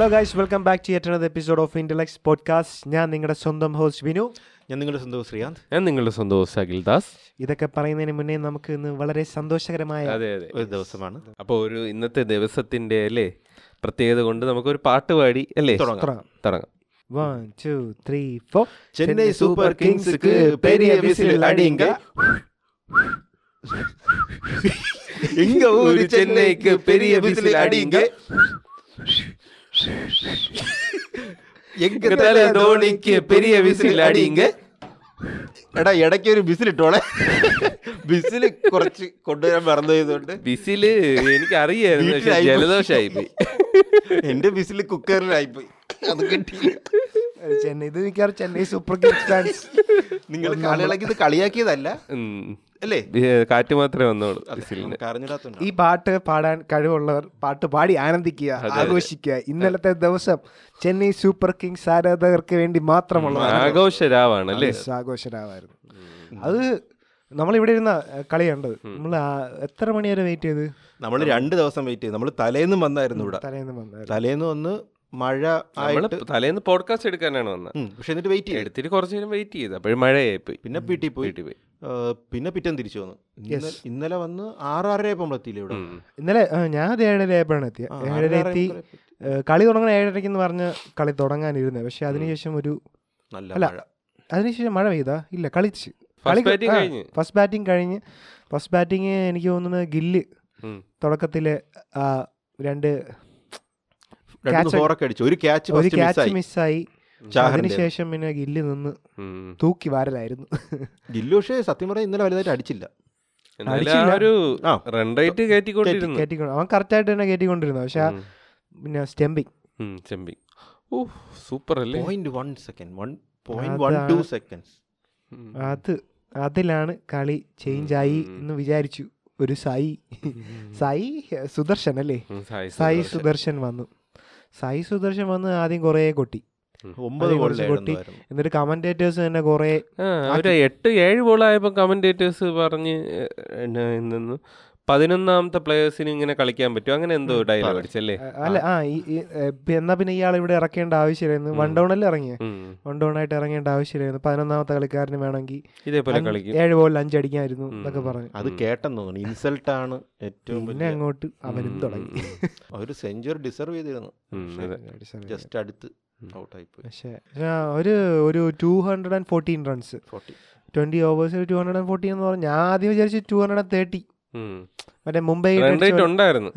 Hello guys welcome back to yet episode of intellects podcast ഞാൻ നിങ്ങളുടെ സ്വന്തം host Vinu. ഞാൻ നിങ്ങളുടെ സ്വന്തം ശ്രീകാന്ത്. ഞാൻ നിങ്ങളുടെ സ്വന്തം ഹോസ്റ്റ് അഖിൽ ദാസ്. ഇതൊക്കെ പറയുന്നതിന് മുന്നേ നമുക്ക് ഇന്ന് വളരെ സന്തോഷകരമായ അതെ അതെ. ഒരു ദിവസമാണ്. അപ്പോൾ ഒരു ഇന്നത്തെ ദിവസത്തിന്റെ അല്ലേ? പ്രത്യേകത കൊണ്ട് നമുക്കൊരു പാട്ട് പാടി അല്ലേ? തുടങ്ങാം. തുടങ്ങാം. One two three four Chennai super കിങ്സ്ക്ക് പെരിയ വിസിൽ எங்க ஊரு சென்னைக்கு ചെന്നൈക്ക് പെരിയ വിസിൽ അടിയുങ്ക എങ്ക തല ധോണിക്ക് പെരിയ വിസിൽ അടിയുങ്ക എടാ ഇടയ്ക്ക് ഒരു വിസിൽ ഇട്ടോളെ വിസിൽ കുറച്ച് കൊണ്ടുവരാൻ മറന്നു പോയതുകൊണ്ട്. വിസിൽ എനിക്ക് അറിയായിരുന്നു പക്ഷെ വീട്ടിലായി പോയി. ജലദോഷമായി പോയി എന്റെ വിസിൽ കുക്കറിലായിപ്പോയി. അത് കിട്ടിയില്ല ചെന്നൈ ഇത് മിക്കവാറും ചെന്നൈ സൂപ്പർ കിങ്സ് ഫാൻസ്. നിങ്ങൾ കളികളൊക്കെ ഇത് കളിയാക്കിയതല്ല? ഉം. അല്ലേ? കാറ്റ് മാത്രമേ വന്നോളൂ ഈ പാട്ട് പാടാൻ കഴിവുള്ളവർ പാട്ട് പാടി ആനന്ദിക്കുക ആഘോഷിക്കുക. ഇന്നലത്തെ ദിവസം ചെന്നൈ സൂപ്പർ കിങ്സ് ആരാധകർക്ക് വേണ്ടി മാത്രമുള്ള ആഘോഷരാവാണ് അല്ലേ? ആഘോഷരാവായിരുന്നു. അത് നമ്മളിവിടെ ഇരുന്ന കളി കണ്ടത് നമ്മൾ എത്ര മണി വരെ വെയിറ്റ് ചെയ്ത്? നമ്മൾ രണ്ട് ദിവസം വെയിറ്റ് ചെയ്തു. നമ്മൾ തലേന്ന് വന്നായിരുന്നു ഇവിടെ. തലേന്ന് വന്നു തലേന്ന് വന്ന് മഴ ആയിട്ട് തലേന്ന് പോഡ്കാസ്റ്റ് എടുക്കാനാണ് വന്നത് പക്ഷെ എന്നിട്ട് വെയിറ്റ് ചെയ്തു. എടുത്തിട്ട് കുറച്ചു നേരം വെയിറ്റ് ചെയ്തു. അപ്പോഴും മഴയായി പോയി. പിന്നെ വീട്ടിൽ പോയി. വീട്ടിൽ പോയി. പിന്നെ പിറ്റേന്ന് തിരിച്ചു വന്നു. ഇന്നലെ- ഇന്നലെ വന്ന് ആറാറര ആയപ്പോ ഇവിടെ? ഇന്നലെ ഞാൻ അത് ഏഴര ആയപ്പോഴാണ് എത്തിയ. ആ, ഏഴര എത്തി. കളി തുടങ്ങണ ഏഴരയ്ക്ക് എന്ന് പറഞ്ഞ് കളി തുടങ്ങാനിരുന്നത് പക്ഷെ അതിനുശേഷം ഒരു നല്ല അല്ല. മഴ. അതിനുശേഷം മഴ പെയ്താ? ഇല്ല കളിച്ച്. ഫസ്റ്റ് ബാറ്റിംഗ് കഴിഞ്ഞ്? ഫസ്റ്റ് ബാറ്റിംഗ് കഴിഞ്ഞ്. ഫസ്റ്റ് ബാറ്റിംഗ് എനിക്ക് തോന്നുന്നത് ഗില്ല് തുടക്കത്തിലെ രണ്ട് ക്യാച്ച് ഒരു ക്യാച്ച് മിസ്സായി. അതിനുശേഷം പിന്നെ ഗില്ല് നിന്ന് തൂക്കി വാരലായിരുന്നു. ഗില്ലു പക്ഷേ സത്യം പറഞ്ഞാൽ ഇന്നലെ വലുതായിട്ട് അടിച്ചില്ല. അവൻ കറക്റ്റായിട്ട് തന്നെ കയറ്റിക്കൊണ്ടിരുന്നു പക്ഷെ പിന്നെ സ്റ്റെമ്പിങ് സ്റ്റെമ്പിങ് ഓ സൂപ്പർ അല്ലേ? Point one second one point one two seconds അത് അതിലാണ് കളി ചേഞ്ച് ആയി എന്ന് വിചാരിച്ചു. ഒരു സായി. സായി സുദർശൻ അല്ലേ സായി. സുദർശൻ വന്നു. സായി സുദർശൻ വന്ന് ആദ്യം കുറേ കൊട്ടി. ഒമ്പത് കുറച്ച് കൊട്ടി. എന്നിട്ട് കമന്റേറ്റേഴ്സ് തന്നെ കുറേ എട്ട് ഏഴ് ബോളായപ്പോൾ കമന്റേറ്റേഴ്സ് പറഞ്ഞ് ഇന്നു പതിനൊന്നാമത്തെ പ്ലേയേഴ്സിന് ഇങ്ങനെ കളിക്കാൻ പറ്റും. അങ്ങനെ എന്തോ ഡയലോഗ് അടിച്ചല്ലേ? അല്ല ആ എന്നാ പിന്നെ ഇയാൾ ഇവിടെ ഇറക്കേണ്ട ആവശ്യമില്ലായിരുന്നു. വൺ ഡൗണല്ലേ ഇറങ്ങിയ? ഉം. വൺ ഡൗൺ ആയിട്ട് ഇറങ്ങേണ്ട ആവശ്യമില്ലായിരുന്നു. പതിനൊന്നാമത്തെ കളിക്കാരന് വേണമെങ്കിൽ ഇതേപോലെ കളിക്കും. ഏഴ് ബോളിൽ അഞ്ചടിക്കായിരുന്നു. എന്നൊക്കെ പറഞ്ഞു. അത് കേട്ടെന്ന് തോന്നുന്നു. ഇൻസൾട്ട് ആണ് ഏറ്റവും പിന്നെ അങ്ങോട്ട് അവരും തുടങ്ങി. ഒരു സെഞ്ചുറി ഡിസർവ് ചെയ്തിരുന്നു. ജസ്റ്റ് അടുത്ത് ഔട്ടായി പോയി. പക്ഷേ ഒരു ഒരു two hundred and fourteen runs twenty ഓവേഴ്സിൽ two hundred and fourteen എന്ന് പറഞ്ഞാൽ ഞാൻ ആദ്യം വിചാരിച്ചു ടു ഹൺഡ്രഡ് ആൻഡ് തേർട്ടി. മറ്റേ മുംബൈ ഉണ്ടായിരുന്നു.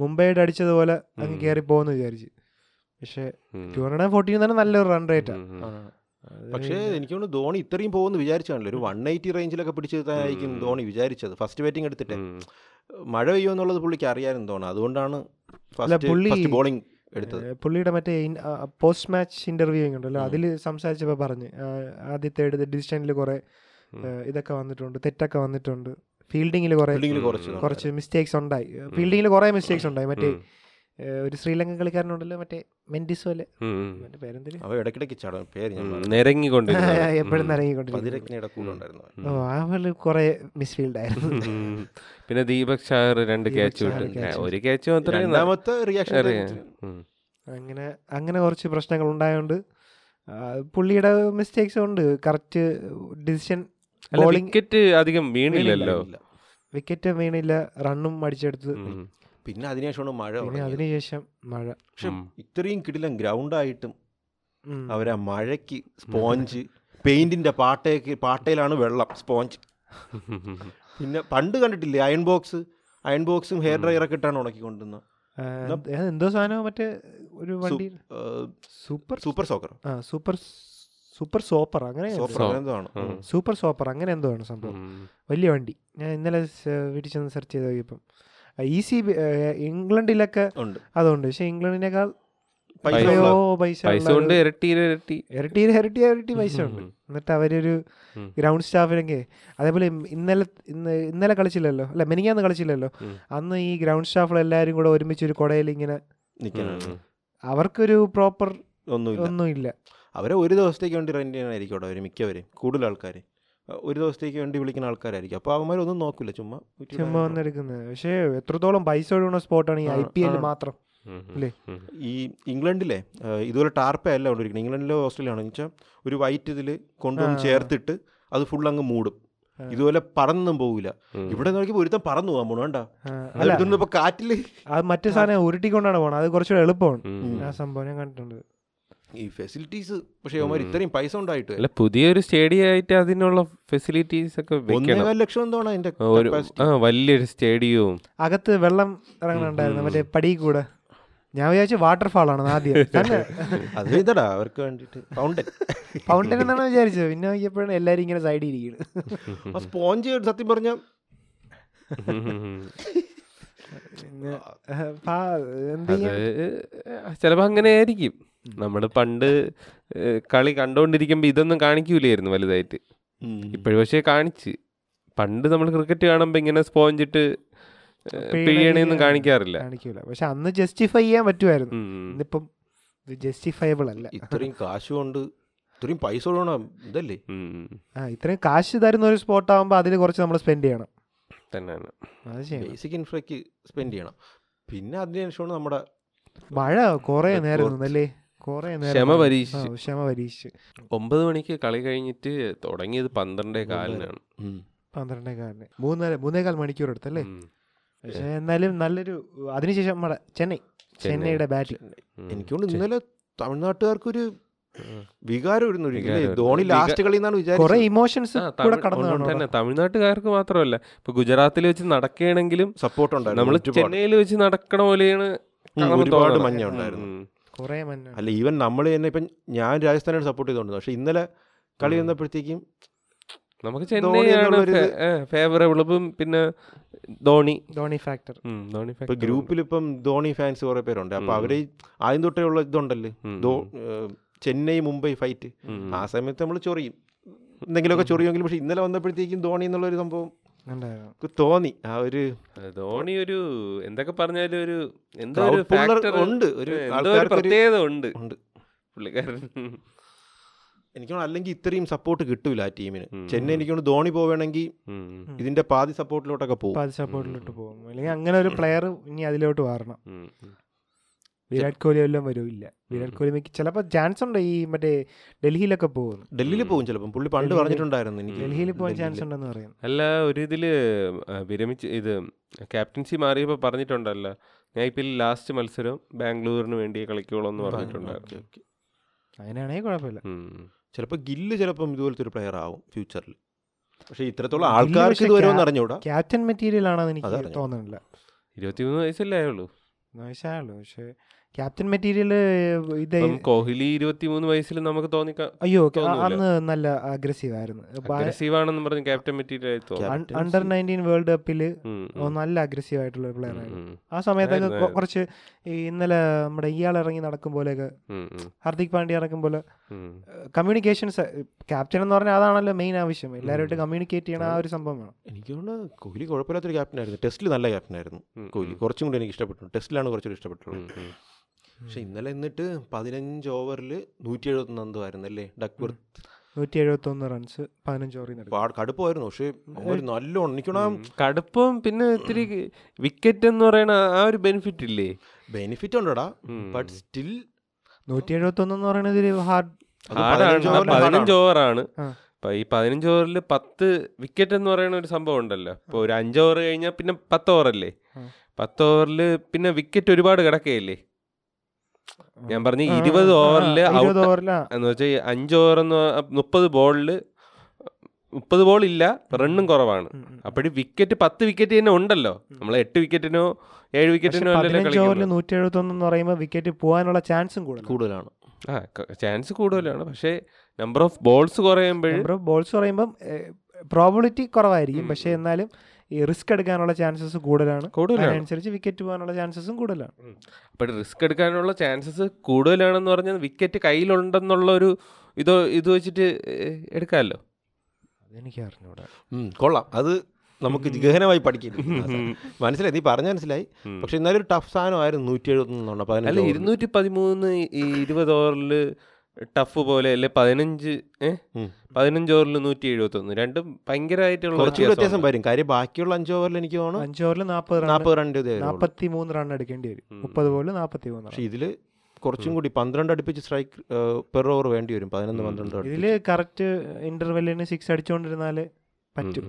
മുംബൈയുടെ അടിച്ചതുപോലെ അങ്ങ്. കയറി പോകുന്നു വിചാരിച്ചു. പക്ഷേ. ടു ഹൺഡ്രഡ് ആൻഡ് ഫോർട്ടീൻ തന്നെ നല്ലൊരു റൺ റേറ്റാണ്. പക്ഷേ എനിക്ക് തോന്നുന്നു ധോണി ഇത്രയും പോകുമെന്ന് വിചാരിച്ചാണല്ലോ. ഒരു വൺ എയ്റ്റി റേഞ്ചിലൊക്കെ പിടിച്ചതായിരിക്കും. ധോണി വിചാരിച്ചത്. ഫസ്റ്റ് ബാറ്റിംഗ് എടുത്തിട്ട്. മഴ പെയ്യുമെന്നുള്ളത് പുള്ളിക്ക് അറിയാനും തോന്നുന്നു അതുകൊണ്ടാണ് ഫസ്റ്റ് ഫസ്റ്റ് ബോളിംഗ് എടുത്തത്. പുള്ളിയുടെ മറ്റേ പോസ്റ്റ് മാച്ച് ഇന്റർവ്യൂ ഉണ്ടല്ലോ. അതിൽ സംസാരിച്ചപ്പോൾ പറഞ്ഞ് ആദ്യത്തെ എടുത്ത് ഡിസിഷനിൽ കുറെ ഇതൊക്കെ വന്നിട്ടുണ്ട് തെറ്റൊക്കെ വന്നിട്ടുണ്ട്. ഫീൽഡിങ്ങിൽ കുറെ കുറച്ച് മിസ്റ്റേക്സ് ഉണ്ടായി. ഫീൽഡിങ്ങിൽ കുറെ മിസ്റ്റേക്സ് ഉണ്ടായി. മറ്റേ ഒരു ശ്രീലങ്കൻ കളിക്കാരനുണ്ടല്ലോ മറ്റേ മെൻഡിസോലെ. ഇടയ്ക്കിടയ്ക്ക് എപ്പോഴും അവൾ കുറെ മിസ്ഫീൽഡ് ആയിരുന്നു പിന്നെ ദീപക് ഷാർ രണ്ട് ക്യാച്ച് ഒരു ക്യാച്ച് മാത്രമേ. അങ്ങനെ അങ്ങനെ കുറച്ച് പ്രശ്നങ്ങൾ ഉണ്ടായതുകൊണ്ട് പുള്ളിയുടെ മിസ്റ്റേക്സ് ഉണ്ട്. കറക്റ്റ് ഡിസിഷൻ വിക്കറ്റ് അധികം വീണില്ലല്ലോ. വിക്കറ്റ് വീണില്ല. റണ്ണും അടിച്ചെടുത്ത്. പിന്നെ അതിനുശേഷമാണ് മഴ പിന്നെ. അതിനുശേഷം മഴ. പക്ഷെ ഇത്രയും കിടിലം ഗ്രൗണ്ടായിട്ടും. അവരാ മഴയ്ക്ക് സ്പോഞ്ച് പെയിന്റിന്റെ പാട്ടയ്ക്ക് പാട്ടയിലാണ് വെള്ളം സ്പോഞ്ച്. പിന്നെ പണ്ട് കണ്ടിട്ടില്ലേ അയൺ ബോക്സ്? അയൺ ബോക്സും ഹെയർ ഡ്രയറൊക്കെ ഇട്ടാണ് ഉണക്കി കൊണ്ടുവന്നത് ആ, എന്തോ സാധനം മറ്റേ ഒരു വണ്ടി സൂപ്പർ സൂപ്പർ സോക്കർ. ആ സൂപ്പർ സൂപ്പർ സോപ്പർ അങ്ങനെ സൂപ്പർ സോപ്പർ അങ്ങനെ എന്തോ ആണ് സംഭവം. വലിയ വണ്ടി. ഞാൻ ഇന്നലെ വീട്ടിൽ ചെന്ന് സെർച്ച് ചെയ്ത് നോക്കിയപ്പം. ഈസി ഇംഗ്ലണ്ടിലൊക്കെ ഉണ്ട്. അതുണ്ട്. പക്ഷെ ഇംഗ്ലണ്ടിനേക്കാൾ പൈസ ഒരു- ഇരട്ടി ഇരട്ടി. ഇരട്ടി ഇരട്ടി ഇരട്ടി പൈസ ഉണ്ട്. എന്നിട്ട് അവരൊരു. ഗ്രൗണ്ട് സ്റ്റാഫിനൊക്കെ അതേപോലെ ഇന്നലെ ഇന്ന് ഇന്നലെ കളിച്ചില്ലല്ലോ. അല്ല മെനിങ്ങാന്ന് കളിച്ചില്ലല്ലോ. അന്ന് ഈ ഗ്രൗണ്ട് സ്റ്റാഫിലെല്ലാവരും കൂടെ ഒരുമിച്ച് ഒരു കുടയിൽ ഇങ്ങനെ നിൽക്കാനാണ് അവർക്കൊരു പ്രോപ്പർ ഒന്നുമില്ല. ഒന്നുമില്ല. അവരെ ഒരു ദിവസത്തേക്ക് വേണ്ടി റെന്റ് ചെയ്യണമായിരിക്കും അവിടെ അവർ മിക്കവരും കൂടുതൽ ആൾക്കാർ ഒരു ദിവസത്തേക്ക് വേണ്ടി വിളിക്കുന്ന ആൾക്കാരായിരിക്കും. അപ്പോൾ അവന്മാരൊന്നും നോക്കില്ല ചുമ്മാ ചുമ്മാ വന്നെടുക്കുന്നത് പക്ഷേ എത്രത്തോളം പൈസ ഒഴുകുന്ന സ്പോട്ടാണ് ഈ ഐ പി എൽ മാത്രം? ഉം. ഈ ഇംഗ്ലണ്ടിലെ ഇതുപോലെ ടാർപ്പ അല്ല കൊണ്ടിരിക്കുന്നത് ഇംഗ്ലണ്ടിലോ ഓസ്ട്രേലിയ ആണെന്ന് വെച്ചാൽ ഒരു വൈറ്റ് ഇതിൽ കൊണ്ടുവന്ന് ചേർത്തിട്ട് അത് ഫുൾ അങ്ങ് മൂടും. ഇതുപോലെ പറന്നും പോകില്ല ഇവിടെ നോക്കിയപ്പോൾ ഒരുത്തം പറന്നു പോകാൻ പോണു വേണ്ട അല്ല. കാറ്റിൽ മറ്റേ മറ്റു സാധനം ഉരുട്ടിക്കൊണ്ടാണ് പോണത്. അത് കുറച്ചുകൂടെ എളുപ്പമാണ്. ആ സംഭവം ഞാൻ കണ്ടിട്ടുണ്ട്. ഈ ഫെസിലിറ്റീസ് പക്ഷേ അവന്മാർ ഇത്രയും പൈസ ഉണ്ടായിട്ട് അല്ല പുതിയൊരു സ്റ്റേഡിയം ആയിട്ട് അതിനുള്ള ഫെസിലിറ്റീസ് ഒക്കെ ഒന്നേകാൽ ലക്ഷം എന്താണ് അതിന്റെ വലിയൊരു സ്റ്റേഡിയവും. അകത്ത് വെള്ളം ഇറങ്ങുന്നുണ്ടായിരുന്നു മറ്റേ പടി കൂടെ. ഞാൻ വിചാരിച്ചു വാട്ടർഫാൾ ആണ് ആദ്യം. അത് ഇതടാ അവർക്ക് വേണ്ടിട്ട് ഫൗണ്ടൻ ഫൗണ്ടൻ എന്നാണ് വിചാരിച്ചത്. പിന്നെ നോക്കിയപ്പോഴാണ് എല്ലാരും ഇങ്ങനെ സൈഡിൽ ഇരിക്കുന്നത് സ്പോഞ്ച് സത്യം പറഞ്ഞ ചിലപ്പോ അങ്ങനെ ആയിരിക്കും നമ്മൾ പണ്ട് കളി കണ്ടോണ്ടിരിക്കുമ്പോൾ ഇതൊന്നും കാണിക്കൂലായിരുന്നു വലുതായിട്ട്. ഇപ്പോഴും പക്ഷേ കാണിച്ച്. പണ്ട് നമ്മൾ ക്രിക്കറ്റ് കാണുമ്പോൾ ഇങ്ങനെ സ്പോഞ്ചിട്ട് പിഴിയണയൊന്നും കാണിക്കാറില്ല. കാണിക്കൂല. പക്ഷെ അന്ന് ജസ്റ്റിഫൈ ചെയ്യാൻ പറ്റുമായിരുന്നു. ഇന്നിപ്പം ഇത് ജസ്റ്റിഫയബിൾ അല്ല. ഇത്രയും കാശ് കൊണ്ട് ഇത്രയും പൈസ ഇതല്ലേ? ആ ഇത്രയും കാശ് തരുന്ന ഒരു സ്പോട്ട് ആകുമ്പോൾ അതിൽ കുറച്ച് നമ്മൾ സ്പെൻഡ് ചെയ്യണം. തന്നെയാണ് ബേസിക് ഇൻഫ്രയ്ക്ക് സ്പെൻഡ് ചെയ്യണം. പിന്നെ അതിനുശേഷമാണ് നമ്മുടെ മഴ കുറേ നേരം. നിന്നല്ലേ? കുറെ നേരം ക്ഷമ നിന്ന്. ക്ഷമ പരീക്ഷിച്ച്. ഒമ്പത് മണിക്ക് കളി കഴിഞ്ഞിട്ട് തുടങ്ങിയത് പന്ത്രണ്ടേ കാലിനാണ്. പന്ത്രണ്ടേ കാലിന്. മൂന്നര മൂന്നേകാൽ മണിക്കൂർ എടുത്തല്ലേ പക്ഷേ പക്ഷെ എന്നാലും നല്ലൊരു അതിനുശേഷം നമ്മുടെ ചെന്നൈ ചെന്നൈയുടെ ബാറ്റിംഗ്. എനിക്കൊണ്ട് ഇന്നലെ തമിഴ്നാട്ടുകാർക്കൊരു. വികാരം. ധോണി ലാസ്റ്റ് കളി എന്നാണ് കുറെ വിചാരിച്ചത്. ഇമോഷൻസ് കൂടെ തന്നെ. തമിഴ്നാട്ടുകാർക്ക് മാത്രമല്ല. ഇപ്പൊ ഗുജറാത്തിൽ വെച്ച് നടക്കുകയാണെങ്കിലും സപ്പോർട്ട് നമ്മൾ ഉണ്ടായിരുന്നു നമ്മൾ ചെന്നൈയിൽ വെച്ച് നടക്കണ പോലെയാണ് ഒരുപാട് മഞ്ഞ ഉണ്ടായിരുന്നു അല്ല ഈവൻ നമ്മൾ തന്നെ ഇപ്പം ഞാൻ രാജസ്ഥാനാണ് സപ്പോർട്ട് ചെയ്തോണ്ട് പക്ഷെ ഇന്നലെ കളി വന്നപ്പോഴത്തേക്കും നമുക്ക് ചെന്നൈയാണ് ഫേവറബിളും പിന്നെ ധോണി. ധോണി ഫാക്ടർ ധോണി ഇപ്പൊ factor ഗ്രൂപ്പിൽ ഇപ്പം ധോണി ഫാൻസ് കുറെ പേരുണ്ട്. അപ്പൊ അവർ അവർ ആദ്യം തൊട്ടേ ഉള്ള ഇതുണ്ടല്ലേ? ചെന്നൈ മുംബൈ ഫൈറ്റ് ആ സമയത്ത് നമ്മൾ ചൊറിയും. എന്തെങ്കിലുമൊക്കെ ചൊറിയുമെങ്കിലും പക്ഷെ ഇന്നലെ വന്നപ്പോഴത്തേക്കും ധോണി എന്നുള്ളൊരു സംഭവം തോന്നി. ആ ഒരു ധോണി ഒരു എന്തൊക്കെ പറഞ്ഞാലും ഒരു എന്തോ ഒരു ഫാക്ടർ ഉണ്ട്. ഒരു പ്രത്യേകത ഉണ്ട്. ഉണ്ട്. പുള്ളിക്കാരൻ. എനിക്ക് അല്ലെങ്കിൽ ഇത്രയും സപ്പോർട്ട് കിട്ടൂല ആ ടീമിന്. ചെന്നൈ എനിക്ക് ധോണി പോവുകയാണെങ്കിൽ ഇതിന്റെ പാതി സപ്പോർട്ടിലോട്ടൊക്കെ പോകും. പാതി സപ്പോർട്ടിലോട്ട് പോകും. അല്ലെങ്കിൽ അങ്ങനെ ഒരു പ്ലെയർ ഇനി അതിലോട്ട് മാറണം. വിരാട് കോഹ്ലി എല്ലാം വരില്ല വിരാട് കോഹ്ലി മിക്ക ചിലപ്പോൾ ചാൻസ് ഉണ്ട് ഈ മറ്റേ ഡൽഹിയിലൊക്കെ പോകുന്നു. ഡൽഹിയിൽ പോകും ചിലപ്പോൾ പുള്ളി പണ്ട് പറഞ്ഞിട്ടുണ്ടായിരുന്നു എനിക്ക് ഡൽഹിയിൽ പോകാൻ ചാൻസ് ഉണ്ടെന്ന് പറയും അല്ല ഒരു ഇതിൽ വിരമിച്ച് ഇത് ക്യാപ്റ്റൻസി മാറിയപ്പോൾ പറഞ്ഞിട്ടുണ്ടല്ലോ ഞാൻ ഇപ്പം ലാസ്റ്റ് മത്സരം ബാംഗ്ലൂരിന് വേണ്ടി കളിക്കുള്ളൂ എന്ന് പറഞ്ഞിട്ടുണ്ടായിരുന്നു. അങ്ങനെയാണെങ്കിൽ കുഴപ്പമില്ല. ചിലപ്പോൾ ഗില്ല് ചിലപ്പം ഇതുപോലത്തെ ഒരു പ്ലെയർ ആവും ഫ്യൂച്ചറിൽ പക്ഷേ ഇത്രത്തോളം ആൾക്കാർക്ക് ഇത് വരുമെന്ന് അറിഞ്ഞൂടാ ക്യാപ്റ്റൻ മെറ്റീരിയൽ ആണെന്ന് എനിക്ക്. തോന്നുന്നില്ല ഇരുപത്തിമൂന്ന് വയസ്സല്ലേ ആയുള്ളൂ. വയസ്സായുള്ളൂ പക്ഷേ ക്യാപ്റ്റൻ മെറ്റീരിയൽ ഇത് കോഹ്ലി ഇരുപത്തിമൂന്ന് വയസ്സിൽ നമുക്ക് തോന്നി അയ്യോ അന്ന് നല്ല അഗ്രസീവ് ആയിരുന്നു. അഗ്രസീവ് ആണെന്ന് പറഞ്ഞു captain material under nineteen world കപ്പിൽ നല്ല അഗ്രസീവ് ആയിട്ടുള്ള പ്ലെയർ ആയിരുന്നു. ആ സമയത്തൊക്കെ കുറച്ച് ഇന്നലെ നമ്മുടെ ഇയാൾ ഇറങ്ങി നടക്കും പോലെയൊക്കെ. ഹാർദിക് പാണ്ഡ്യ ഇറക്കും പോലെ. കമ്മ്യൂണിക്കേഷൻസ് ക്യാപ്റ്റൻ എന്ന് പറഞ്ഞാൽ അതാണല്ലോ മെയിൻ ആവശ്യം. എല്ലാവരുമായിട്ട് കമ്മ്യൂണിക്കേറ്റ് ചെയ്യണ ആ ഒരു സംഭവം വേണം. എനിക്ക് തോന്നുന്നു കോഹ്ലി കുഴപ്പമില്ലാത്തൊരു ക്യാപ്റ്റൻ ആയിരുന്നു. ടെസ്റ്റിൽ നല്ല ക്യാപ്റ്റൻ ആയിരുന്നു കോഹ്ലി. കുറച്ചും കൂടി എനിക്ക് ഇഷ്ടപ്പെട്ടു. ടെസ്റ്റിലാണ് കുറച്ചുകൂടി ഇഷ്ടപ്പെട്ടുള്ളത്. പക്ഷെ ഇന്നലെ എന്നിട്ട് പതിനഞ്ച് ഓവറിൽ നൂറ്റി എഴുപത്തൊന്ന് എന്തോ ആയിരുന്നു അല്ലേ ഡക്വർത്ത് നൂറ്റി എഴുപത്തി ഒന്ന് റൺസ് പതിനഞ്ച് ഓവറിൽ കടുപ്പമായിരുന്നു. പക്ഷേ നല്ല നല്ലോണം എനിക്കോണം കടുപ്പം പിന്നെ ഇത്തിരി വിക്കറ്റ് എന്ന് പറയുന്ന ആ ഒരു ബെനിഫിറ്റ് ഇല്ലേ? ബെനിഫിറ്റ് ഉണ്ടോടാ. ബട്ട് സ്റ്റിൽ നൂറ്റി എഴുപത്തി ഒന്ന് എന്ന് പറയുന്നത് ഹാർഡ് ഹാർഡാണ് പതിനഞ്ച് ഓവറാണ്. ഇപ്പൊ ഈ പതിനഞ്ച് ഓവറിൽ പത്ത് വിക്കറ്റ് എന്ന് പറയുന്ന ഒരു സംഭവം ഉണ്ടല്ലോ. ഇപ്പൊ ഒരു അഞ്ച് ഓവർ കഴിഞ്ഞാൽ പിന്നെ പത്ത് ഓവറല്ലേ. പത്ത് ഓവറിൽ പിന്നെ വിക്കറ്റ് ഒരുപാട് കിടക്കുകയല്ലേ ഞാൻ പറഞ്ഞ ഇരുപത് ഓവറിൽ ഔട്ട് എന്ന് വെച്ചാൽ അഞ്ച് ഓവർ എന്ന് മുപ്പത് ബോളിൽ മുപ്പത് ബോൾ ഇല്ല റണ്ണും കുറവാണ്. അപ്പോഴും വിക്കറ്റ് പത്ത് വിക്കറ്റ് തന്നെ ഉണ്ടല്ലോ. നമ്മൾ എട്ട് വിക്കറ്റിനോ ഏഴ് വിക്കറ്റിനോ ഓവറിൽ നൂറ്റി എഴുപത്തൊന്ന് എന്ന് പറയുമ്പോൾ വിക്കറ്റ് പോകാനുള്ള ചാൻസും കൂടുതലാണ്. ആ ചാൻസ് കൂടുതലാണ്. പക്ഷേ നമ്പർ ഓഫ് ബോൾസ് കുറയുമ്പോൾ നമ്പർ ഓഫ് ബോൾസ് പറയുമ്പം പ്രോബിലിറ്റി കുറവായിരിക്കും. പക്ഷേ എന്നാലും ഈ റിസ്ക് എടുക്കാനുള്ള ചാൻസസ് കൂടുതലാണ്. അതിനനുസരിച്ച് വിക്കറ്റ് പോകാനുള്ള ചാൻസസും കൂടുതലാണ്. അപ്പോൾ റിസ്ക് എടുക്കാനുള്ള ചാൻസസ് കൂടുതലാണെന്ന് പറഞ്ഞാൽ വിക്കറ്റ് കയ്യിലുണ്ടെന്നുള്ള ഒരു ഇതോ ഇത് വെച്ചിട്ട് എടുക്കാമല്ലോ. അതെനിക്ക് അറിഞ്ഞൂടെ. കൊള്ളാം. അത് നമുക്ക് ഗഹനമായി പഠിക്കരുത്. മനസ്സിലായി? നീ പറഞ്ഞ മനസ്സിലായി? പക്ഷെ എന്നാലും ഒരു ടഫ് സാധനമായിരുന്നു നൂറ്റി എഴുപത്തി അല്ല ഇരുന്നൂറ്റി പതിമൂന്ന് ഈ ഇരുപത് ഓവറിൽ ടഫ് പോലെ അല്ലെ? പതിനഞ്ച് പതിനഞ്ച് ഓവറിൽ നൂറ്റി എഴുപത്തി ഒന്ന് രണ്ടും ഭയങ്കരമായിട്ടുള്ള വ്യത്യാസം വരും. കാര്യം ബാക്കിയുള്ള അഞ്ച് ഓവറിൽ എനിക്ക് തോന്നുന്നു അഞ്ച് ഓവറിൽ നാൽപ്പത് റൺ നാൽപ്പത് രണ്ട്. നാൽപ്പത്തി മൂന്ന് റൺ എടുക്കേണ്ടി വരും. മുപ്പത് ബോളിൽ നാൽപ്പത്തി മൂന്ന് പക്ഷേ ഇതിൽ ഇതിൽ കുറച്ചും കൂടി പന്ത്രണ്ട് അടുപ്പിച്ച് സ്ട്രൈക്ക് പെർ ഓവർ വേണ്ടി വരും. പതിനൊന്ന് പന്ത്രണ്ട്. ഇതിൽ കറക്റ്റ് ഇന്റർവെല്ലിന് സിക്സ് അടിച്ചുകൊണ്ടിരുന്നാൽ പറ്റും.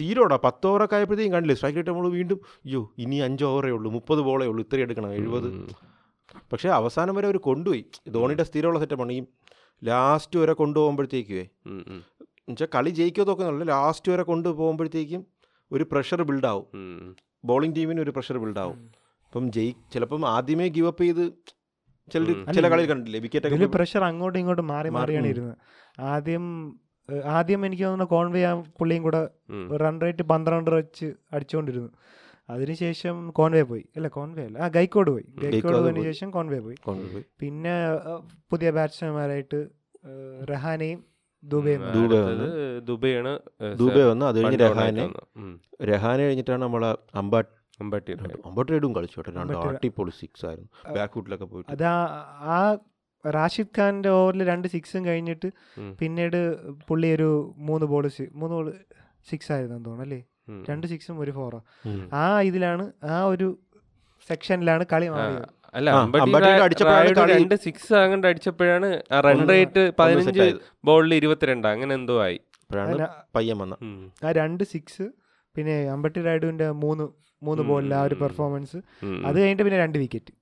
തീരോടാ പത്ത് ഓവറൊക്കെ ആയപ്പോഴത്തേക്കും കണ്ടില്ലേ? സ്ട്രൈക്ക് റേറ്റ് നമ്മൾ വീണ്ടും അയ്യോ ഇനി അഞ്ച് ഓവറേ ഉള്ളൂ. മുപ്പത് ബോളേ ഉള്ളൂ. ഇത്രയും എടുക്കണം. എഴുപത്. പക്ഷേ അവസാനം വരെ അവർ കൊണ്ടുപോയി. ധോണിയുടെ സ്ഥിരമുള്ള സെറ്റപ്പാണ് ഈ ലാസ്റ്റ് വരെ കൊണ്ടുപോകുമ്പോഴത്തേക്കുവേ. എന്നുവെച്ചാൽ കളി ജയിക്കോ തോക്കുന്നില്ല ലാസ്റ്റ് വരെ കൊണ്ടുപോകുമ്പോഴത്തേക്കും ഒരു പ്രഷർ ബിൽഡാവും. ബോളിംഗ് ടീമിന് ഒരു പ്രഷർ ബിൽഡാവും അപ്പം ജയി ചിലപ്പം ആദ്യമേ ഗിവ് അപ്പ് ചെയ്ത് ചില ചില കളി കണ്ടില്ലേ വിക്കറ്റ് പ്രഷർ അങ്ങോട്ടും ഇങ്ങോട്ടും മാറി മാറി, മാറിയാണ് ഇരുന്നത്. ആദ്യം ആദ്യം എനിക്ക് തോന്നുന്നു കോൺവേ ആ പുള്ളിയും കൂടെ റൺ റേറ്റ് പന്ത്രണ്ട് വെച്ച് അടിച്ചുകൊണ്ടിരുന്നു. അതിനുശേഷം കോൺവേ പോയി. അല്ല കോൺവേ അല്ല. ആ ഗൈക്കോട് പോയി. ഗൈക്കോട് പോയതിനു ശേഷം കോൺവേ പോയി. പിന്നെ പുതിയ ബാറ്റ്സ്മാൻമാരായിട്ട് റഹാനയും. ദുബെ ഏ, ദുബെ വന്ന്. അത് കഴിഞ്ഞ് രഹാനെ. രഹാനെ കഴിഞ്ഞിട്ടാണ് നമ്മളെ അമ്പാട്ട് അമ്പാട്ടിയും കളിച്ചു കേട്ടോ. രണ്ട് അടിപൊളി സിക്സ് ആയിരുന്നു. ബാക്ക് ഫുട്ടിലൊക്കെ പോയിട്ട്. അത് ആ റാഷിദ് ഖാന്റെ ഓവറിൽ രണ്ട് സിക്സും കഴിഞ്ഞിട്ട് പിന്നീട് പുള്ളി ഒരു മൂന്ന് ബോൾ മൂന്ന് ബോൾ സിക്സ് ആയിരുന്നു തോന്നുന്നു അല്ലേ. രണ്ട് സിക്സും ഒരു ഫോറോ. ആ ഇതിലാണ് ആ ഒരു സെക്ഷനിലാണ് കളി മാറിയത്. രണ്ട് സിക്സ് അങ്ങോട്ട് അടിച്ചപ്പോഴാണ് റൺ റേറ്റ് പതിനഞ്ച് ബോളിൽ ഇരുപത്തിരണ്ട് അങ്ങനെ എന്തോ ആയി. പയ്യൻ വന്ന ആ രണ്ട് സിക്സ് പിന്നെ അമ്പട്ടി റൈഡുവിന്റെ മൂന്ന് മൂന്ന് ബോളിൽ ആ ഒരു പെർഫോമൻസ്. അത് കഴിഞ്ഞിട്ട് പിന്നെ രണ്ട് വിക്കറ്റ്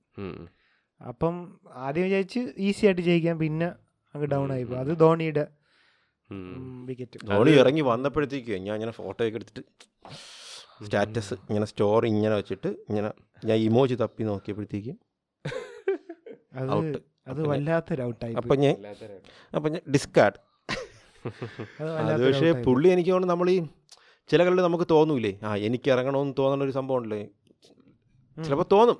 അപ്പം ആദ്യം വിചാരിച്ച് ഈസി ആയിട്ട് ജയിക്കാം പിന്നെ അങ്ങ് ഡൗൺ ആയി അത് ധോണിയുടെ. വിക്കറ്റ് ധോണി ഇറങ്ങി വന്നപ്പോഴത്തേക്കും ഞാൻ ഇങ്ങനെ ഫോട്ടോ ഒക്കെ എടുത്തിട്ട് സ്റ്റാറ്റസ് ഇങ്ങനെ സ്റ്റോറി ഇങ്ങനെ വെച്ചിട്ട് ഇങ്ങനെ ഞാൻ ഇമോജി തപ്പി നോക്കിയപ്പോഴത്തേക്കും അത് വല്ലാത്തൊരു ഔട്ടായി അപ്പം ഞാൻ അപ്പം ഞാൻ ഡിസ്കാർഡ് അത് പക്ഷേ പുള്ളി എനിക്ക് തോന്നുന്നു നമ്മൾ ഈ ചില കളിൽ നമുക്ക് തോന്നൂലേ? ആ എനിക്ക് ഇറങ്ങണമെന്ന് തോന്നുന്ന ഒരു സംഭവം ഉണ്ടല്ലേ? ചിലപ്പോൾ തോന്നും.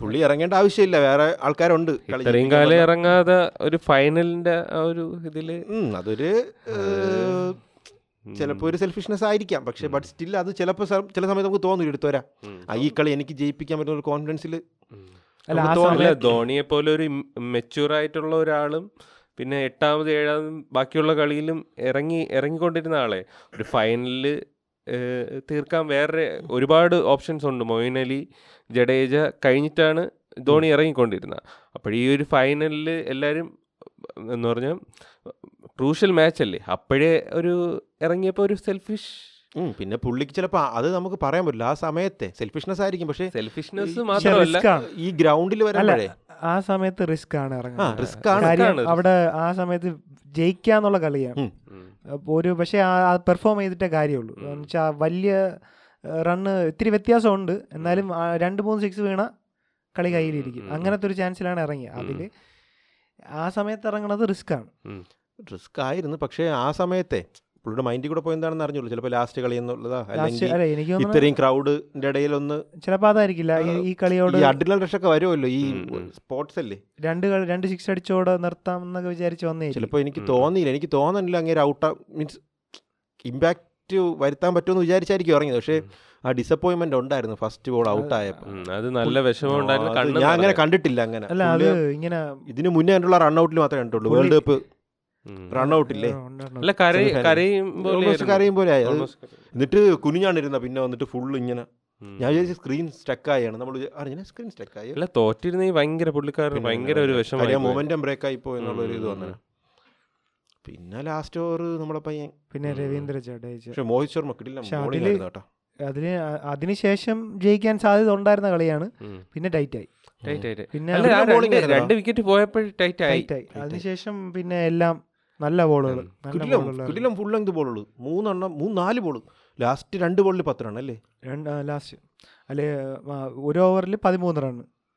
പുള്ളി ഇറങ്ങേണ്ട ആവശ്യമില്ല. വേറെ ആൾക്കാരുണ്ട്. ഇത്രയും കാലം ഇറങ്ങാതെ ഒരു ഫൈനലിന്റെ ആ ഒരു ഇതിൽ അതൊരു ചിലപ്പോ ചിലപ്പോൾ ഒരു സെൽഫിഷ്നെസ് ആയിരിക്കാം. പക്ഷേ ബട്ട് സ്റ്റിൽ അത് ചിലപ്പോൾ ചില സമയത്ത് നമുക്ക് തോന്നും എടുത്തോരാ. ആ ഈ കളി എനിക്ക് ജയിപ്പിക്കാൻ പറ്റുന്ന ഒരു കോൺഫിഡൻസിൽ. ധോണിയെ പോലെ ഒരു മെച്യൂർ ആയിട്ടുള്ള ഒരാളും പിന്നെ എട്ടാമത് ഏഴാമതും ബാക്കിയുള്ള കളിയിലും ഇറങ്ങി ഇറങ്ങിക്കൊണ്ടിരുന്ന ആളെ ഒരു ഫൈനലിൽ തീർക്കാൻ വേറെ ഒരുപാട് ഓപ്ഷൻസ് ഉണ്ട്. മൊയിൻ അലി ജഡേജ കഴിഞ്ഞിട്ടാണ് ധോണി ഇറങ്ങിക്കൊണ്ടിരുന്നത്. അപ്പോൾ ഈ ഒരു ഫൈനലിൽ എല്ലാവരും എന്ന് പറഞ്ഞാൽ ക്രൂഷ്യൽ മാച്ച് അല്ലേ അപ്പോഴേ ഒരു ഇറങ്ങിയപ്പോൾ ഒരു സെൽഫിഷ് പിന്നെ പുള്ളിക്ക് ചിലപ്പോൾ അത് നമുക്ക് പറയാൻ പറ്റില്ല. ആ സമയത്തെ സെൽഫിഷ്നെസ് ആയിരിക്കും പക്ഷേ സെൽഫിഷ്നെസ് മാത്രമല്ല ഈ ഗ്രൗണ്ടിൽ വരാൻ ആ സമയത്ത് റിസ്ക് ആണ് ഇറങ്ങുന്നത് അവിടെ ആ സമയത്ത് ജയിക്കാന്നുള്ള കളിയാണ്. ഒരു പക്ഷേ ആ പെർഫോം ചെയ്തിട്ടേ കാര്യമുള്ളൂ. എന്ന് വെച്ചാൽ വലിയ റണ്ണ് ഇത്തിരി വ്യത്യാസമുണ്ട് എന്നാലും രണ്ട് മൂന്ന് സിക്സ് വീണ കളി കയ്യിലിരിക്കും. അങ്ങനത്തെ ഒരു ചാൻസിലാണ് ഇറങ്ങിയത്. അതിൽ ആ സമയത്ത് ഇറങ്ങുന്നത് റിസ്ക് ആണ്. റിസ്ക് ആയിരുന്നു പക്ഷേ ആ സമയത്തെ പുള്ളിയുടെ മൈൻഡിൽ കൂടെ പോയെന്താണെന്ന് അറിഞ്ഞുള്ളൂ ചിലപ്പോൾ ലാസ്റ്റ് കളി എന്നുള്ളതാ ലാസ്റ്റ് അല്ലെങ്കിൽ അല്ല ഇത്രയും ക്രൗഡിന്റെ ഇടയിൽ ഒന്ന് ചിലപ്പോൾ അതായിരിക്കില്ല. ഈ- കളിയോട് ഈ അഡ്രിനൽ റഷ് ഒക്കെ വരുമല്ലോ. ഈ. സ്പോർട്സ് അല്ലേ? രണ്ട് കളി രണ്ട് സിക്സ് അടിച്ചോടെ നിർത്താം എന്നൊക്കെ വിചാരിച്ച് വന്നേ ചിലപ്പോൾ എനിക്ക് തോന്നിയില്ല. എനിക്ക് തോന്നുന്നില്ല അങ്ങനെ ഔട്ട് മീൻസ് ഇമ്പാക്റ്റ് വരുത്താൻ പറ്റുമെന്ന് വിചാരിച്ചായിരിക്കും ഇറങ്ങിയത്. പക്ഷേ ആ ഡിസപ്പോയിന്റ്മെന്റ് ഉണ്ടായിരുന്നു. ഫസ്റ്റ് ബോൾ ഔട്ട് ആയപ്പോൾ അത് നല്ല വിഷമം ഞാൻ അങ്ങനെ കണ്ടിട്ടില്ല അങ്ങനെ. അല്ല അത് പുള്ളി ഇങ്ങനെ ഇതിന് മുന്നേ കണ്ടുള്ള റൺഔട്ടിൽ മാത്രമേ കണ്ടുള്ളൂ വേൾഡ് കപ്പ് ഉം. റൺഔട്ട് ഇല്ലേ? ആ, ഉണ്ട്, ഉണ്ട്. അല്ല കരയും പോലെ ആയി. എന്നിട്ട് കുനിഞ്ഞാണ്ടിരുന്ന പിന്നെ വന്നിട്ട് ഫുള്ള് ഇങ്ങനെ. ഞാൻ വിചാരിച്ചു സ്ക്രീൻ സ്റ്റക്ക് സ്റ്റക്കായാണ് നമ്മൾ അറിഞ്ഞ സ്ക്രീൻ സ്റ്റക്കായി അല്ല തോറ്റിരുന്ന ഈ ഭയങ്കര പുള്ളിക്കാരൻ ഭയങ്കര ഒരു വിഷമം മൊമെന്റം ബ്രേക്ക് ആയി പോയി എന്നുള്ള ഒരു ഇത്. വന്നത് പിന്നെ ലാസ്റ്റ് ഓവർ നമ്മളെ പയ്യൻ. പിന്നെ രവീന്ദ്ര ജഡേജ. പക്ഷെ മോഹിത് ശർമ്മ കിട്ടില്ല അതിന് അതിനുശേഷം ജയിക്കാൻ സാധ്യത ഉണ്ടായിരുന്ന കളിയാണ്. പിന്നെ ടൈറ്റ് ആയി. ടൈറ്റ് ആയിട്ട് പിന്നെ രണ്ട് വിക്കറ്റ് ആയി. ടൈറ്റ് ആയി. അതിനുശേഷം പിന്നെ എല്ലാം നല്ല ബോളുകൾ കിടിലം ബോളുകൾ ഫുൾ ലെങ്ത് ബോളുകൾ മൂന്നെണ്ണം മൂന്ന് നാല് ബോൾ ലാസ്റ്റ് രണ്ട് ബോളിൽ പത്ത് റൺ അല്ലേ? രണ്ട് ലാസ്റ്റ് അല്ലെ ഒരു ഓവറിൽ പതിമൂന്ന് റൺ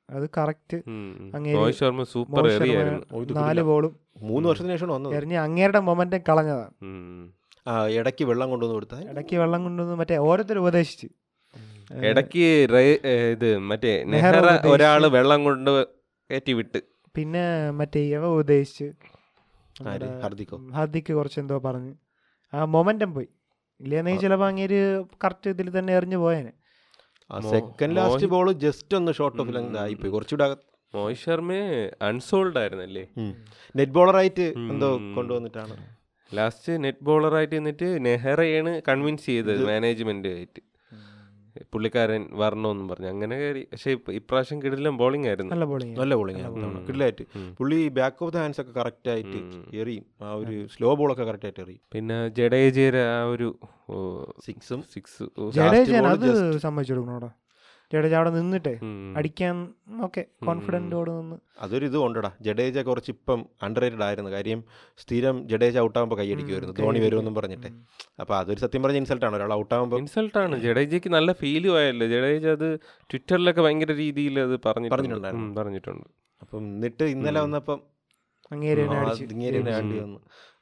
അത് കറക്റ്റ് ശർമ്മ സൂപ്പർ നാല് ബോളും മൂന്ന് വർഷത്തിന് ശേഷം വന്നത്. എറിഞ്ഞ് അങ്ങേരുടെ മൊമെന്റം കളഞ്ഞതാണ് ആ ഇടയ്ക്ക് വെള്ളം കൊണ്ടുവന്ന് കൊടുത്താൽ ഇടയ്ക്ക് വെള്ളം കൊണ്ടുവന്ന് മറ്റേ ഓരോരുത്തർ ഉപദേശിച്ച്. ഇടയ്ക്ക് ഇത് മറ്റേ നെഹ്റ ഒരാൾ വെള്ളം കൊണ്ട് കയറ്റി വിട്ട്. പിന്നെ മറ്റേ ഇവ ഉപദേശിച്ച്. ഹർദിക്കോ? ഹർദിക്ക് കുറച്ച് എന്തോ പറഞ്ഞ്. ആ മൊമെന്റം പോയി. ഇല്ലെന്നെങ്കിൽ ചിലപ്പോൾ അങ്ങേര് കറക്റ്റ് ഇതിൽ തന്നെ എറിഞ്ഞു പോയേനെ. ആ സെക്കൻഡ് ലാസ്റ്റ് ബോൾ ജസ്റ്റ് ഒന്ന് ഷോർട്ട് ഓഫ്. ലെങ്ത് ആയിപ്പോയി. കുറച്ചുകൂടെ മോഹിത് ശർമ്മയെ അൺസോൾഡ് ആയിരുന്നല്ലേ? നെറ്റ് ബോളറായിട്ട് എന്തോ കൊണ്ടുവന്നിട്ടാണ്. ലാസ്റ്റ് നെറ്റ് ബോളറായിട്ട് നിന്നിട്ട് നെഹ്റയാണ് കൺവിൻസ് ചെയ്തത് മാനേജ്മെന്റ് ആയിട്ട്. പുള്ളിക്കാരൻ വരണമെന്നും പറഞ്ഞു. അങ്ങനെ കയറി. പക്ഷെ ഇപ്പ- ഇപ്രാവശ്യം കിടിലം ബോളിംഗ് ആയിരുന്നു. നല്ല ബോളിംഗ് നല്ല ബോളിംഗ് ആയിരുന്നു. കിടിലായിട്ട്. പുള്ളി ബാക്ക് ഓഫ് ദ ഹാൻഡ്സ് ഒക്കെ കറക്റ്റ് ആയിട്ട് എറിയും. ആ ഒരു സ്ലോ ബോൾ ഒക്കെ കറക്റ്റ് ആയിട്ട് എറിയും. പിന്നെ ജഡേജയുടെ ആ ഒരു സിക്സും സിക്സ് ജഡേജ അത് സമ്മതിച്ചു കൊടുക്കണോടാ ജഡേജ അവിടെ നിന്നിട്ടേ അടിക്കാൻ ഓക്കെ കോൺഫിഡന്റോട് നിന്ന്. അതൊരു ഇത് കൊണ്ടടാ ജഡേജ കുറച്ച് ഇപ്പം അണ്ടർ റേറ്റഡ് ആയിരുന്നു. കാര്യം സ്ഥിരം ജഡേജ ഔട്ടാകുമ്പോൾ കൈയടിക്കുമായിരുന്നു ധോണി വരുമെന്നും പറഞ്ഞിട്ട്. അപ്പോൾ അതൊരു സത്യം പറഞ്ഞ ഇൻസൾട്ട് ഇൻസൾട്ടാണ് ഒരാൾ ഔട്ടാകുമ്പോൾ ആണ്. ജഡേജയ്ക്ക് നല്ല ഫീലും ആയല്ലോ. ജഡേജ അത് ട്വിറ്ററിലൊക്കെ ഭയങ്കര രീതിയിൽ അത് പറഞ്ഞു പറഞ്ഞിട്ടുണ്ടായിരുന്നു. പറഞ്ഞിട്ടുണ്ട്. അപ്പം എന്നിട്ട് ഇന്നലെ വന്നപ്പം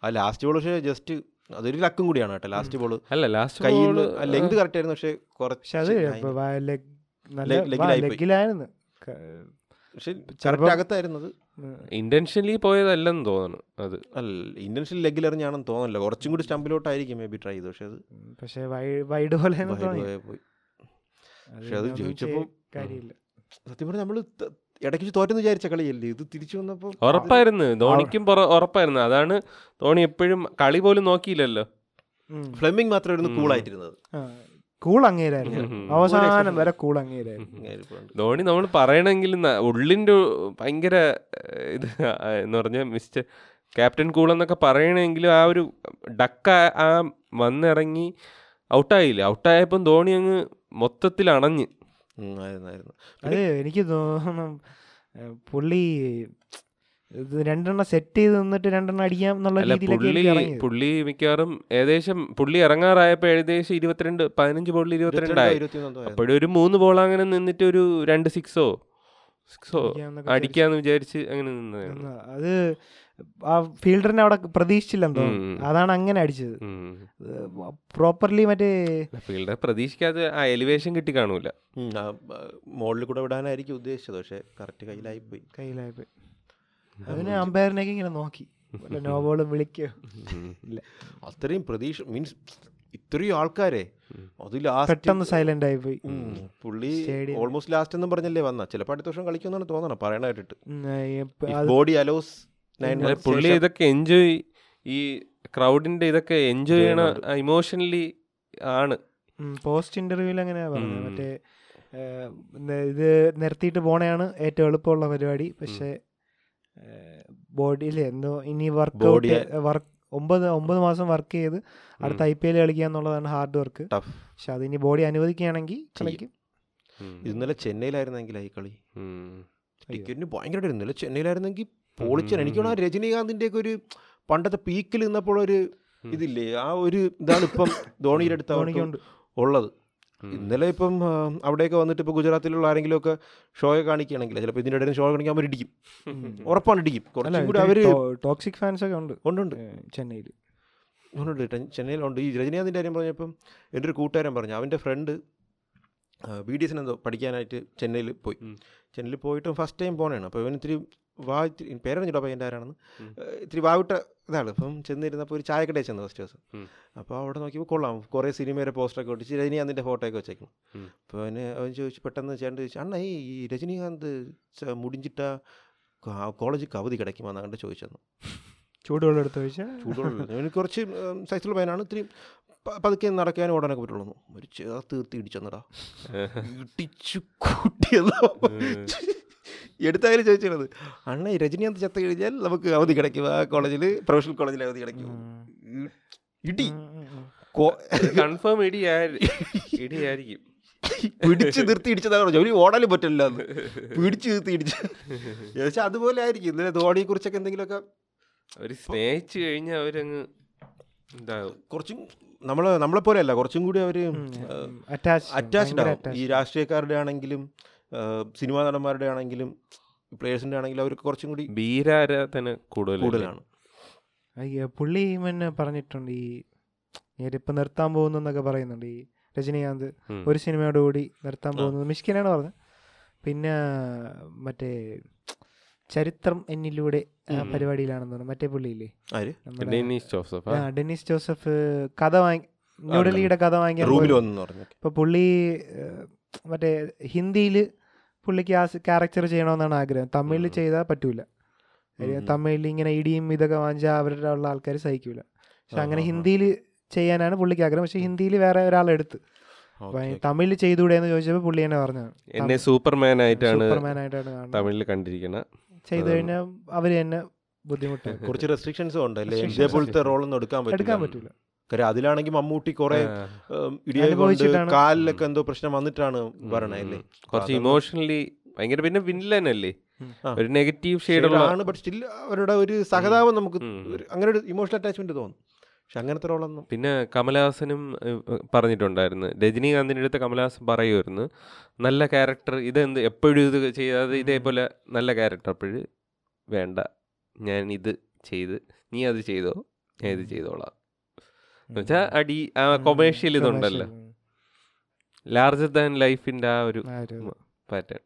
ആ, ലാസ്റ്റ് ബോൾ പക്ഷേ ജസ്റ്റ് അതൊരു ലക്കും കൂടിയാണ് കേട്ടോ. ലാസ്റ്റ് ബോൾ അല്ല ലാസ്റ്റ് കയ്യിൽ ലെങ്ത് കറക്റ്റ് ആയിരുന്നു. പക്ഷേ പക്ഷെ അത് കുറച്ച് ലെഗിലായിരുന്നു. പക്ഷേ കറക്റ്റ് അകത്തായിരുന്നത്. ഇന്റൻഷനലി പോയതല്ലെന്ന് തോന്നുന്നു അത്. അല്ല ഇന്റൻഷനിൽ ലെഗിൽ എറിഞ്ഞാണെന്ന് തോന്നുന്നില്ല. കുറച്ചും കൂടി സ്റ്റമ്പിലോട്ടായിരിക്കും മേ ബി ട്രൈ ചെയ്തു പക്ഷെ അത് പക്ഷേ വൈഡ് പോലെ പോയി- പക്ഷെ അത് ജയിച്ചപ്പം കാര്യമില്ല. സത്യം പറഞ്ഞാൽ നമ്മൾ ഇടയ്ക്ക് തോറ്റെന്ന് വിചാരിച്ച കളിയല്ലേ? ഇത് തിരിച്ചു വന്നപ്പോൾ ഉറപ്പായിരുന്നു. ധോണിക്കും ഉറപ്പായിരുന്നു. അതാണ് ധോണി എപ്പോഴും കളി പോലും നോക്കിയില്ലല്ലോ. ഫ്ലെമിംഗ് മാത്രമായിരുന്നു കൂളായിട്ടിരുന്നത്. കൂൾ അങ്ങേരായിരുന്നു. അവസാനം വരെ കൂൾ അങ്ങേരായിരുന്നു. ധോണി നമ്മൾ പറയണമെങ്കിൽ ഉള്ളിന്റെ ഭയങ്കര ഇത് എന്ന് പറഞ്ഞ മിസ്റ്റർ ക്യാപ്റ്റൻ കൂൾ എന്നൊക്കെ പറയണമെങ്കിലും ആ ഒരു ഡക്ക ആ വന്നിറങ്ങി ഔട്ടായില്ല? ഔട്ടായപ്പം ധോണി അങ്ങ് മൊത്തത്തിൽ അണഞ്ഞ് അതെ എനിക്ക് തോന്നുന്നു പുള്ളി രണ്ടെണ്ണം സെറ്റ് ചെയ്ത് നിന്നിട്ട് രണ്ടെണ്ണം അടിക്കാം എന്നുള്ള രീതിയിലൊക്കെ പുള്ളി മിക്കവാറും ഏകദേശം പുള്ളി ഇറങ്ങാറായപ്പോൾ ഏകദേശം ഇരുപത്തിരണ്ട് പതിനഞ്ച് ബോളിൽ ഇരുപത്തിരണ്ടായി അപ്പോഴൊരു അപ്പോഴും ഒരു മൂന്ന് ബോൾ അങ്ങനെ നിന്നിട്ട് ഒരു രണ്ട് സിക്സോ സിക്സോ അടിക്കാന്ന് വിചാരിച്ച് അങ്ങനെ നിന്നതാണ് അത് ആ ഫീൽഡറിനെ അവിടെ പ്രതീക്ഷിച്ചില്ലെന്ന് തോന്നുന്നു അതാണ് അങ്ങനെ അടിച്ചത്. പ്രോപ്പർലി മറ്റേ ഫീൽഡർ പ്രതീക്ഷിക്കാതെ ആ എലിവേഷൻ കിട്ടി കാണൂല. മോളിൽ മുകളിൽ കൂടെ വിടാനായിരിക്കും ഉദ്ദേശിച്ചത് പക്ഷെ കറക്റ്റ് കയ്യിലായി പോയി കയ്യിലായി പോയി അതിന് അമ്പയറിനേക്ക് ഇങ്ങനെ നോക്കി. നോ ബോൾ വിളിക്കോ. ഇല്ല. അത്രയും പ്രതീക്ഷ മീൻസ് ഇത്രയും ആൾക്കാരെ അത് ലാസ്റ്റ് പെട്ടെന്ന് സൈലന്റ് ആയി പോയി പുള്ളി. ഓൾമോസ്റ്റ് ലാസ്റ്റ് എന്നും പറഞ്ഞല്ലേ വന്ന. ചിലപ്പോൾ അടുത്ത വർഷം കളിക്കുമെന്നാണ് തോന്നണം പറയണ കേട്ടിട്ട് ബോഡി അലോസ് പുള്ളി ഇതൊക്കെ എൻജോയ് ഈ ക്രൗഡിന്റെ ഇതൊക്കെ എൻജോയ് ചെയ്യണ ഇമോഷണലി ആണ്. പോസ്റ്റ് ഇന്റർവ്യൂവിൽ അങ്ങനെ പറഞ്ഞത്. മറ്റേ ഇത് നിർത്തിയിട്ട് പോണയാണ് ഏറ്റവും എളുപ്പമുള്ള പരിപാടി. പക്ഷേ ബോഡിയിൽ എന്തോ ഇനി വർക്ക് ഔട്ട് വർക്ക് ഒമ്പത് ഒമ്പത് മാസം വർക്ക് ചെയ്ത് അടുത്ത ഐ പി എൽ കളിക്കുക എന്നുള്ളതാണ് ഹാർഡ് വർക്ക് ടഫ് പക്ഷെ അതിനി ബോഡി അനുവദിക്കുകയാണെങ്കിൽ കളിക്കും. ഇന്നലെ ചെന്നൈയിലായിരുന്നെങ്കിൽ ഈ കളി. ടിക്കറ്റിന് ഭയങ്കരമായിട്ട് ഇന്നലെ ചെന്നൈയിലായിരുന്നെങ്കിൽ പൊളിച്ചാണ് എനിക്ക് തോന്നുന്നു ആ രജനീകാന്തിന്റെ ഒക്കെ ഒരു പണ്ടത്തെ പീക്കിൽ നിന്നപ്പോൾ ഒരു ഇതില്ലേ? ആ ഒരു ഇതാണ് ഇപ്പം ധോണിയുടെ അടുത്ത് ഉള്ളത്. ഇന്നലെ ഇപ്പം അവിടെയൊക്കെ വന്നിട്ട് ഇപ്പോൾ ഗുജറാത്തിലുള്ള ആരെങ്കിലുമൊക്കെ ഷോയെ കാണിക്കുകയാണെങ്കിൽ ചിലപ്പോൾ ഇതിന്റെ ഇടയിൽ ഷോ കാണിക്കാൻ അവർ ഇടിക്കും ഉറപ്പാണ് ഇടിക്കും. കുറച്ചും കൂടി അവർ ടോക്സിക് ഫാൻസ് ഒക്കെ ഉണ്ട് ഉണ്ടുണ്ട് ചെന്നൈയിൽ ഉണ്ട്. ചെന്നൈയിലുണ്ട് ഈ രജനീകാന്തിന്റെ കാര്യം പറഞ്ഞപ്പം എന്റെ ഒരു കൂട്ടുകാരൻ പറഞ്ഞു അവന്റെ ഫ്രണ്ട് ബി ഡി എസിനെന്തോ പഠിക്കാനായിട്ട് ചെന്നൈയിൽ പോയി. ചെന്നൈയിൽ പോയിട്ട് ഫസ്റ്റ് ടൈം പോകണേണ് അപ്പോൾ ഇവൻ ഇത്തിരി വാ ഇത്തിരി പേരറിഞ്ഞിട്ടോ? പയ്യന്റെ ആരാണെന്ന്? ഉം. ഇത്തിരി വാവിട്ട ഇതാണ്. ഇപ്പം ചെന്നിരുന്നപ്പോൾ ഒരു ചായക്കടയിൽ ചെന്ന് ഫസ്റ്റ് ദിവസം. അപ്പോൾ അവിടെ നോക്കിയപ്പോൾ കൊള്ളാം. കുറേ സിനിമയുടെ പോസ്റ്ററൊക്കെ ഒട്ടിച്ച് രജനീകാന്തിന്റെ ഫോട്ടോ ഒക്കെ വെച്ചേക്കും അപ്പോൾ അവന് അവൻ ചോദിച്ചു പെട്ടെന്ന് ചേട്ടൻ ചോദിച്ചു അണ്ണ ഈ രജനീകാന്ത് മുടിഞ്ഞിട്ട മുടിഞ്ചിട്ട കോളേജിൽ അവധി കിടക്കുമെന്ന് അങ്ങോട്ട് ചോദിച്ചെന്ന് ചൂടുവെള്ളം എടുത്ത് ചോദിച്ചാൽ ചൂടുവെള്ളം എനിക്ക് കുറച്ച് സൈസുള്ള പയ്യനാണ് ഇത്രയും പതുക്കെ നടക്കാനും ഓടാനൊക്കെ പറ്റുള്ളൂ. ഒരു ചേർത്ത് തീർത്തി ഇടിച്ചെന്നടാ ഇടിച്ചു കൂട്ടിയതോ. എടുത്തായാലും ചോദിച്ചത് അണ്ണ ഈ രജനീകാന്ത് ചത്ത കഴിഞ്ഞാൽ നമുക്ക് അവധി കിടക്കും. ആ കോളേജിൽ പ്രൊഫഷണൽ കോളേജിൽ അവധി കിടക്കും. ഇടി. കൺഫേം ഇടിയായി ഇടിയായിരിക്കും. പിടിച്ച് നിർത്തി ഇടിച്ചതാണ് പറഞ്ഞു ഒരു ഓടാനും പറ്റില്ല എന്ന് പിടിച്ച് നിർത്തി ഇടിച്ച്. ഏകദേശം അതുപോലെ ആയിരിക്കും. ഇന്നലെ ധോണിയെ കുറിച്ചൊക്കെ എന്തെങ്കിലുമൊക്കെ അവർ സ്നേഹിച്ചു കഴിഞ്ഞാൽ അവരങ്ങ് ഇതാവും. കുറച്ചും നമ്മൾ നമ്മളെ പോലെയല്ല കുറച്ചും കൂടി അവർ അറ്റാച്ച് അറ്റാച്ച്ഡ് ആവും. ഈ രാഷ്ട്രീയക്കാരുടെ ആണെങ്കിലും സിനിമാ നടന്മാരുടെ ആണെങ്കിലും പ്ലേയേഴ്സിന്റെ ആണെങ്കിലും അവർക്ക് കുറച്ചും കൂടി തന്നെ കൂടുതൽ കൂടുതലാണ്. അയ്യോ പുള്ളി പിന്നെ പറഞ്ഞിട്ടുണ്ട് ഈ ഞാനിപ്പോൾ നിർത്താൻ പോകുന്നു എന്നൊക്കെ പറയുന്നുണ്ട്. ഈ രജനീകാന്ത് ഒരു സിനിമയോട് കൂടി നിർത്താൻ പോകുന്നത് മിഷ്കിനാണ് പറഞ്ഞത്. പിന്നെ മറ്റേ ചരിത്രം എന്നിലൂടെ പരിപാടിയിലാണെന്ന് തോന്നുന്നു. മറ്റേ പുള്ളിയില്ലേ? ആര്? ഡെന്നീസ് ജോസഫ് ആ, ഡെന്നിസ് ജോസഫ് കഥ വാങ്ങി ന്യൂഡൽഹിയുടെ കഥ വാങ്ങിയ റൂമിൽ പോയി. പറഞ്ഞു. ഇപ്പൊ പുള്ളി മറ്റേ ഹിന്ദിയിൽ പുള്ളിക്ക് ആ ക്യാരക്ടർ ചെയ്യണമെന്നാണ് ആഗ്രഹം. തമിഴിൽ. ചെയ്താൽ പറ്റൂല. തമിഴിൽ ഇങ്ങനെ ഇടിയും ഇതൊക്കെ വാങ്ങിച്ചാൽ അവരുടെ ഉള്ള ആൾക്കാർ സഹിക്കൂല. പക്ഷെ അങ്ങനെ. ഹിന്ദിയിൽ ചെയ്യാനാണ് പുള്ളിക്ക് ആഗ്രഹം. പക്ഷെ ഹിന്ദിയിൽ വേറെ ഒരാളെടുത്ത്. തമിഴിൽ ചെയ്തുകൂടെ എന്ന് ചോദിച്ചപ്പോൾ പുള്ളി തന്നെ പറഞ്ഞത് എന്നെ സൂപ്പർമാൻ ആയിട്ടാണ് സൂപ്പർമാൻ ആയിട്ടാണ് കാണുന്നത്. തമിഴിൽ കണ്ടിരിക്കുന്നത് ചെയ്തു കഴിഞ്ഞാൽ അവർ തന്നെ ബുദ്ധിമുട്ടാണ് കുറച്ച് റെസ്ട്രിക്ഷൻസും ഉണ്ടല്ലേ റോളൊന്നും എടുക്കാൻ എടുക്കാൻ പറ്റില്ല. പറ്റൂല. കാര്യം അതിലാണെങ്കിൽ മമ്മൂട്ടി കുറെ. കാലിലൊക്കെ എന്തോ പ്രശ്നം വന്നിട്ടാണ് പറയണല്ലേ കുറച്ച് ഇമോഷണലി ഭയങ്കര പിന്നെ വില്ലൻ അല്ലേ ആ. ഒരു നെഗറ്റീവ് ആണ് ബട്ട് സ്റ്റിൽ അവരുടെ ഒരു സഹതാപം നമുക്ക് അങ്ങനെ ഒരു ഇമോഷണൽ അറ്റാച്ച്മെന്റ് തോന്നും. പക്ഷെ അങ്ങനത്തെ റോളൊന്നും പിന്നെ കമലഹാസനും പറഞ്ഞിട്ടുണ്ടായിരുന്നു. രജനീകാന്തിന്റെ അടുത്ത് കമലഹാസൻ പറയുമായിരുന്നു നല്ല ക്യാരക്ടർ ഇതെന്ത് എപ്പോഴും ഇത് ചെയ്യാതെ ഇതേപോലെ നല്ല ക്യാരക്ടർ അപ്പോഴ് വേണ്ട. ഞാൻ ഇത് ചെയ്ത് നീ അത് ചെയ്തോ ഞാൻ ഇത് ചെയ്തോളാം. എന്നുവെച്ചാൽ അടി ആ കൊമേഴ്ഷ്യൽ ഇതുണ്ടല്ലോ. ലാർജർ ദാൻ ലൈഫിന്റെ ആ ഒരു പാറ്റേൺ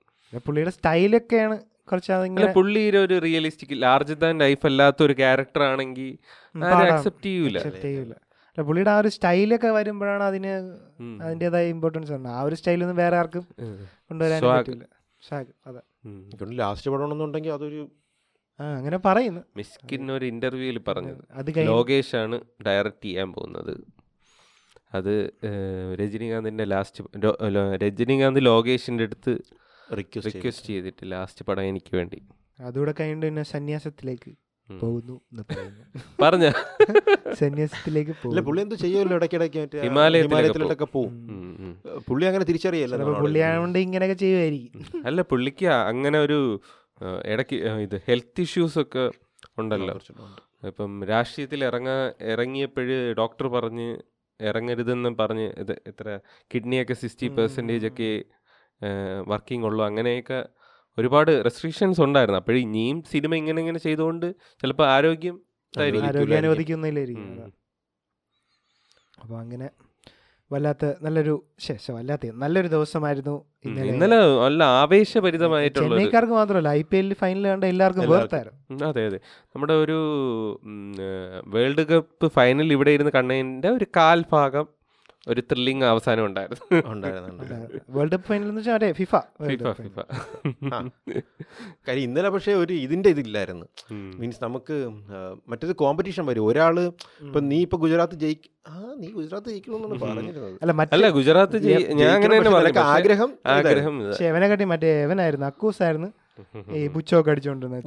പുള്ളിയുടെ സ്റ്റൈലൊക്കെയാണ് കുറച്ച് പുള്ളിയുടെ ഒരു റിയലിസ്റ്റിക് ലാർജർ ദാൻ ലൈഫ് അല്ലാത്ത ഒരു ക്യാരക്ടർ ആണെങ്കിൽ. അക്സെപ്റ്റ് ചെയ്യൂല. അല്ല പുള്ളിയുടെ ആ ഒരു സ്റ്റൈലൊക്കെ വരുമ്പോഴാണ് അതിന്. അതിന്റെതായ ഇമ്പോർട്ടൻസ് ഉണ്ട് ആ ഒരു സ്റ്റൈലൊന്നും വേറെ ആർക്കും കൊണ്ടുവരാൻ. പറ്റില്ല. ലാസ്റ്റ് പടമാണെന്നുണ്ടെങ്കിൽ അതൊരു അങ്ങനെ പറയുന്നു. മിസ്കിൻ ഒരു ഇന്റർവ്യൂവിൽ പറഞ്ഞത്. അത് ലോകേഷ് ആണ് ഡയറക്റ്റ് ചെയ്യാൻ പോകുന്നത്. അത് രജനീകാന്തിന്റെ ലാസ്റ്റ് രജനീകാന്ത് ലോകേഷിന്റെ അടുത്ത് റിക്വസ്റ്റ് ചെയ്തിട്ട് ലാസ്റ്റ് പടം എനിക്ക് വേണ്ടി. അതുകൂടെ കഴിഞ്ഞിട്ട് പിന്നെ സന്യാസത്തിലേക്ക്. പോകുന്നു പറയുന്നു. പറഞ്ഞ? സന്യാസത്തിലേക്ക് പോകും പുള്ളി എന്തോ ചെയ്യുമല്ലോ ഇടയ്ക്കിടയ്ക്ക് ഹിമാലയത്തിലൊക്കെ ഹിമാലയത്തിലോട്ടൊക്കെ ഉം. പുള്ളി അങ്ങനെ തിരിച്ചറിയല്ലോ പുള്ളിയായതുകൊണ്ട് ഇങ്ങനെയൊക്കെ ചെയ്യുമായിരിക്കും അല്ല പുള്ളിക്ക് അങ്ങനെ ഒരു ഇടയ്ക്ക് ഇത് ഹെൽത്ത് ഇഷ്യൂസ് ഒക്കെ ഉണ്ടല്ലോ. ഇപ്പം രാഷ്ട്രീയത്തിൽ ഇറങ്ങാ ഇറങ്ങിയപ്പോഴ് ഡോക്ടർ പറഞ്ഞ് ഇറങ്ങരുതെന്ന് പറഞ്ഞ് ഇത് എത്ര കിഡ്നിയൊക്കെ സിക്സ്റ്റി പെർസെന്റേജ് ഒക്കെ വർക്കിംഗ് ഉള്ളൂ. അങ്ങനെയൊക്കെ ഒരുപാട് റെസ്ട്രിക്ഷൻസ് ഉണ്ടായിരുന്നു. അപ്പോഴും ഇനിയും സിനിമ ഇങ്ങനെ ഇങ്ങനെ ചെയ്തുകൊണ്ട് ചിലപ്പോൾ ആരോഗ്യം അനുവദിക്കുന്നില്ലായിരിക്കും. അപ്പോൾ അങ്ങനെ വല്ലാത്ത നല്ലൊരു ശേഷം വല്ലാത്ത നല്ലൊരു ദിവസമായിരുന്നു ഇന്നലെ. നല്ല ആവേശഭരിതമായിട്ടുള്ള ചെന്നൈക്കാർക്ക് മാത്രമല്ല ഐ പി എല്ലിൽ ഫൈനൽ കണ്ട എല്ലാവർക്കും എല്ലാവർക്കും. വേർത്തായിരുന്നു അതെ അതെ. നമ്മുടെ ഒരു വേൾഡ് കപ്പ് ഫൈനൽ ഇവിടെ ഇരുന്ന് കണ്ടതിന്റെ ഒരു കാൽ ഭാഗം ഒരു ത്രില്ലിങ് അവസാനം ഉണ്ടായിരുന്നു. വേൾഡ് കപ്പ് ഫൈനൽ എന്ന് വെച്ചാൽ ഫിഫ ഫിഫ ഫിഫ ആ. കാര്യം ഇന്നലെ പക്ഷേ ഒരു ഇതിന്റെ ഇതില്ലായിരുന്നു. മീൻസ് നമുക്ക് മറ്റൊരു കോമ്പറ്റീഷൻ വരും. ഒരാൾ ഇപ്പൊ നീ ഇപ്പൊ ഗുജറാത്ത് ജയിക്ക ആ നീ ഗുജറാത്ത് ജയിക്കണമെന്നാണ് പറഞ്ഞിരുന്നത്. അല്ല മറ്റേ ഗുജറാത്ത് ഞാൻ അങ്ങനെ തന്നെ ആഗ്രഹം ആഗ്രഹം എവനെക്കാട്ടി മറ്റേ എവനായിരുന്നു അക്കൂസ് ആയിരുന്നു ഈ ബുച്ചോക്ക് അടിച്ചോണ്ടിരുന്നത്.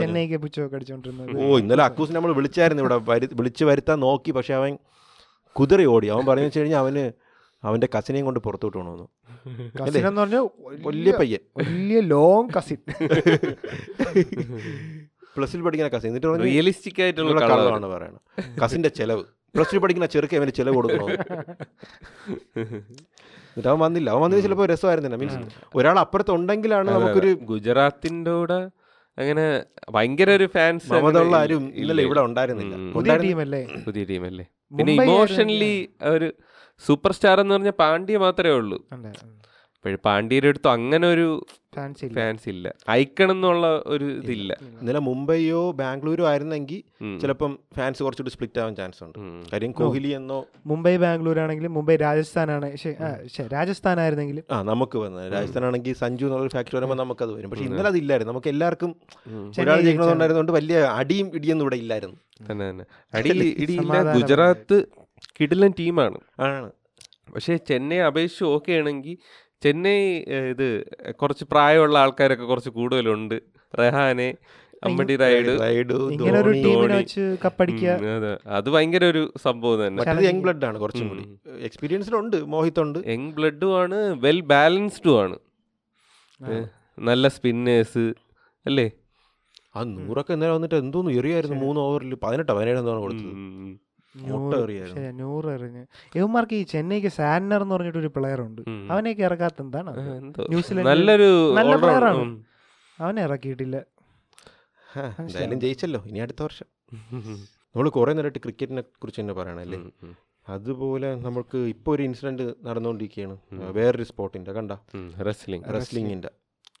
ചെന്നൈക്ക് ബുച്ചോക്ക് അടിച്ചോണ്ടിരുന്നത്. ഓ ഇന്നലെ അക്കൂസിനെ നമ്മൾ വിളിച്ചായിരുന്നു ഇവിടെ വിളിച്ചു വിളിച്ച് വരുത്താൻ നോക്കി പക്ഷെ അവൻ കുതിറി ഓടി. അവൻ പറഞ്ഞു വെച്ച് കഴിഞ്ഞാൽ അവന് അവന്റെ കസിനെയും കൊണ്ട് പുറത്തോട്ട് പോകണമെന്ന് കസിൻ എന്ന് പറഞ്ഞാൽ വലിയ പയ്യൻ. വലിയ ലോങ് കസിൻ പ്ലസിൽ പഠിക്കുന്ന കസിൻ എന്നിട്ട് പറഞ്ഞു റിയലിസ്റ്റിക് ആയിട്ടുള്ള കളറാണ് പറയണം കസിന്റെ ചെലവ്. പ്ലസ് ടു പഠിക്കുന്ന ചെറുക്ക് അവന് ചെലവ് കൊടുക്കണം? എന്നിട്ട് അവൻ വന്നില്ല. അവൻ വന്നത് ചിലപ്പോൾ രസമായിരുന്നില്ല. മീൻസ് ഒരാൾ അപ്പുറത്ത് ഉണ്ടെങ്കിലാണ് നമുക്കൊരു ഗുജറാത്തിന്റെ കൂടെ അങ്ങനെ ഭയങ്കര ഒരു ഫാൻസ് മമതയുള്ള ആരും ഇല്ലല്ലോ ഇവിടെ ഉണ്ടായിരുന്നില്ല. പുതിയ ടീമല്ലേ പുതിയ ടീമല്ലേ പിന്നെ ഇമോഷണലി ഒരു സൂപ്പർ സ്റ്റാർ എന്ന് പറഞ്ഞ പാണ്ഡ്യ മാത്രമേ ഉള്ളൂ. ഇപ്പോഴും പാണ്ഡ്യയുടെ അടുത്ത് അങ്ങനെ ഒരു ഫാൻസ് ഇല്ല. ഫാൻസ് ഇല്ല. ഐക്കൺ എന്നുള്ള ഒരു ഇതില്ല. ഇന്നലെ മുംബൈയോ ബാംഗ്ലൂരോ ആയിരുന്നെങ്കിൽ. ചിലപ്പം ഫാൻസ് കുറച്ചുകൂടി സ്പ്ലിറ്റ് ആവാൻ ചാൻസ് ഉണ്ട്. കാര്യം കോഹ്ലി എന്നോ മുംബൈ ബാംഗ്ലൂർ ആണെങ്കിലും മുംബൈ രാജസ്ഥാനാണ്. ആണ് രാജസ്ഥാൻ ആയിരുന്നെങ്കിലും ആ നമുക്ക് വന്നത് രാജസ്ഥാൻ ആണെങ്കിൽ സഞ്ജു എന്നുള്ള ഫാക്ടറി വരുമ്പോൾ നമുക്കത് വരും. പക്ഷെ ഇന്നലെ അതില്ലായിരുന്നു. നമുക്ക് എല്ലാവർക്കും. ഒരാൾ ജയിക്കണമെന്നുണ്ടായിരുന്നോണ്ട് വലിയ അടിയും ഇടിയൊന്നും ഇവിടെ ഇല്ലായിരുന്നു. തന്നെ തന്നെ. അടി ഇടിയില്ല ഗുജറാത്ത് കിടിലൻ ടീമാണ് ആണ്. പക്ഷേ ചെന്നൈ അപേക്ഷിച്ച് ഓക്കെ ആണെങ്കിൽ ചെന്നൈ ഇത് കുറച്ച് പ്രായമുള്ള ആൾക്കാരൊക്കെ കുറച്ച് കൂടുതലുണ്ട്. റെഹാനെ അമ്പടി റൈഡ് റൈഡ് ഇങ്ങനെ ഒരു ധോണി, ടീമിനെ ധോണി. വെച്ച് കപ്പടിക്കുക. ഉം, അതെ. ഭയങ്കര ഒരു സംഭവം തന്നെ. മറ്റേത് യങ് ബ്ലഡ് ആണ് കുറച്ചും കൂടി. എക്സ്പീരിയൻസിലുണ്ട് മോഹിത് ഉണ്ട് യങ് ബ്ലഡും ആണ് വെൽ ബാലൻസ്ഡും ആണ്. നല്ല സ്പിന്നേഴ്സ് അല്ലേ? ആ നൂറൊക്കെ ഇന്നലെ വന്നിട്ട് എന്തോന്ന് എറിയായിരുന്നു മൂന്ന് ഓവറിൽ പതിനെട്ടോ പതിനേഴ് എന്താണ് കൊടുത്തത്. നൂറ് എറിഞ്ഞ്. ഇവന്മാർക്ക് ഈ ചെന്നൈക്ക് സാന്നർ എന്ന് പറഞ്ഞിട്ട് ഒരു പ്ലെയർ ഉണ്ട്. അവനെയൊക്കെ ഇറക്കാത്ത എന്താണ് ന്യൂസിലൻഡ് നല്ലൊരു നല്ല പ്ലെയറാണ് ആണ്. അവനെ ഇറക്കിയിട്ടില്ല. എന്തായാലും ജയിച്ചല്ലോ. ഇനി അടുത്ത വർഷം. നമ്മൾ കുറേ നേരമായിട്ട് ക്രിക്കറ്റിനെ കുറിച്ച് തന്നെ പറയണല്ലേ അതുപോലെ നമുക്ക് ഇപ്പോൾ ഒരു ഇൻസിഡന്റ് നടന്നുകൊണ്ടിരിക്കുകയാണ് വേറൊരു സ്പോർട്ടിന്റെ കണ്ട? റെസ്ലിംഗ് റെസ്ലിംഗിന്റെ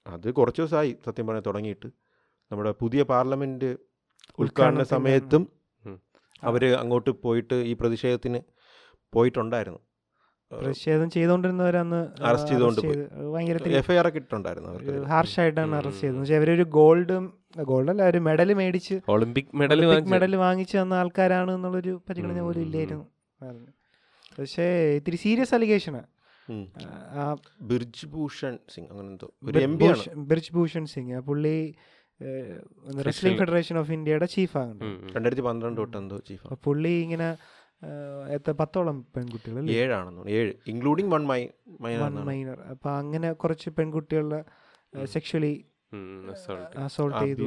അത് കുറച്ച് ദിവസമായി സത്യം പറഞ്ഞാൽ തുടങ്ങിയിട്ട്. നമ്മുടെ പുതിയ പാർലമെന്റ് ഉദ്ഘാടന സമയത്തും. അവർ അങ്ങോട്ട് പോയിട്ട് ഈ പ്രതിഷേധത്തിന് പോയിട്ടുണ്ടായിരുന്നു. പ്രതിഷേധം ചെയ്തുകൊണ്ടിരുന്നവരന്ന് അറസ്റ്റ് ചെയ്തുകൊണ്ട് പോയി. ഭയങ്കര എഫ്ഐആർ ഒക്കെ ഇട്ടിട്ടുണ്ടായിരുന്നു അവർക്ക്. ഹാർഷായിട്ടാണ് അറസ്റ്റ് ചെയ്തത്. പക്ഷേ അവരൊരു ഗോൾഡും ഗോൾഡ് അല്ല ഒരു മെഡൽ മേടിച്ച് ഒളിമ്പിക് മെഡൽ മെഡൽ വാങ്ങിച്ചു. തന്ന ആൾക്കാരാണ് എന്നുള്ളൊരു പരിഗണന പോലും ഇല്ലായിരുന്നു. പക്ഷേ ഇത്തിരി സീരിയസ് അലിഗേഷനാണ് ബിർജ് ഭൂഷൺ സിംഗ് അങ്ങനെന്തോ ഒരു എം ആണ്. ബിർജ് ഭൂഷൺ സിംഗ്. ആ പുള്ളി റെസ്ലിംഗ് ഫെഡറേഷൻ ഓഫ് ഇന്ത്യയുടെ ചീഫാണ് രണ്ടായിരത്തി പന്ത്രണ്ട് തൊട്ട് എന്തോ ചീഫ്. പുള്ളി ഇങ്ങനെ എത്ര പത്തോളം പെൺകുട്ടികൾ ഏഴാണെന്ന് ഏഴ്. Including one my minor one minor. അപ്പൊ അങ്ങനെ കുറച്ച് പെൺകുട്ടികളുടെ സെക്ഷലി അസോൾട്ട് ചെയ്തു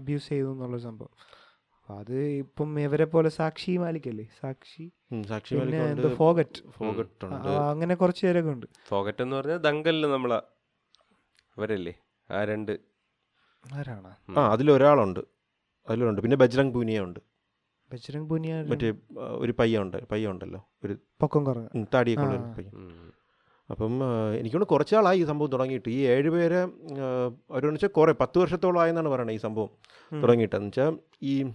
അബ്യൂസ് ചെയ്തു എന്നുള്ള സംഭവം. അപ്പൊ അത് ഇപ്പം ഇവരെ പോലെ സാക്ഷി മാലിക്കല്ലേ? സാക്ഷി സാക്ഷി ഫോഗറ്റ്? ഫോഗറ്റ് അങ്ങനെ കുറച്ച് പേരൊക്കെ ഉണ്ട്. ഫോഗറ്റ് എന്ന് പറഞ്ഞാൽ ദങ്കലിൽ നമ്മളെ അവരല്ലേ? ആ രണ്ട് ആ അതിലൊരാളുണ്ട്. അതിലുണ്ട് പിന്നെ ബജ്രംഗ് പൂനിയ ഉണ്ട്. ബജ്രംഗ് പൂനിയ മറ്റേ ഒരു പയ്യ ഉണ്ട്. പയ്യ ഉണ്ടല്ലോ. ഒരു പൊക്കം കുറഞ്ഞ ഉം, താടിയൊക്കെ ഉള്ള ആ. അപ്പം എനിക്കൊണ്ട് കുറച്ചാളായി ഈ സംഭവം തുടങ്ങിയിട്ട്. ഈ ഏഴ് പേരെ അവരെന്ന് വെച്ചാൽ കുറേ പത്ത് വർഷത്തോളം ആയെന്നാണ് പറയുന്നത് ഈ സംഭവം. തുടങ്ങിയിട്ട്. എന്ന് വെച്ചാൽ ഈ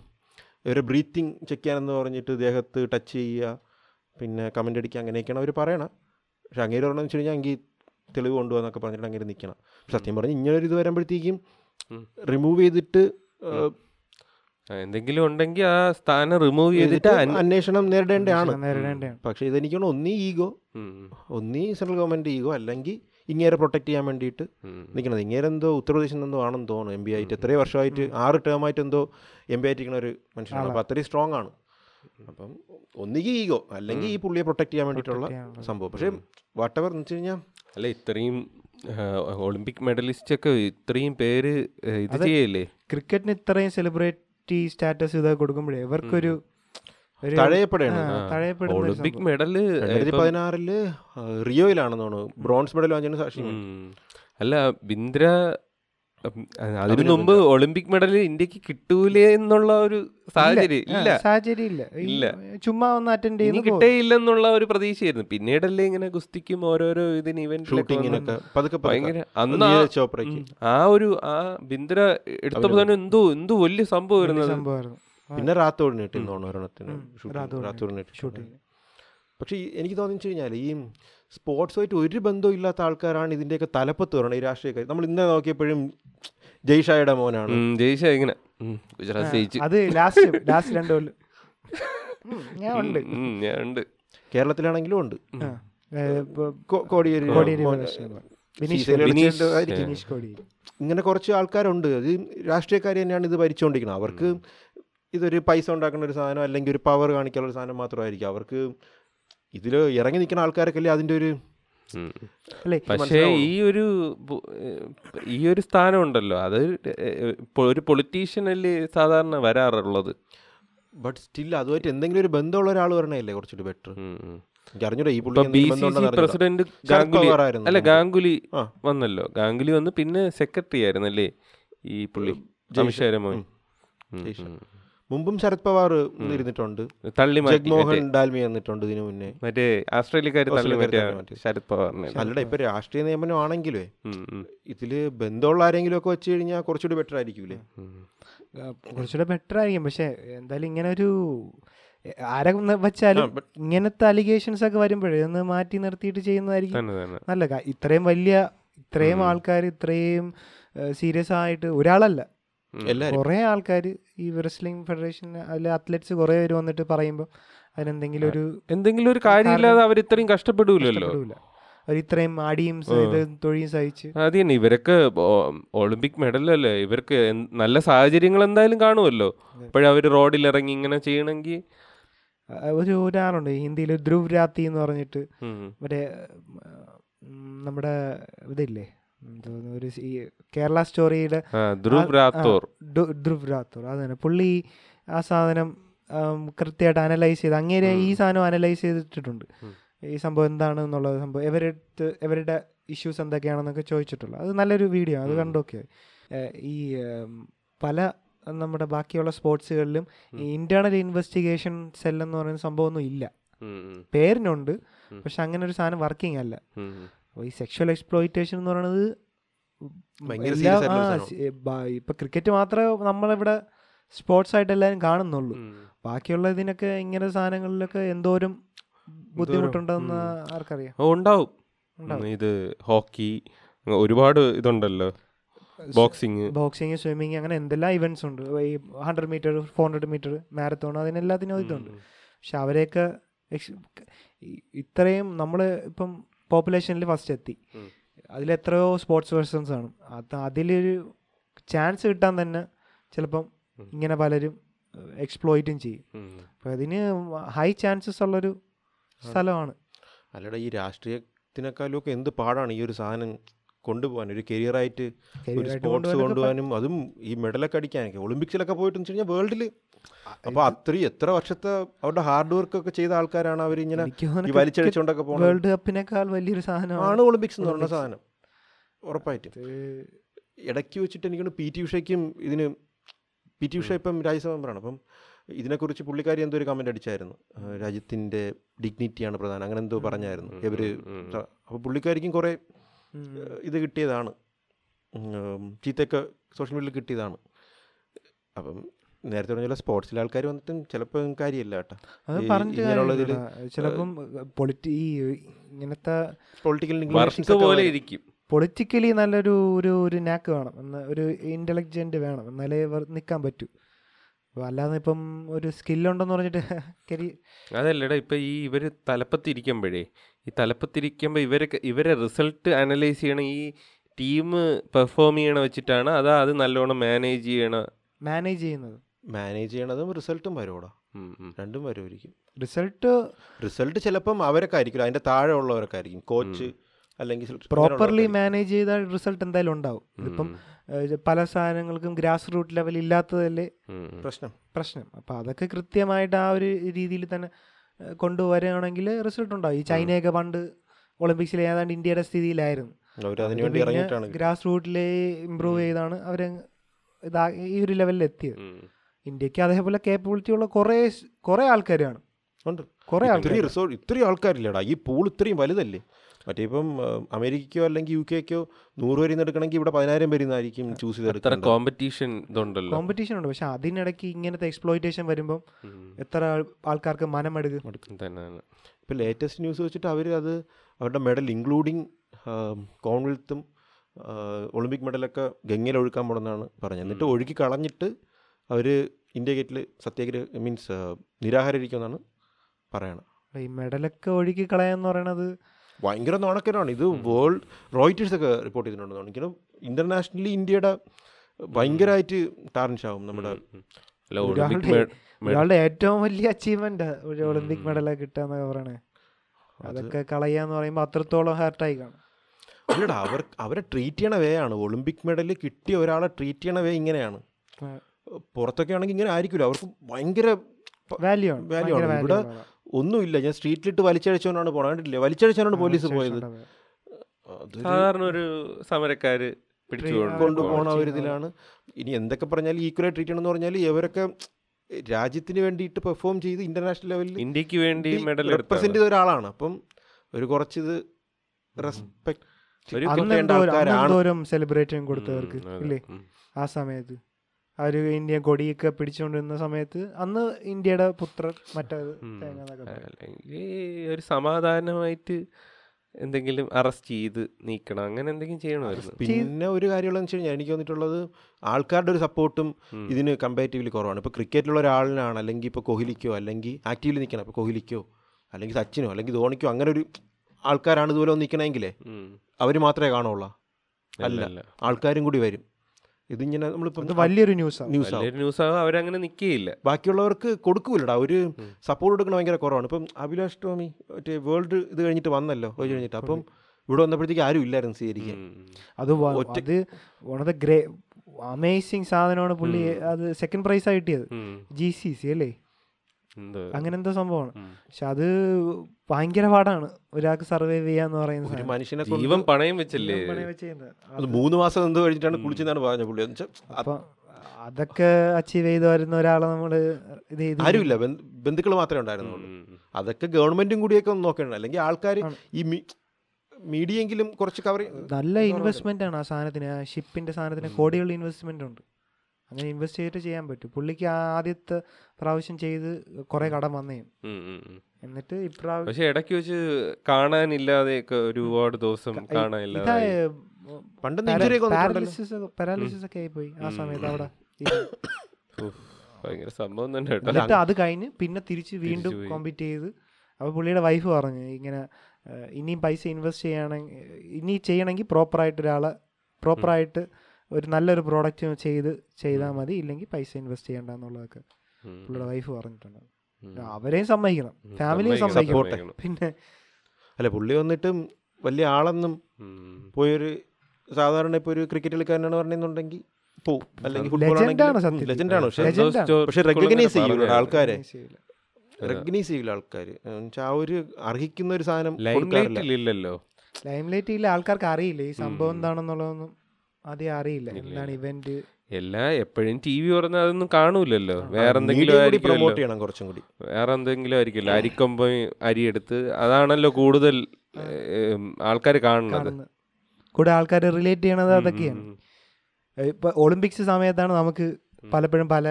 ഒരു ബ്രീത്തിങ് ചെക്ക് ചെയ്യാനെന്ന് പറഞ്ഞിട്ട് ദേഹത്ത് ടച്ച് ചെയ്യുക പിന്നെ കമന്റ് അടിക്കുക അങ്ങനെയൊക്കെയാണ് അവർ പറയണം. പക്ഷെ അങ്ങേര് പറഞ്ഞതെന്ന് വെച്ച് കഴിഞ്ഞാൽ എങ്കിൽ തെളിവ് കൊണ്ടുപോകാന്നൊക്കെ പറഞ്ഞിട്ട് അങ്ങനെ നിൽക്കണം. സത്യം പറഞ്ഞ് ഇങ്ങനൊരു ഇത് വരുമ്പോഴത്തേക്കും. റിമൂവ് ചെയ്തിട്ട് എന്തെങ്കിലും ഉണ്ടെങ്കിൽ ആ സ്ഥാനം റിമൂവ് ചെയ്തിട്ട് ചെയ്തിട്ട് അന്വ- അന്വേഷണം നേരിടേണ്ടതാണ്. പക്ഷെ ഇതെനിക്ക് ഇതെനിക്കാണ് ഒന്നീ ഈഗോ ഒന്നീ സെൻട്രൽ ഗവൺമെന്റ് ഈഗോ അല്ലെങ്കിൽ ഇങ്ങേരെ പ്രൊട്ടക്ട് ചെയ്യാൻ വേണ്ടിയിട്ട്. നിൽക്കണത് ഇങ്ങേരെ എന്തോ ഉത്തർപ്രദേശിൽ നിന്നെന്തോ ആണെന്ന് തോന്നുന്നു എം ബി ആയിട്ട്. എത്രയോ വർഷമായിട്ട് ആറ് ടേം ആയിട്ട് എന്തോ എം ബി ആയിട്ടിരിക്കുന്ന ഒരു മനുഷ്യനാണ്. അപ്പോൾ അത്രയും സ്ട്രോങ് ആണ്. അപ്പം ഒന്നുകിൽ ഈഗോ അല്ലെങ്കിൽ ഈ പുള്ളിയെ പ്രൊട്ടക്ട് ചെയ്യാൻ വേണ്ടിയിട്ടുള്ള സംഭവം. പക്ഷേ വാട്ട് എവർ എന്ന് വെച്ച് കഴിഞ്ഞാൽ അല്ല ഇത്രയും ഒളിമ്പിക് മെഡലിസ്റ്റ് ഒക്കെ ഇത്രയും പേര് ഇത് ചെയ്യല്ലേ? ക്രിക്കറ്റിന് ഇത്രയും സെലിബ്രിറ്റി സ്റ്റാറ്റസ് ഇതൊക്കെ കൊടുക്കുമ്പോഴേ ഇവർക്കൊരു ഒളിമ്പിക്. മെഡൽ രണ്ടായിരത്തി പതിനാറിൽ റിയോയിലാണെന്നാണ് ബ്രോൺസ് മെഡൽ വാങ്ങിയ സാക്ഷി അല്ല ബിന്ദ്ര അതിനു മുമ്പ് ഒളിമ്പിക് മെഡൽ ഇന്ത്യയ്ക്ക് കിട്ടൂലേ എന്നുള്ള ഒരു സാഹചര്യം ഇല്ല. സാഹചര്യം ഇല്ല. ഇല്ല. ചുമ്മാ ഒന്ന് അറ്റൻഡ് ചെയ്ത്. കിട്ടേയില്ലെന്നുള്ള ഒരു പ്രതീക്ഷയായിരുന്നു. പിന്നീടല്ലേ ഇങ്ങനെ ഗുസ്തിക്കും ഓരോരോ ഇതിന് ഇവന്റ് ഭയങ്കര അന്ന് ആ- ചോപ്രയ്ക്ക്. ആ ഒരു ആ ബിന്ദ്ര എടുത്തപ്പോ തന്നെ എന്തോ എന്തോ വലിയ സംഭവം പിന്നെ റാത്തോട് നീട്ടി തോന്നുന്നു ഒരെണ്ണത്തിന്. ഉം, ഷൂട്ടിംഗ് റാത്തോഡ് റാത്തോട് നീട്ടി ഷൂട്ടിങ് പക്ഷേ എനിക്ക് തോന്നിച്ചു കഴിഞ്ഞാൽ ഈ സ്പോർട്സുമായിട്ട് ഒരു ബന്ധവും ഇല്ലാത്ത ആൾക്കാരാണ് ഇതിന്റെയൊക്കെ തലപ്പത്ത് വരണം ഈ രാഷ്ട്രീയക്കാർ നമ്മൾ ഇന്നലെ നോക്കിയപ്പോഴും ജയ്ഷായുടെ മോനാണ്. ജയ്ഷായ ഇങ്ങനെ. ഗുജറാത്ത് അത് ലാസ്റ്റ് ലാസ്റ്റ് രണ്ട് കൊല്ലം. ഞാൻ ഉണ്ട്. ഞാൻ ഉണ്ട്. കേരളത്തിലാണെങ്കിലും ഉണ്ട്. കോടിയേരി കോടിയേരി ഇങ്ങനെ കുറച്ച് ആൾക്കാരുണ്ട്. അത് രാഷ്ട്രീയക്കാർ തന്നെയാണ് ഇത് ഭരിച്ചുകൊണ്ടിരിക്കുന്നത് അവർക്ക് ഇതൊരു പൈസ ഉണ്ടാക്കുന്ന ഒരു സാധനം അല്ലെങ്കിൽ ഒരു പവർ കാണിക്കാനുള്ള ഒരു സാധനം മാത്രമായിരിക്കും. അവർക്ക് ഇതിൽ ഇറങ്ങി നിൽക്കുന്ന ആൾക്കാരൊക്കെ അതിന്റെ ഒരു അല്ലേ? പക്ഷേ ഈ ഒരു ഈ ഒരു സ്ഥാനം ഉണ്ടല്ലോ അത് ഒരു പൊളിറ്റീഷ്യനല്ലേ സാധാരണ വരാറുള്ളത്? ബട്ട് സ്റ്റിൽ അതുമായിട്ട് എന്തെങ്കിലും ഒരു ബന്ധമുള്ള ഒരാൾ വരണല്ലേ കുറച്ചുകൂടി ബെറ്റർ പ്രസിഡന്റ് ഗാംഗുലി അല്ല ഗാംഗുലി വന്നല്ലോ. ഗാംഗുലി വന്ന് പിന്നെ സെക്രട്ടറി ആയിരുന്നല്ലേ ഈ പുള്ളി? ജയ്ഷ. മുമ്പും ശരത് പവാർ ഇരുന്നിട്ടുണ്ട് തള്ളി ജഗ്മോഹൻ ഡാൽമി വന്നിട്ടുണ്ട് ഇതിനു മുന്നേ. മറ്റേ തള്ളി മാറ്റി. ശരത് പവാറിനെ അല്ലടാ ഇപ്പൊ രാഷ്ട്രീയ നിയമനം ആണെങ്കിലേ ഇതിൽ ബന്ധമുള്ള ആരെങ്കിലും ഒക്കെ വെച്ച് കഴിഞ്ഞാൽ കുറച്ചുകൂടി ബെറ്റർ ആയിരിക്കൂലേ. കുറച്ചുകൂടെ ബെറ്റർ ആയിരിക്കും. പക്ഷെ എന്തായാലും ഇങ്ങനെ ഒരു ആരെ വെച്ചാലും ഇങ്ങനത്തെ അലിഗേഷൻസ് ഒക്കെ വരുമ്പോഴേ ഒന്ന് മാറ്റി നിർത്തിയിട്ട് ചെയ്യുന്നതായിരിക്കും നല്ല ഇത്രയും വലിയ ഇത്രയും ആൾക്കാർ ഇത്രയും സീരിയസ് ആയിട്ട് ഒരാളല്ല. കുറേ ആൾക്കാർ ഈ റെസ്ലിംഗ് ഫെഡറേഷൻ അല്ലെ അത്ലറ്റ്സ് കുറേ പേര് വന്നിട്ട് പറയുമ്പോൾ അതിനെന്തെങ്കിലും ഒരു എന്തെങ്കിലും ഒരു കാര്യമില്ലാതെ അവർ ഇത്രയും കഷ്ടപ്പെടില്ലല്ലോ ഇത്രയും ഇത് തൊഴിയും സഹിച്ച്. അത് തന്നെ. ഇവരൊക്കെ ഒളിമ്പിക് മെഡലല്ലേ ഇവർക്ക് നല്ല സാഹചര്യങ്ങൾ എന്തായാലും കാണുമല്ലോ? അവർ റോഡിൽ ഇറങ്ങി ഇങ്ങനെ ചെയ്യണമെങ്കിൽ ഒരു ഒരാളുണ്ട്. ഹിന്ദിയിൽ ധ്രുവ് രാത്തി എന്ന് പറഞ്ഞിട്ട്. മറ്റേ നമ്മുടെ ഇതില്ലേ? എന്തോന്ന് ഒരു ഈ കേരള സ്റ്റോറിയുടെ ധ്രുവ് രാത്തോർ. ഡു- ധ്രുവ് രാത്തോർ. അത് തന്നെ. പുള്ളി ആ സാധനം കൃത്യമായിട്ട് അനലൈസ് ചെയ്ത് അങ്ങനെ ഈ സാധനം അനലൈസ് ചെയ്തിട്ടുണ്ട് ഈ സംഭവം എന്താണ് എന്നുള്ളത് സംഭവം ഇവരെടുത്ത് ഇവരുടെ ഇഷ്യൂസ് എന്തൊക്കെയാണെന്നൊക്കെ ചോദിച്ചിട്ടുള്ളൂ. അത് നല്ലൊരു വീഡിയോ അത് കണ്ടൊക്കെ. ഈ പല നമ്മുടെ ബാക്കിയുള്ള സ്പോർട്സുകളിലും ഈ ഇന്റേണൽ ഇൻവെസ്റ്റിഗേഷൻ സെൽ എന്ന് പറയുന്ന സംഭവമൊന്നും ഇല്ല. പേരിനുണ്ട്. പക്ഷെ അങ്ങനെ ഒരു സാധനം വർക്കിംഗ് അല്ല. അപ്പോൾ ഈ സെക്ഷൽ എക്സ്പ്ലോയിറ്റേഷൻ എന്ന് പറയുന്നത് എല്ലാ- ഇപ്പൊ ക്രിക്കറ്റ് മാത്രമേ നമ്മളിവിടെ സ്പോർട്സ് ആയിട്ട് എല്ലാവരും കാണുന്നുള്ളൂ. ബാക്കിയുള്ള ഇതിനൊക്കെ ഇങ്ങനെ സാധനങ്ങളിലൊക്കെ എന്തോരം ബുദ്ധിമുട്ടുണ്ടെന്ന് ആർക്കറിയാം? ഉണ്ടാവും. ഇത് ഹോക്കി ഒരുപാട് ഇതുണ്ടല്ലോ. ബോക്സിങ് ബോക്സിങ് സ്വിമ്മിങ് അങ്ങനെ എന്തെല്ലാം ഇവന്റ്സ് ഉണ്ട്. ഈ hundred metre four hundred metre marathon അതിനെല്ലാത്തിനും ഇതുണ്ട്. പക്ഷെ അവരെയൊക്കെ ഇത്രയും നമ്മൾ ഇപ്പം പോപ്പുലേഷനിൽ ഫസ്റ്റ് എത്തി. അതിലെത്രയോ സ്പോർട്സ് പേഴ്സൺസ് ആണ്. അത് അതിലൊരു ചാൻസ് കിട്ടാൻ തന്നെ ചിലപ്പം ഇങ്ങനെ പലരും എക്സ്പ്ലോയിറ്റും ചെയ്യും. അപ്പം അതിന് ഹൈ ചാൻസസ് ഉള്ളൊരു സ്ഥലമാണ്. അല്ലടാ ഈ രാഷ്ട്രീയത്തിനേക്കാളും ഒക്കെ എന്ത് പാടാണ് ഈ ഒരു സാധനം കൊണ്ടുപോകാൻ? ഒരു കരിയറായിട്ട് ഒരു സ്പോർട്സ് കൊണ്ടുപോകാനും അതും ഈ മെഡലൊക്കെ അടിക്കാനൊക്കെ. ഒളിമ്പിക്സിലൊക്കെ പോയിട്ട് വെച്ച് കഴിഞ്ഞാൽ വേൾഡിൽ അപ്പോൾ അത്രയും എത്ര വർഷത്തെ അവരുടെ ഹാർഡ് വർക്ക് ഒക്കെ ചെയ്ത ആൾക്കാരാണ് അവർ ഇങ്ങനെ വലിച്ചടിച്ചുകൊണ്ടൊക്കെ പോകുന്നത് വേൾഡ് കപ്പിനേക്കാൾ വലിയൊരു സാധനമാണ് ആണ് ഒളിമ്പിക്സ് എന്ന് പറഞ്ഞ സാധനം. ഉറപ്പായിട്ടും. ഇടയ്ക്ക് വെച്ചിട്ട് എനിക്കൊന്ന് പി ടി ഉഷയ്ക്കും ഇതിന് പി ടി ഉഷ ഇപ്പം രാജ്യസഭ മെമ്പറാണ്. അപ്പം ഇതിനെക്കുറിച്ച് പുള്ളിക്കാരി എന്തോ ഒരു കമന്റ് അടിച്ചായിരുന്നു. രാജ്യത്തിന്റെ ഡിഗ്നിറ്റിയാണ് പ്രധാനം. അങ്ങനെ എന്തോ പറഞ്ഞായിരുന്നു. ഇവർ അപ്പോൾ പുള്ളിക്കാരിക്കും കുറേ ഇത് കിട്ടിയതാണ്. ചീത്തയൊക്കെ സോഷ്യൽ മീഡിയയിൽ കിട്ടിയതാണ്. അപ്പം നേരത്തെ പറഞ്ഞ സ്പോർട്സിലെ ആൾക്കാർ വന്നിട്ടും ചിലപ്പോൾ കാര്യമില്ല കേട്ടോ. അത് പറഞ്ഞിട്ട്. ചിലപ്പം പൊളിറ്റി ഈ ഇങ്ങനത്തെ പൊളിറ്റിക്കൽ പോലെ ഇരിക്കും. പൊളിറ്റിക്കലി നല്ലൊരു ഒരു ഒരു നാക്ക് വേണം. എന്ന ഒരു ഇന്റലക്ചന്റ് വേണം. എന്നാലേ നിൽക്കാൻ പറ്റൂ. അപ്പോൾ അല്ലാതെ ഇപ്പം ഒരു സ്കില്ലുണ്ടെന്ന് പറഞ്ഞിട്ട് കരി അതല്ലടാ ഇപ്പൊ ഈ ഇവർ തലപ്പത്തിരിക്കുമ്പോഴേ ഈ തലപ്പത്തിരിക്കുമ്പോൾ ഇവരൊക്കെ ഇവരെ റിസൾട്ട് അനലൈസ് ചെയ്യണ ഈ ടീം പെർഫോം ചെയ്യണ വെച്ചിട്ടാണ് അതാ അത് നല്ലോണം മാനേജ് ചെയ്യണ മാനേജ് ചെയ്യുന്നത്. മാനേജ് ചെയ്യണതും റിസൾട്ടും വരുമോടാ. രണ്ടും വരുമായിരിക്കും റിസൾട്ട് റിസൾട്ട് ചിലപ്പം അവരൊക്കെ ആയിരിക്കും അതിന്റെ താഴെ ഉള്ളവരൊക്കെ ആയിരിക്കും കോച്ച് അല്ലെങ്കിൽ പ്രോപ്പർലി മാനേജ് ചെയ്താൽ റിസൾട്ട് എന്തായാലും ഉണ്ടാവും. ഇപ്പം പല സാധനങ്ങൾക്കും ഗ്രാസ് റൂട്ട് ലെവൽ ഇല്ലാത്തതല്ലേ. പ്രശ്നം. പ്രശ്നം. അപ്പൊ അതൊക്കെ കൃത്യമായിട്ട് ആ ഒരു രീതിയിൽ തന്നെ കൊണ്ടുവരികയാണെങ്കിൽ റിസൾട്ട് ഉണ്ടാവും. ഈ ചൈനയൊക്കെ പണ്ട് ഒളിമ്പിക്സിൽ ഏതാണ്ട് ഇന്ത്യയുടെ സ്ഥിതിയിലായിരുന്നു. ഗ്രാസ് റൂട്ടിലെ ഇമ്പ്രൂവ് ചെയ്താണ് അവർ ഇതാ ഈ ഒരു ലെവലിൽ എത്തിയത്. ഇന്ത്യയ്ക്ക് അതേപോലെ കേപ്പബിലിറ്റി ഉള്ള കുറേ കുറേ ആൾക്കാരാണ്. ഉണ്ട്. കുറേ ആൾക്കാർ ഇത്രയും റിസോർട്ട് ഇത്രയും ആൾക്കാരില്ലടാ. ഈ പൂൾ ഇത്രയും വലുതല്ലേ? മറ്റേ ഇപ്പം അമേരിക്കയോ അമേരിക്കയ്ക്കോ അല്ലെങ്കിൽ യു കെക്കോ നൂറ് പേരിൽ നിന്ന് എടുക്കണമെങ്കിൽ ഇവിടെ പതിനായിരം പേരിൽ നിന്നായിരിക്കും ചൂസ് ചെയ്ത് കോമ്പറ്റീഷൻ ഇതുണ്ടല്ലോ. കോമ്പറ്റീഷൻ ഉണ്ട്. പക്ഷെ അതിനിടയ്ക്ക് ഇങ്ങനത്തെ എക്സ്പ്ലോയിറ്റേഷൻ വരുമ്പം എത്ര ആൾ- ആൾക്കാർക്ക് മനമെടുക്കും. ഇപ്പോൾ ലേറ്റസ്റ്റ് ന്യൂസ് വെച്ചിട്ട് അവർ അത് അവരുടെ മെഡൽ ഇൻക്ലൂഡിങ് കോൺവെൽത്തും ഒളിമ്പിക് മെഡലൊക്കെ ഗംഗയിൽ ഒഴുക്കാൻ പോണെന്നാണ് പറഞ്ഞത്. എന്നിട്ട് ഒഴുക്കി കളഞ്ഞിട്ട് അവർ ഇന്ത്യ ഗേറ്റിൽ സത്യാഗ്രഹ മീൻസ് നിരാഹാരിക്കുമെന്നാണ് പറയണത്. ഈ മെഡലൊക്കെ ഒഴുക്കി കളയാന്ന് പറയണത് ഭയങ്കര നാണക്കരാണ് ഇത് വേൾഡ് റോയിറ്റേഴ്സ് ഒക്കെ റിപ്പോർട്ട് ചെയ്തിട്ടുണ്ടെന്നാണ് എനിക്ക് ഇന്റർനാഷണലി ഇന്ത്യയുടെ ഭയങ്കരമായിട്ട് ടാർണിഷ് ആവും നമ്മുടെ ഒരാളുടെ- ഏറ്റവും വലിയ അച്ചീവ്മെന്റ് ഒരു ഒളിമ്പിക് മെഡലൊക്കെ കിട്ടാന്നൊക്കെ പറയണേ. അതൊക്കെ കളയാന്ന് പറയുമ്പോൾ അത്രത്തോളം ഹാർട്ടായി കാണും. അല്ലടാ അവർ അവരെ ട്രീറ്റ് ചെയ്യണ വേ ആണ്. ഒളിമ്പിക് മെഡൽ കിട്ടിയ ഒരാളെ ട്രീറ്റ് ചെയ്യണ വേ ഇങ്ങനെയാണ്. പുറത്തൊക്കെ ആണെങ്കിൽ ഇങ്ങനെ ആയിരിക്കില്ല അവർക്ക് ഭയങ്കര വാല്യൂ ആണ്. Value ആണ്. ഇവിടെ ഒന്നുമില്ല. ഞാൻ സ്ട്രീറ്റിലിട്ട് വലിച്ചഴിച്ചവനാണ് പോണത്. കണ്ടിട്ടില്ല? വലിച്ചഴിച്ചവനാണ് പോലീസ് പോയത്. സാധാരണ ഒരു സമരക്കാര് കൊണ്ടുപോണ ഒരു ഇതിലാണ്. ഇനി എന്തൊക്കെ പറഞ്ഞാൽ ഈക്വലായി ട്രീറ്റ് ചെയ്യണമെന്ന് പറഞ്ഞാൽ ഇവരൊക്കെ രാജ്യത്തിന് വേണ്ടിയിട്ട് പെർഫോം ചെയ്ത് ഇന്റർനാഷണൽ ലെവലിൽ ഇന്ത്യയ്ക്ക് വേണ്ടി മെഡൽ റെപ്രസെന്റ് ചെയ്ത ഒരാളാണ്. അപ്പം ഒരു കുറച്ചിത് റെസ്പെക്ട് എന്തോരം അന്ന് എന്തോരം സെലിബ്രേഷൻ കൊടുത്തവർക്ക് ഇല്ലേ? ആ സമയത്ത്. അവർ ഇന്ത്യ കൊടിയൊക്കെ പിടിച്ചുകൊണ്ടിരുന്ന സമയത്ത് അന്ന് ഇന്ത്യയുടെ പുത്രൻ മറ്റേത്. അല്ലെങ്കിൽ ഒരു സമാധാനമായിട്ട് എന്തെങ്കിലും അറസ്റ്റ് ചെയ്ത് നീക്കണം. അങ്ങനെ എന്തെങ്കിലും ചെയ്യണമായിരുന്നു. പിന്നെ ഒരു കാര്യമുള്ളതെന്ന് വെച്ച് കഴിഞ്ഞാൽ എനിക്ക് തോന്നിയിട്ടുള്ളത് ആൾക്കാരുടെ ഒരു സപ്പോർട്ടും. ഇതിന് കമ്പാരിറ്റീവ്ലി കുറവാണ്. ഇപ്പോൾ ക്രിക്കറ്റിലുള്ള ഒരാളിനാണ് അല്ലെങ്കിൽ ഇപ്പോൾ കോഹ്ലിക്കോ അല്ലെങ്കിൽ ആക്റ്റീവ്ലി നിൽക്കണം ഇപ്പോൾ കോഹ്ലിക്കോ അല്ലെങ്കിൽ സച്ചിനോ അല്ലെങ്കിൽ ധോണിക്കോ അങ്ങനെ ഒരു ആൾക്കാരാണ് ഇതുപോലെ ഒന്ന് നിൽക്കണമെങ്കിലേ അവർ മാത്രമേ കാണുള്ളൂ അല്ല. അല്ല ആൾക്കാരും കൂടി വരും. ഇതിങ്ങനെ നമ്മളിപ്പോ വലിയൊരു ന്യൂസാണ് ന്യൂസ് ആവും. വലിയൊരു ന്യൂസ് ആവും അവരങ്ങനെ നിൽക്കുകയില്ല ബാക്കിയുള്ളവർക്ക് കൊടുക്കൂലടാ. ഒരു സപ്പോർട്ട് കൊടുക്കണ ഭയങ്കര കുറവാണ്. ഇപ്പം അഭിലാഷ് ടോമി മറ്റേ വേൾഡ് ഇത് കഴിഞ്ഞിട്ട് വന്നല്ലോ കോച്ച് കഴിഞ്ഞിട്ട്. അപ്പം ഇവിടെ വന്നപ്പോഴത്തേക്ക് ആരും ഇല്ലായിരുന്നു സ്വീകരിക്കാൻ. അത് ഒറ്റ- അത് one of the great amazing സാധനമാണ് പുള്ളി. അത് സെക്കൻഡ് പ്രൈസാണ് കിട്ടിയത്. ജി സി സി അല്ലേ? അങ്ങനെ എന്തോ സംഭവമാണ്. പക്ഷെ അത് ഭയങ്കര പാടാണ്. ഒരാൾക്ക് സർവൈവ് ചെയ്യാന്ന് പറയുന്നത് ഒരു മനുഷ്യനെ ജീവൻ പണയം വെച്ചല്ലേ? പണയം വെച്ച് അത് മൂന്ന് മാസം എന്തോ കഴിഞ്ഞിട്ടാണ് കുളിച്ചെന്നാണ് പറഞ്ഞ പുള്ളി? അപ്പൊ അതൊക്കെ അച്ചീവ് ചെയ്ത് വരുന്ന ഒരാളെ നമ്മൾ ഇത് ചെയ്ത് ആരുമില്ല. ബന്ധുക്കൾ മാത്രമേ ഉണ്ടായിരുന്നുള്ളൂ. അതൊക്കെ ഗവൺമെന്റും കൂടിയൊക്കെ ഒന്ന് നോക്കണം അല്ലെങ്കിൽ ആൾക്കാർ ഈ മീഡിയെങ്കിലും കുറച്ച് കവർ നല്ല ഇൻവെസ്റ്റ്മെന്റ് ആണ് ആ സാധനത്തിന്. ആ ഷിപ്പിന്റെ സാധനത്തിന് കോടികളുടെ ഇൻവെസ്റ്റ്മെന്റ് ഉണ്ട്. അങ്ങനെ ഇൻവെസ്റ്റ് ചെയ്തിട്ട് ചെയ്യാൻ പറ്റും. പുള്ളിക്ക് ആദ്യത്തെ പ്രാവശ്യം ചെയ്ത് കുറെ കടം വന്നേ. എന്നിട്ട് ഇപ്രാവശ്യം പക്ഷെ ഇടയ്ക്ക് വെച്ച് കാണാനില്ലാതെ ഒരുപാട് ദിവസം കാണാനില്ല കാണാനില്ലാതെ പണ്ട് പാരാലിസിസ് ഒക്കെ ആയിപ്പോയി ആ സമയത്ത് അവിടെ. ഭയങ്കര സംഭവം തന്നെ എന്നിട്ട് അത് കഴിഞ്ഞ് പിന്നെ തിരിച്ച് വീണ്ടും. കോമ്പീറ്റ് ചെയ്ത് അപ്പോൾ പുള്ളിയുടെ വൈഫ് പറഞ്ഞു ഇങ്ങനെ ഇനിയും പൈസ ഇൻവെസ്റ്റ് ചെയ്യണമെങ്കിൽ ഇനി ചെയ്യണമെങ്കിൽ പ്രോപ്പറായിട്ട് ഒരാളെ പ്രോപ്പറായിട്ട് ഒരു നല്ലൊരു പ്രോഡക്റ്റ് ചെയ്ത് ചെയ്താൽ മതി. ഇല്ലെങ്കിൽ പൈസ ഇൻവെസ്റ്റ് ചെയ്യണ്ട എന്നുള്ളതൊക്കെ പുള്ളിയുടെ വൈഫ് പറഞ്ഞിട്ടുണ്ട്. അവരെയും സമ്മതിക്കണം. ഫാമിലിയും സമ്മതിക്കണം. പിന്നെ അല്ല പുള്ളി വന്നിട്ടും വലിയ ആളെന്നും. പോയൊരു സാധാരണ ഇപ്പോൾ ഒരു ക്രിക്കറ്റ് കളിക്കാരനാണ് പറഞ്ഞെന്നുണ്ടെങ്കിൽ പോവും അല്ലെങ്കിൽ ഫുട്ബോൾ ആണെങ്കിൽ ആണ് ലെജൻഡാണ് പക്ഷേ റെക്കഗ്നൈസ് ചെയ്യൂല ആൾക്കാരെ. ചെയ്യില്ല. റെക്കഗ്നൈസ് ചെയ്യില്ല ആൾക്കാർ ആ ഒരു അർഹിക്കുന്ന ഒരു സാധനം ഇല്ലല്ലോ ഇല്ല. ആൾക്കാർക്ക് അറിയില്ല. ഈ സംഭവം എന്താണെന്നുള്ളതൊന്നും ആദ്യം അറിയില്ല. എന്താണ് ഇവന്റ് എല്ലാ എപ്പോഴും ടി വി പറഞ്ഞാൽ അതൊന്നും കാണൂലല്ലോ വേറെ എന്തെങ്കിലും പ്രൊമോട്ട് ചെയ്യണം കുറച്ചും കൂടി. വേറെ എന്തെങ്കിലും ആയിരിക്കുമല്ലോ. അരിക്കൊമ്പ അരിയെടുത്ത് അതാണല്ലോ കൂടുതൽ ആൾക്കാർ കാണുന്നത്. കൂടെ ആൾക്കാർ റിലേറ്റ് ചെയ്യണത് അതൊക്കെയാണ്. ഇപ്പൊ ഒളിമ്പിക്സ് സമയത്താണ് നമുക്ക് പലപ്പോഴും പല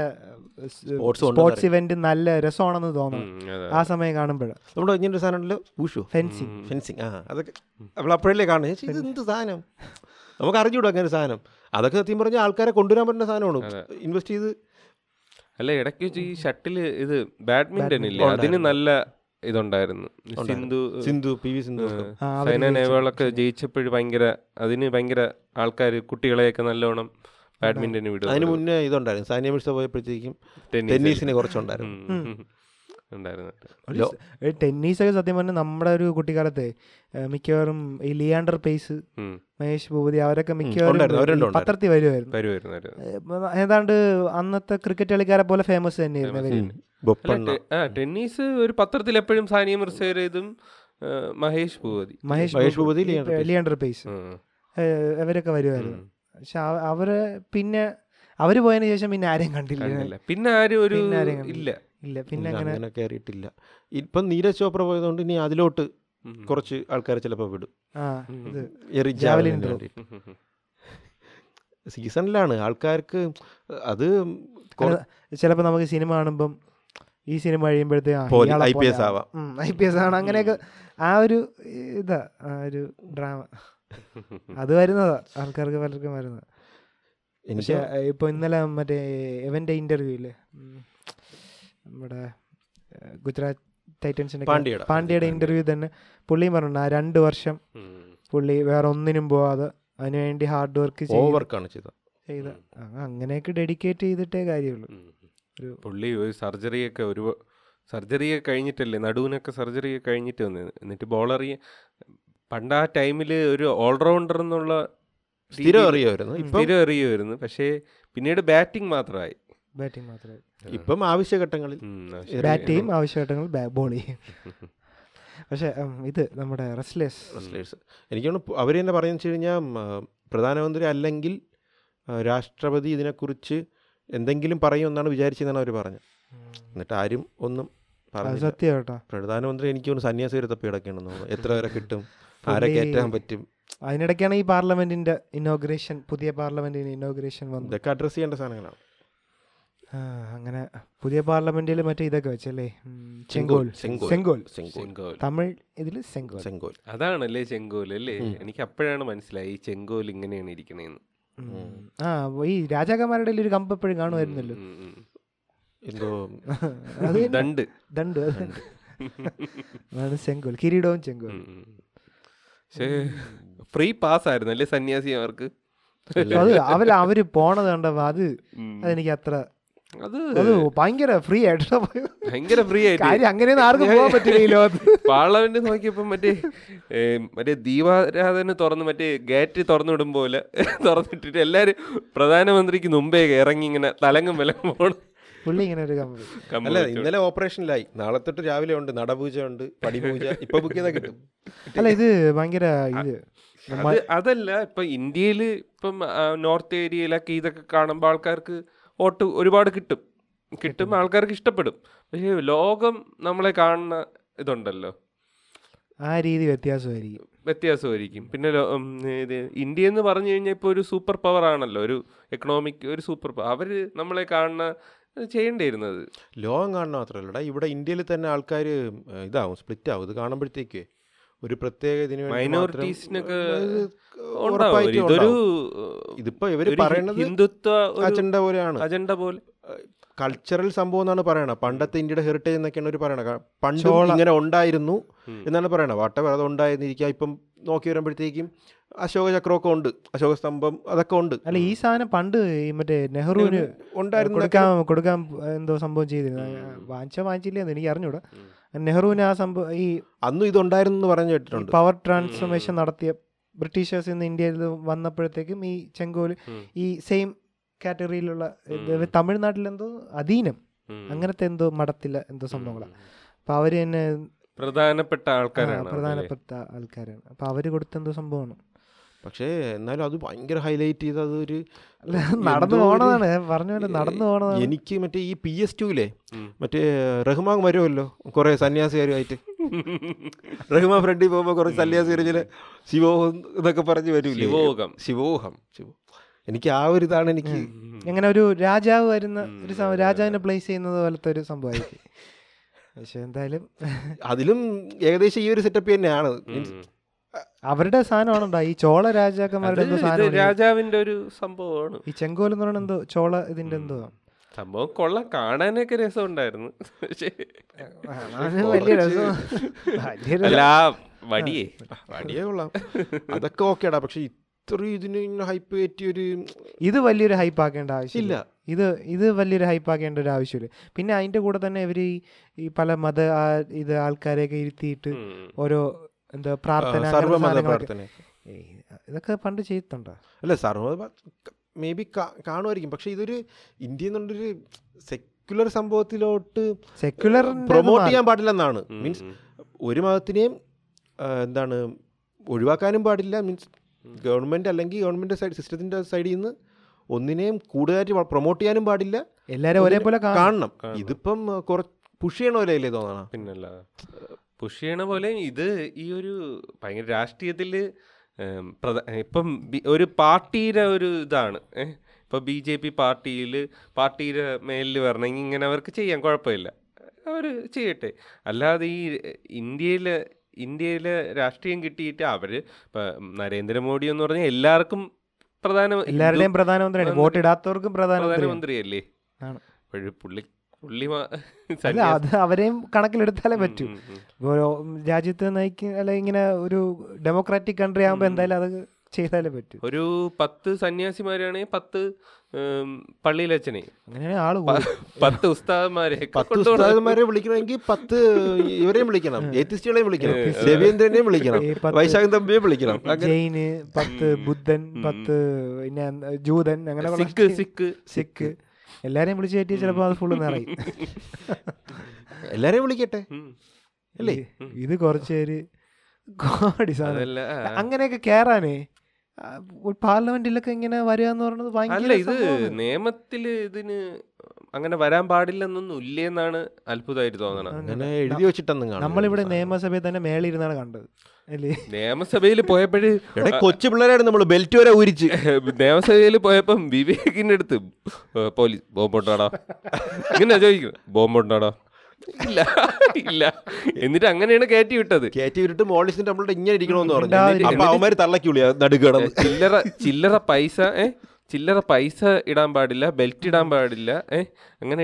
സ്പോർട്സ് ഇവന്റ് നല്ല രസമാണെന്ന് തോന്നുന്നു ആ സമയം കാണുമ്പോഴും. നമ്മുടെ ഇങ്ങനൊരു ഊഷു ഫെൻസിങ് ഫെൻസിങ് ആ അതൊക്കെ നമ്മൾ അപ്പോഴല്ലേ കാണുന്നത്. ഇത് എന്ത് സാധനം? നമുക്ക് അറിഞ്ഞുകൂടും അങ്ങനെ സാധനം. അതൊക്കെ സത്യം പറഞ്ഞാൽ ആൾക്കാരെ കൊണ്ടുവരാൻ പറ്റുന്ന സാധനമാണ്. ഇൻവെസ്റ്റ് ചെയ്ത് അല്ല ഇടയ്ക്ക് വെച്ച് ഈ ഷട്ടിൽ ഇത് ബാഡ്മിന്റൺ ഇല്ലേ? അതിന് നല്ല ഇതുണ്ടായിരുന്നു. സിന്ധു സിന്ധു പി വി സിന്ധു സൈന നെഹ്വാളൊക്കെ ജയിച്ചപ്പോഴും ഭയങ്കര അതിന് ഭയങ്കര ആൾക്കാർ കുട്ടികളെയൊക്കെ നല്ലോണം ബാഡ്മിന്റൺ വിടും അതിന് മുന്നേ ഇതുണ്ടായിരുന്നു. സാനിയ മിർസ പോയപ്പോഴത്തേക്കും ടെന്നീസ് ടെന്നീസിന് കുറച്ചുണ്ടായിരുന്നു. ഉണ്ടായിരുന്നു ടെന്നീസ് ഒക്കെ സത്യം പറഞ്ഞാൽ നമ്മുടെ ഒരു കുട്ടിക്കാലത്തെ മിക്കവാറും ഈ ലിയാണ്ടർ പേസ് മഹേഷ് ഭൂപതി അവരൊക്കെ ഉണ്ടായിരുന്നു, മിക്കവാറും. പത്രത്തിൽ വരുമായിരുന്നു. ഏതാണ്ട് അന്നത്തെ ക്രിക്കറ്റ് കളിക്കാരെ പോലെ ഫേമസ് തന്നെയായിരുന്നു ടെന്നീസ് ഒരു പത്രത്തിൽ എപ്പോഴും സാനിയ ഇതും മഹേഷ് ഭൂപതി. മഹേഷ് ഭൂപതി, ലിയാണ്ടർ പേസ്. അവരൊക്കെ വരുമായിരുന്നു പക്ഷെ അവർ പിന്നെ അവർ പോയതിനു ശേഷം പിന്നെ ആരെയും കണ്ടില്ല. പിന്നെ ആരും ഒരു. ഇല്ല. ഇല്ല പിന്നെ അങ്ങനെ കയറിയിട്ടില്ല ഇപ്പം നീരജ് ചോപ്ര പോയതുകൊണ്ട് ഇനി അതിലോട്ട്. കുറച്ച് ആൾക്കാർ ചിലപ്പോൾ വിടും. സീസണിലാണ്. ആൾക്കാർക്ക് അത് ചിലപ്പോൾ ചിലപ്പോ നമുക്ക് സിനിമ കാണുമ്പം ഈ സിനിമ കഴിയുമ്പോഴത്തേ പോലെ IPS ആവാം. ഐ പി എസ് ആണ്. അങ്ങനെയൊക്കെ ആ ഒരു ഇതാ ആ ഒരു ഡ്രാമ. അത് വരുന്നതാ. ആൾക്കാർക്ക് പലർക്കും വരുന്നത്. പക്ഷെ ഇപ്പൊ ഇന്നലെ മറ്റേ എവന്റെ ഇന്റർവ്യൂ ഇല്ലേ. നമ്മുടെ ഗുജറാത്ത് ടൈറ്റൻസിന്റെ പാണ്ഡ്യയുടെ. ഇന്റർവ്യൂ തന്നെ പുള്ളിയും പറഞ്ഞു ആ രണ്ട് വർഷം. പുള്ളി വേറെ ഒന്നിനും പോവാതെ അതിനുവേണ്ടി ഹാർഡ് വർക്ക് ചെയ്തു ചെയ്ത. അങ്ങനെയൊക്കെ ഡെഡിക്കേറ്റ് ചെയ്തിട്ടേ കാര്യമുള്ളൂ. പുള്ളി ഒരു സർജറിയൊക്കെ ഒരു സർജറിയൊക്കെ കഴിഞ്ഞിട്ടല്ലേ നടുവിനൊക്കെ സർജറി കഴിഞ്ഞിട്ട് വന്നത് എന്നിട്ട് ബോളർ പണ്ട് ആ ടൈമിൽ ഒരു ഓൾറൗണ്ടർ എന്നുള്ള സ്ഥിരം അറിയുമായിരുന്നു. സ്ഥിരം അറിയുമായിരുന്നു. പക്ഷേ പിന്നീട് ബാറ്റിംഗ് മാത്രമായി. ബാറ്റിംഗ് മാത്രമേ ഇപ്പം ആവശ്യഘട്ടങ്ങളിൽ. ബാറ്റ് ചെയ്യും ആവശ്യഘട്ടങ്ങളിൽ ബോൾ ചെയ്യും. പക്ഷേ ഇത് നമ്മുടെ റെസ്ലേഴ്സ് റെസ്ലേഴ്സ് എനിക്ക് തോന്നുന്നു അവർ തന്നെ പറയുന്നത് വെച്ച് കഴിഞ്ഞാൽ പ്രധാനമന്ത്രി അല്ലെങ്കിൽ രാഷ്ട്രപതി ഇതിനെക്കുറിച്ച് എന്തെങ്കിലും പറയുമെന്നാണ് വിചാരിച്ചതെന്നാണ് അവർ പറഞ്ഞത്. എന്നിട്ട് ആരും ഒന്നും അത് പറഞ്ഞില്ല. സത്യം കേട്ടോ. പ്രധാനമന്ത്രി എനിക്ക് തോന്നുന്നു സന്യാസി തപ്പി കിടക്കണമെന്ന് തോന്നുന്നു. എത്ര വരെ കിട്ടും? ആരെ കയറ്റാൻ പറ്റും? അതിനിടയ്ക്കാണ് ഈ പാർലമെന്റിന്റെ ഇനോഗ്രേഷൻ പുതിയ പാർലമെന്റിന്റെ ഇനോഗ്രേഷൻ വന്നത്. ഇതൊക്കെ അഡ്രസ്സ് ചെയ്യേണ്ട സാധനങ്ങളാണ്. അങ്ങനെ പുതിയ പാർലമെന്റിൽ മറ്റേ ഇതൊക്കെ വെച്ചല്ലേ? ചെങ്കോൽ. ചെങ്കോൽ. ചെങ്കോൽ. തമിഴ് ഇതിൽ ചെങ്കോൽ. ചെങ്കോൽ. അതാണല്ലേ ചെങ്കോൽ അല്ലേ? എനിക്ക് അപ്പോഴാണ് മനസ്സിലായി ഈ ചെങ്കോൽ ഇങ്ങനെയാണ് ഇരിക്കണേന്ന്. ആ ഈ രാജാക്കന്മാരുടെ ഒരു കമ്പ് എപ്പോഴും കാണുമായിരുന്നല്ലോ. എന്തോ? അത് ദണ്ട്. ദണ്ട്. അതാണ് ചെങ്കോൽ. കിരീടവും ചെങ്കോൽ. പക്ഷേ ഫ്രീ പാസ് ആയിരുന്നു അല്ലേ സന്യാസിമാർക്ക് അത് അവർ അവർ പോണത് കണ്ടപ്പോ അത്. അതെനിക്ക് അത്ര അത് ഭയങ്കര ഫ്രീ ആയിട്ടാ. ഭയങ്കര ഫ്രീ ആയിട്ട്. കാര്യം അങ്ങനെയൊന്നും ആർക്കും പോകാൻ പറ്റില്ല ഈ ലോകത്ത്. പാർലമെന്റ് നോക്കിയപ്പോ മറ്റേ മറ്റേ ദീപാരാധന തുറന്ന് മറ്റേ ഗേറ്റ് തുറന്നു വിടും പോലെ തുറന്നിട്ടിട്ട് എല്ലാരും പ്രധാനമന്ത്രിക്ക് മുമ്പേ ഇറങ്ങി ഇങ്ങനെ തലങ്ങും വിലങ്ങും പോണം. പുള്ളി ഇങ്ങനെ ഒരു അല്ല ഇന്നലെ ഓപ്പറേഷനിലായി. നാളെ തൊട്ട് രാവിലെ ഉണ്ട്. നടപൂജ ഉണ്ട് പടിപൂജ. ഇപ്പൊ ബുക്ക് ചെയ്താൽ കിട്ടും. അല്ല ഇത് ഭയങ്കര ഇത്. അതല്ല ഇപ്പൊ ഇന്ത്യയിൽ ഇപ്പം നോർത്ത് ഏരിയയിലൊക്കെ ഇതൊക്കെ കാണുമ്പോൾ ആൾക്കാർക്ക് വോട്ട് ഒരുപാട് കിട്ടും. കിട്ടും. ആൾക്കാർക്ക് ഇഷ്ടപ്പെടും. പക്ഷേ ലോകം നമ്മളെ കാണുന്ന ഇതുണ്ടല്ലോ. ആ രീതി വ്യത്യാസമായിരിക്കും. വ്യത്യാസമായിരിക്കും. പിന്നെ ഇത് ഇന്ത്യ എന്ന് പറഞ്ഞു കഴിഞ്ഞാൽ ഇപ്പോൾ ഒരു സൂപ്പർ പവർ ആണല്ലോ. ഒരു എക്കണോമിക് ഒരു സൂപ്പർ പവർ അവർ നമ്മളെ കാണുന്ന ചെയ്യേണ്ടിയിരുന്നത് ലോകം കാണുന്ന മാത്രമല്ലടാ. ഇവിടെ ഇന്ത്യയിൽ തന്നെ ആൾക്കാർ ഇതാവും സ്പ്ലിറ്റ് ആവും. ഇത് കാണുമ്പോഴത്തേക്ക് ഒരു പ്രത്യേക ഇതിന് ഇതിപ്പോ ഇവർ പറയുന്നത് പറയണത് ഹിന്ദുത്വ അജണ്ട പോലെയാണ്. അജണ്ട പോലെ. കൾച്ചറൽ സംഭവം എന്നാണ് പറയണത്. പണ്ടത്തെ ഇന്ത്യയുടെ ഹെറിറ്റേജ് എന്നൊക്കെയാണ് ഒരു പറയണത്. പണ്ട് ഇങ്ങനെ ഉണ്ടായിരുന്നു എന്നാണ് പറയണത്. വാട്ടവർ അത് ഉണ്ടായിരുന്നിരിക്കുക ഇപ്പം നോക്കി വരുമ്പോഴത്തേക്കും അശോക ചക്രമൊക്കെ ഉണ്ട്. അശോക സ്തംഭം അതൊക്കെ ഉണ്ട്. അല്ല ഈ സാധനം പണ്ട് ഈ മറ്റേ നെഹ്റുവിന് ഉണ്ടായിരുന്നു കൊടുക്കാൻ കൊടുക്കാൻ എന്തോ സംഭവം ചെയ്തിരുന്നു വാങ്ങിച്ച വാങ്ങിച്ചില്ലെന്ന് എനിക്ക് അറിഞ്ഞൂടാ നെഹ്റുവിന് ആ സംഭവം ഈ അന്നും ഇതുണ്ടായിരുന്നു എന്ന് പറഞ്ഞു കേട്ടിട്ടുണ്ട്. പവർ ട്രാൻസ്ഫോർമേഷൻ നടത്തിയ ബ്രിട്ടീഷേഴ്സ് ഇന്ന് ഇന്ത്യയിൽ വന്നപ്പോഴത്തേക്കും ഈ ചെങ്കോൽ ഈ സെയിം കാറ്റഗറിയിലുള്ള തമിഴ്നാട്ടിലെന്തോ അധീനം. അങ്ങനത്തെ എന്തോ മഠത്തില്ല എന്തോ സംഭവങ്ങളാണ് അപ്പൊ അവർ തന്നെ പ്രധാനപ്പെട്ട ആൾക്കാരാണ്? പ്രധാനപ്പെട്ട ആൾക്കാരാണ്. അപ്പൊ അവർ കൊടുത്ത എന്തോ സംഭവമാണ്. പക്ഷേ എന്നാലും അത് ഭയങ്കര ഹൈലൈറ്റ് ചെയ്ത് അതൊരു അല്ല നടന്നു പോണതാണ്. പറഞ്ഞു നടന്നു പോണതാണ്. എനിക്ക് മറ്റേ ഈ പി എസ് ടുവിലെ. മറ്റേ റഹ്മാൻ വരുമല്ലോ കുറെ സന്യാസികാരുമായിട്ട്. റഹ്മാൻ ഫ്രണ്ടിൽ പോകുമ്പോൾ കുറേ സന്യാസികാർ ചില ശിവോഹം ഇതൊക്കെ പറഞ്ഞ് വരൂലേ? ശിവോഹം. ശിവോഹം ശിവോ എനിക്ക് ആ ഒരു ഇതാണ് എനിക്ക് എങ്ങനെ ഒരു രാജാവ് വരുന്ന ഒരു രാജാവിനെ പ്ലേസ് ചെയ്യുന്നത് പോലത്തെ ഒരു സംഭവമായിരിക്കും പക്ഷെ എന്തായാലും അതിലും ഏകദേശം ഈ ഒരു സെറ്റപ്പ് തന്നെയാണ്. അവരുടെ സാധനമാണുണ്ടോ ഈ ചോള രാജാക്കന്മാരുടെ രാജാവിന്റെ ഒരു സംഭവമാണ്. ഈ ചെങ്കോൽ എന്ന് പറയുന്നത് എന്തോ ചോള ഇതിന്റെ എന്തോ. സംഭവം കൊള്ള. കാണാനൊക്കെ രസമുണ്ടായിരുന്നു. വലിയ രസം. വലിയ വടിയേ. വടിയേ. കൊള്ളാം. അതൊക്കെ ഓക്കേടാ പക്ഷെ ഇത്രയും ഇതിന് ഹൈപ്പ് കയറ്റിയൊരു ഇത് വലിയൊരു ഹൈപ്പ് ആക്കേണ്ട ആവശ്യമില്ല. ഇത് ഇത് വലിയൊരു ഹൈപ്പ് ആക്കേണ്ട ഒരു ആവശ്യമില്ല. പിന്നെ അതിന്റെ കൂടെ തന്നെ ഇവർ ഈ- പല മത ഇത് ആൾക്കാരെയൊക്കെ ഇരുത്തിയിട്ട് ഓരോ എന്താ പ്രാർത്ഥന ഇതൊക്കെ പണ്ട് ചെയ്തിട്ടുണ്ടോ? അല്ല സർവ മേ ബി കാണുമായിരിക്കും. പക്ഷെ ഇതൊരു ഇന്ത്യ എന്നുള്ളൊരു സെക്യുലർ സംഭവത്തിലോട്ട് സെക്യുലർ പ്രൊമോട്ട് ചെയ്യാൻ പാടില്ല എന്നാണ് മീൻസ് ഒരു മതത്തിനെയും എന്താണ് ഒഴിവാക്കാനും പാടില്ല. മീൻസ് ഗവൺമെന്റ് അല്ലെങ്കിൽ ഗവൺമെന്റ് സൈഡ് സിസ്റ്റത്തിന്റെ സൈഡിൽ നിന്ന് ഒന്നിനെയും കൂടുതലായിട്ട് പ്രൊമോട്ട് ചെയ്യാനും പാടില്ല. എല്ലാരും ഒരേപോലെ കാണും കാണണം. ഇതിപ്പം കുറച്ച് പുഷ് ചെയ്യണ പോലെ അല്ലേ തോന്നണം? പിന്നല്ല പുഷ് ചെയ്യണ പോലെ ഇത് ഈ ഒരു ഭയങ്കര രാഷ്ട്രീയത്തിൽ ഇപ്പം ഒരു പാർട്ടിയുടെ ഒരു ഇതാണ്. ഇപ്പോൾ ഇപ്പം ബി ജെ പി പാർട്ടിയിൽ പാർട്ടിയുടെ മേലിൽ വരണമെങ്കിൽ ഇങ്ങനെ അവർക്ക് ചെയ്യാൻ കുഴപ്പമില്ല. അവർ ചെയ്യട്ടെ. അല്ലാതെ ഈ ഇന്ത്യയിൽ ഇന്ത്യയിലെ രാഷ്ട്രീയം കിട്ടിയിട്ട് അവർ ഇപ്പം നരേന്ദ്രമോദി എന്ന് പറഞ്ഞാൽ എല്ലാവർക്കും പ്രധാന എല്ലാവരുടെയും പ്രധാനമന്ത്രിയാണ്. വോട്ട് ഇടാത്തവർക്കും പ്രധാനമന്ത്രി പ്രധാനമന്ത്രിയല്ലേ? പുള്ളി പുള്ളി അത് അവരെയും കണക്കിലെടുത്താലേ പറ്റൂ. രാജ്യത്ത് നയിക്കുന്ന അല്ലെ ഇങ്ങനെ ഒരു ഡെമോക്രാറ്റിക് കൺട്രി ആകുമ്പോൾ എന്തായാലും അത് ചെയ്താലേ പറ്റൂ. ഒരു പത്ത് സന്യാസിമാരെയാണ് പത്ത് പള്ളിയിലച്ഛനെ. അങ്ങനെയാണെങ്കിൽ ആൾ. പത്ത് ഉസ്താദന്മാരെ പത്ത് ഉസ്താദന്മാരെ വിളിക്കണമെങ്കിൽ പത്ത് ഇവരെയും വിളിക്കണം ഏത്തിസ്റ്റുകളെയും വിളിക്കണം രവീന്ദ്രനെയും വിളിക്കണം വൈശാഖൻ തമ്പിയെ വിളിക്കണം ജെയിന് പത്ത് ബുദ്ധൻ പത്ത് പിന്നെ ജൂതൻ അങ്ങനെ സിക്ക് സിക്ക് സിക്ക് എല്ലാരെയും വിളിച്ചു കയറ്റി ചിലപ്പോൾ അത് ഫുള്ള് നിറയും. എല്ലാരെയും വിളിക്കട്ടെ? അല്ലേ? ഇത് കുറച്ച് പേര്. അങ്ങനെയൊക്കെ കേറാനേ പാർലമെന്റിലൊക്കെ ഇങ്ങനെ വരിക എന്ന് പറയുന്നത് അല്ല ഇത് നിയമത്തിൽ നിയമത്തിൽ ഇതിന് അങ്ങനെ വരാൻ പാടില്ലെന്നൊന്നും ഇല്ലേന്നാണ് അത്ഭുതമായിട്ട് തോന്നണം അങ്ങനെ എഴുതി വെച്ചിട്ടൊന്നും കാണും നമ്മളിവിടെ നിയമസഭയിൽ തന്നെ മേളിരുന്നാണ് കണ്ടത് അല്ലേ? നിയമസഭയിൽ പോയപ്പോഴ് എടാ കൊച്ചു പിള്ളേരായിരുന്നു നമ്മൾ ബെൽറ്റ് വരെ ഊരിച്ച്. നിയമസഭയിൽ പോയപ്പം വിവേകിന്റെ അടുത്ത് പോലീസ് ബോംബുണ്ടാടാ ഇങ്ങനെ ചോദിക്കും ബോംബുണ്ടാടാ ഇല്ല ഇല്ല. എന്നിട്ട് അങ്ങനെയാണ് കയറ്റി വിട്ടത്. കയറ്റി വിട്ടിട്ട് മോളിസിന്റെ നമ്മളുടെ ഇങ്ങനെ ഇരിക്കണമെന്ന് പറഞ്ഞു. അപ്പൊ അവന്മാര് നടുക്കണം ചില്ലറ ചില്ലറ പൈസ ഏ ചില്ലറ പൈസ ഇടാൻ പാടില്ല ബെൽറ്റ് ഇടാൻ പാടില്ല ഏ അങ്ങനെ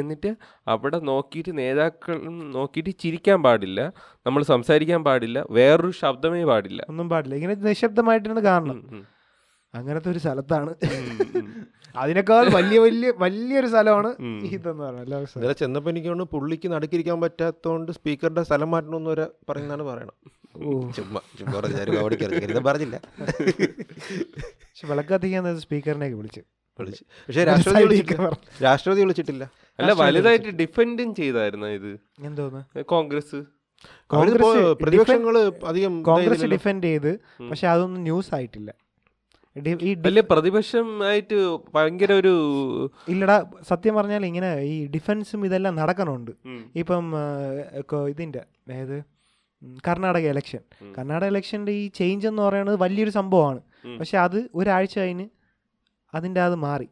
എന്നിട്ട് അവിടെ നോക്കിയിട്ട് നേതാക്കൾ നോക്കിയിട്ട് ചിരിക്കാൻ പാടില്ല നമ്മൾ സംസാരിക്കാൻ പാടില്ല വേറൊരു ശബ്ദമേ പാടില്ല. ഒന്നും പാടില്ല. ഇങ്ങനെ നിശബ്ദമായിട്ടാണ് ഉം. അങ്ങനത്തെ ഒരു സ്ഥലത്താണ്. അതിനേക്കാൾ വലിയ വലിയ വലിയൊരു സ്ഥലമാണ്. ഇതെന്ന് സ്ഥലവും. ഇന്നലെ ചെന്നപ്പോ എനിക്ക് തോന്നുന്നു പുള്ളിക്ക് നടുക്കിരിക്കാൻ പറ്റാത്തോണ്ട് സ്പീക്കറുടെ സ്ഥലം മാറ്റണമെന്ന് വരെ പറയുന്നതാണ് പറയണം. ഓ. ചുമ്മാ പറഞ്ഞ. പറഞ്ഞില്ല. പക്ഷെ സ്പീക്കറിനെയൊക്കെ വിളിച്ച്. വിളിച്ച്. പക്ഷേ രാഷ്ട്രപതി രാഷ്ട്രപതി വിളിച്ചിട്ടില്ല. അല്ല വലുതായിട്ട് ഡിഫെൻഡും ചെയ്തായിരുന്നു ഇത്? എന്തോന്ന്? കോൺഗ്രസ്. കോൺഗ്രസ് പ്രതിപക്ഷങ്ങൾ അധികം കോൺഗ്രസ് ഡിഫെൻഡ് ചെയ്ത് പക്ഷെ അതൊന്നും ന്യൂസ് ആയിട്ടില്ല വലിയ പ്രതിപക്ഷം ആയിട്ട് ഭയങ്കര ഒരു ഇല്ലടാ സത്യം പറഞ്ഞാൽ ഇങ്ങനെ ഈ ഡിഫൻസും ഇതെല്ലാം നടക്കണുണ്ട്. ഇപ്പം ഇതിന്റെ അതായത് കർണാടക ഇലക്ഷൻ കർണാടക ഇലക്ഷന്റെ ഈ ചേഞ്ച് എന്ന് പറയുന്നത് വലിയൊരു സംഭവമാണ്. പക്ഷെ അത് ഒരാഴ്ച കഴിഞ്ഞ് അതിന്റെ അത് മാറി.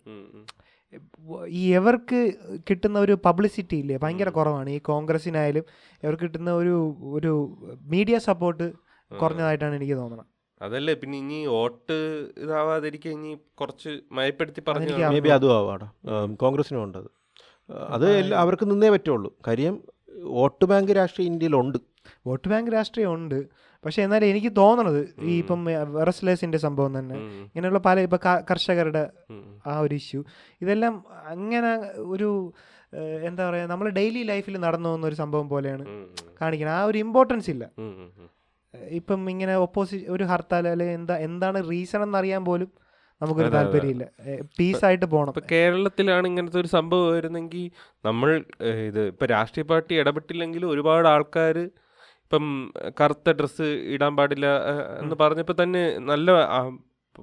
ഈ എവർക്ക് കിട്ടുന്ന ഒരു പബ്ലിസിറ്റി ഇല്ലേ? ഭയങ്കര കുറവാണ്. ഈ കോൺഗ്രസിനായാലും എവർക്ക് കിട്ടുന്ന ഒരു ഒരു മീഡിയ സപ്പോർട്ട് കുറഞ്ഞതായിട്ടാണ് എനിക്ക് തോന്നുന്നത് അതല്ലേ പിന്നെ ഇനി വോട്ട് ഇതാവാതിരിക്കാൻ ഇനി കുറച്ച് മയപ്പെടുത്തി പറഞ്ഞു മേ ബി അതും ആവാടാ കോൺഗ്രസിനും ഉണ്ട് അത്. അത് എല്ലാ- അവർക്ക് നിന്നേ പറ്റുള്ളൂ. കാര്യം വോട്ട് ബാങ്ക് രാഷ്ട്രീയം ഇന്ത്യയിലുണ്ട്. വോട്ട് ബാങ്ക് രാഷ്ട്രീയം ഉണ്ട്. പക്ഷെ എന്നാലും എനിക്ക് തോന്നണത് ഈ ഇപ്പം റെസ്ലേഴ്സിന്റെ സംഭവം തന്നെ. ഇങ്ങനെയുള്ള പല ഇപ്പം കർഷകരുടെ ആ ഒരു ഇഷ്യൂ ഇതെല്ലാം അങ്ങനെ ഒരു എന്താ പറയുക നമ്മൾ ഡെയിലി ലൈഫിൽ നടന്നു പോകുന്ന ഒരു സംഭവം പോലെയാണ് കാണിക്കുന്നത് ആ ഒരു ഇമ്പോർട്ടൻസ് ഇല്ല. ഇപ്പം ഇങ്ങനെ ഒപ്പോസി ഒരു ഹർത്താൽ അല്ലെങ്കിൽ എന്താ എന്താണ് റീസൺ എന്നറിയാൻ പോലും നമുക്കൊരു താല്പര്യമില്ല. പീസ് ആയിട്ട് പീസായിട്ട് പോകണം ഇപ്പൊ കേരളത്തിലാണ് ഇങ്ങനത്തെ ഒരു സംഭവം വരുന്നെങ്കിൽ നമ്മൾ ഇത് ഇപ്പൊ രാഷ്ട്രീയ പാർട്ടി ഇടപെട്ടില്ലെങ്കിലും ഒരുപാട് ആൾക്കാർ ഇപ്പം കറുത്ത ഡ്രസ്സ് ഇടാൻ പാടില്ല എന്ന് പറഞ്ഞപ്പോൾ തന്നെ നല്ല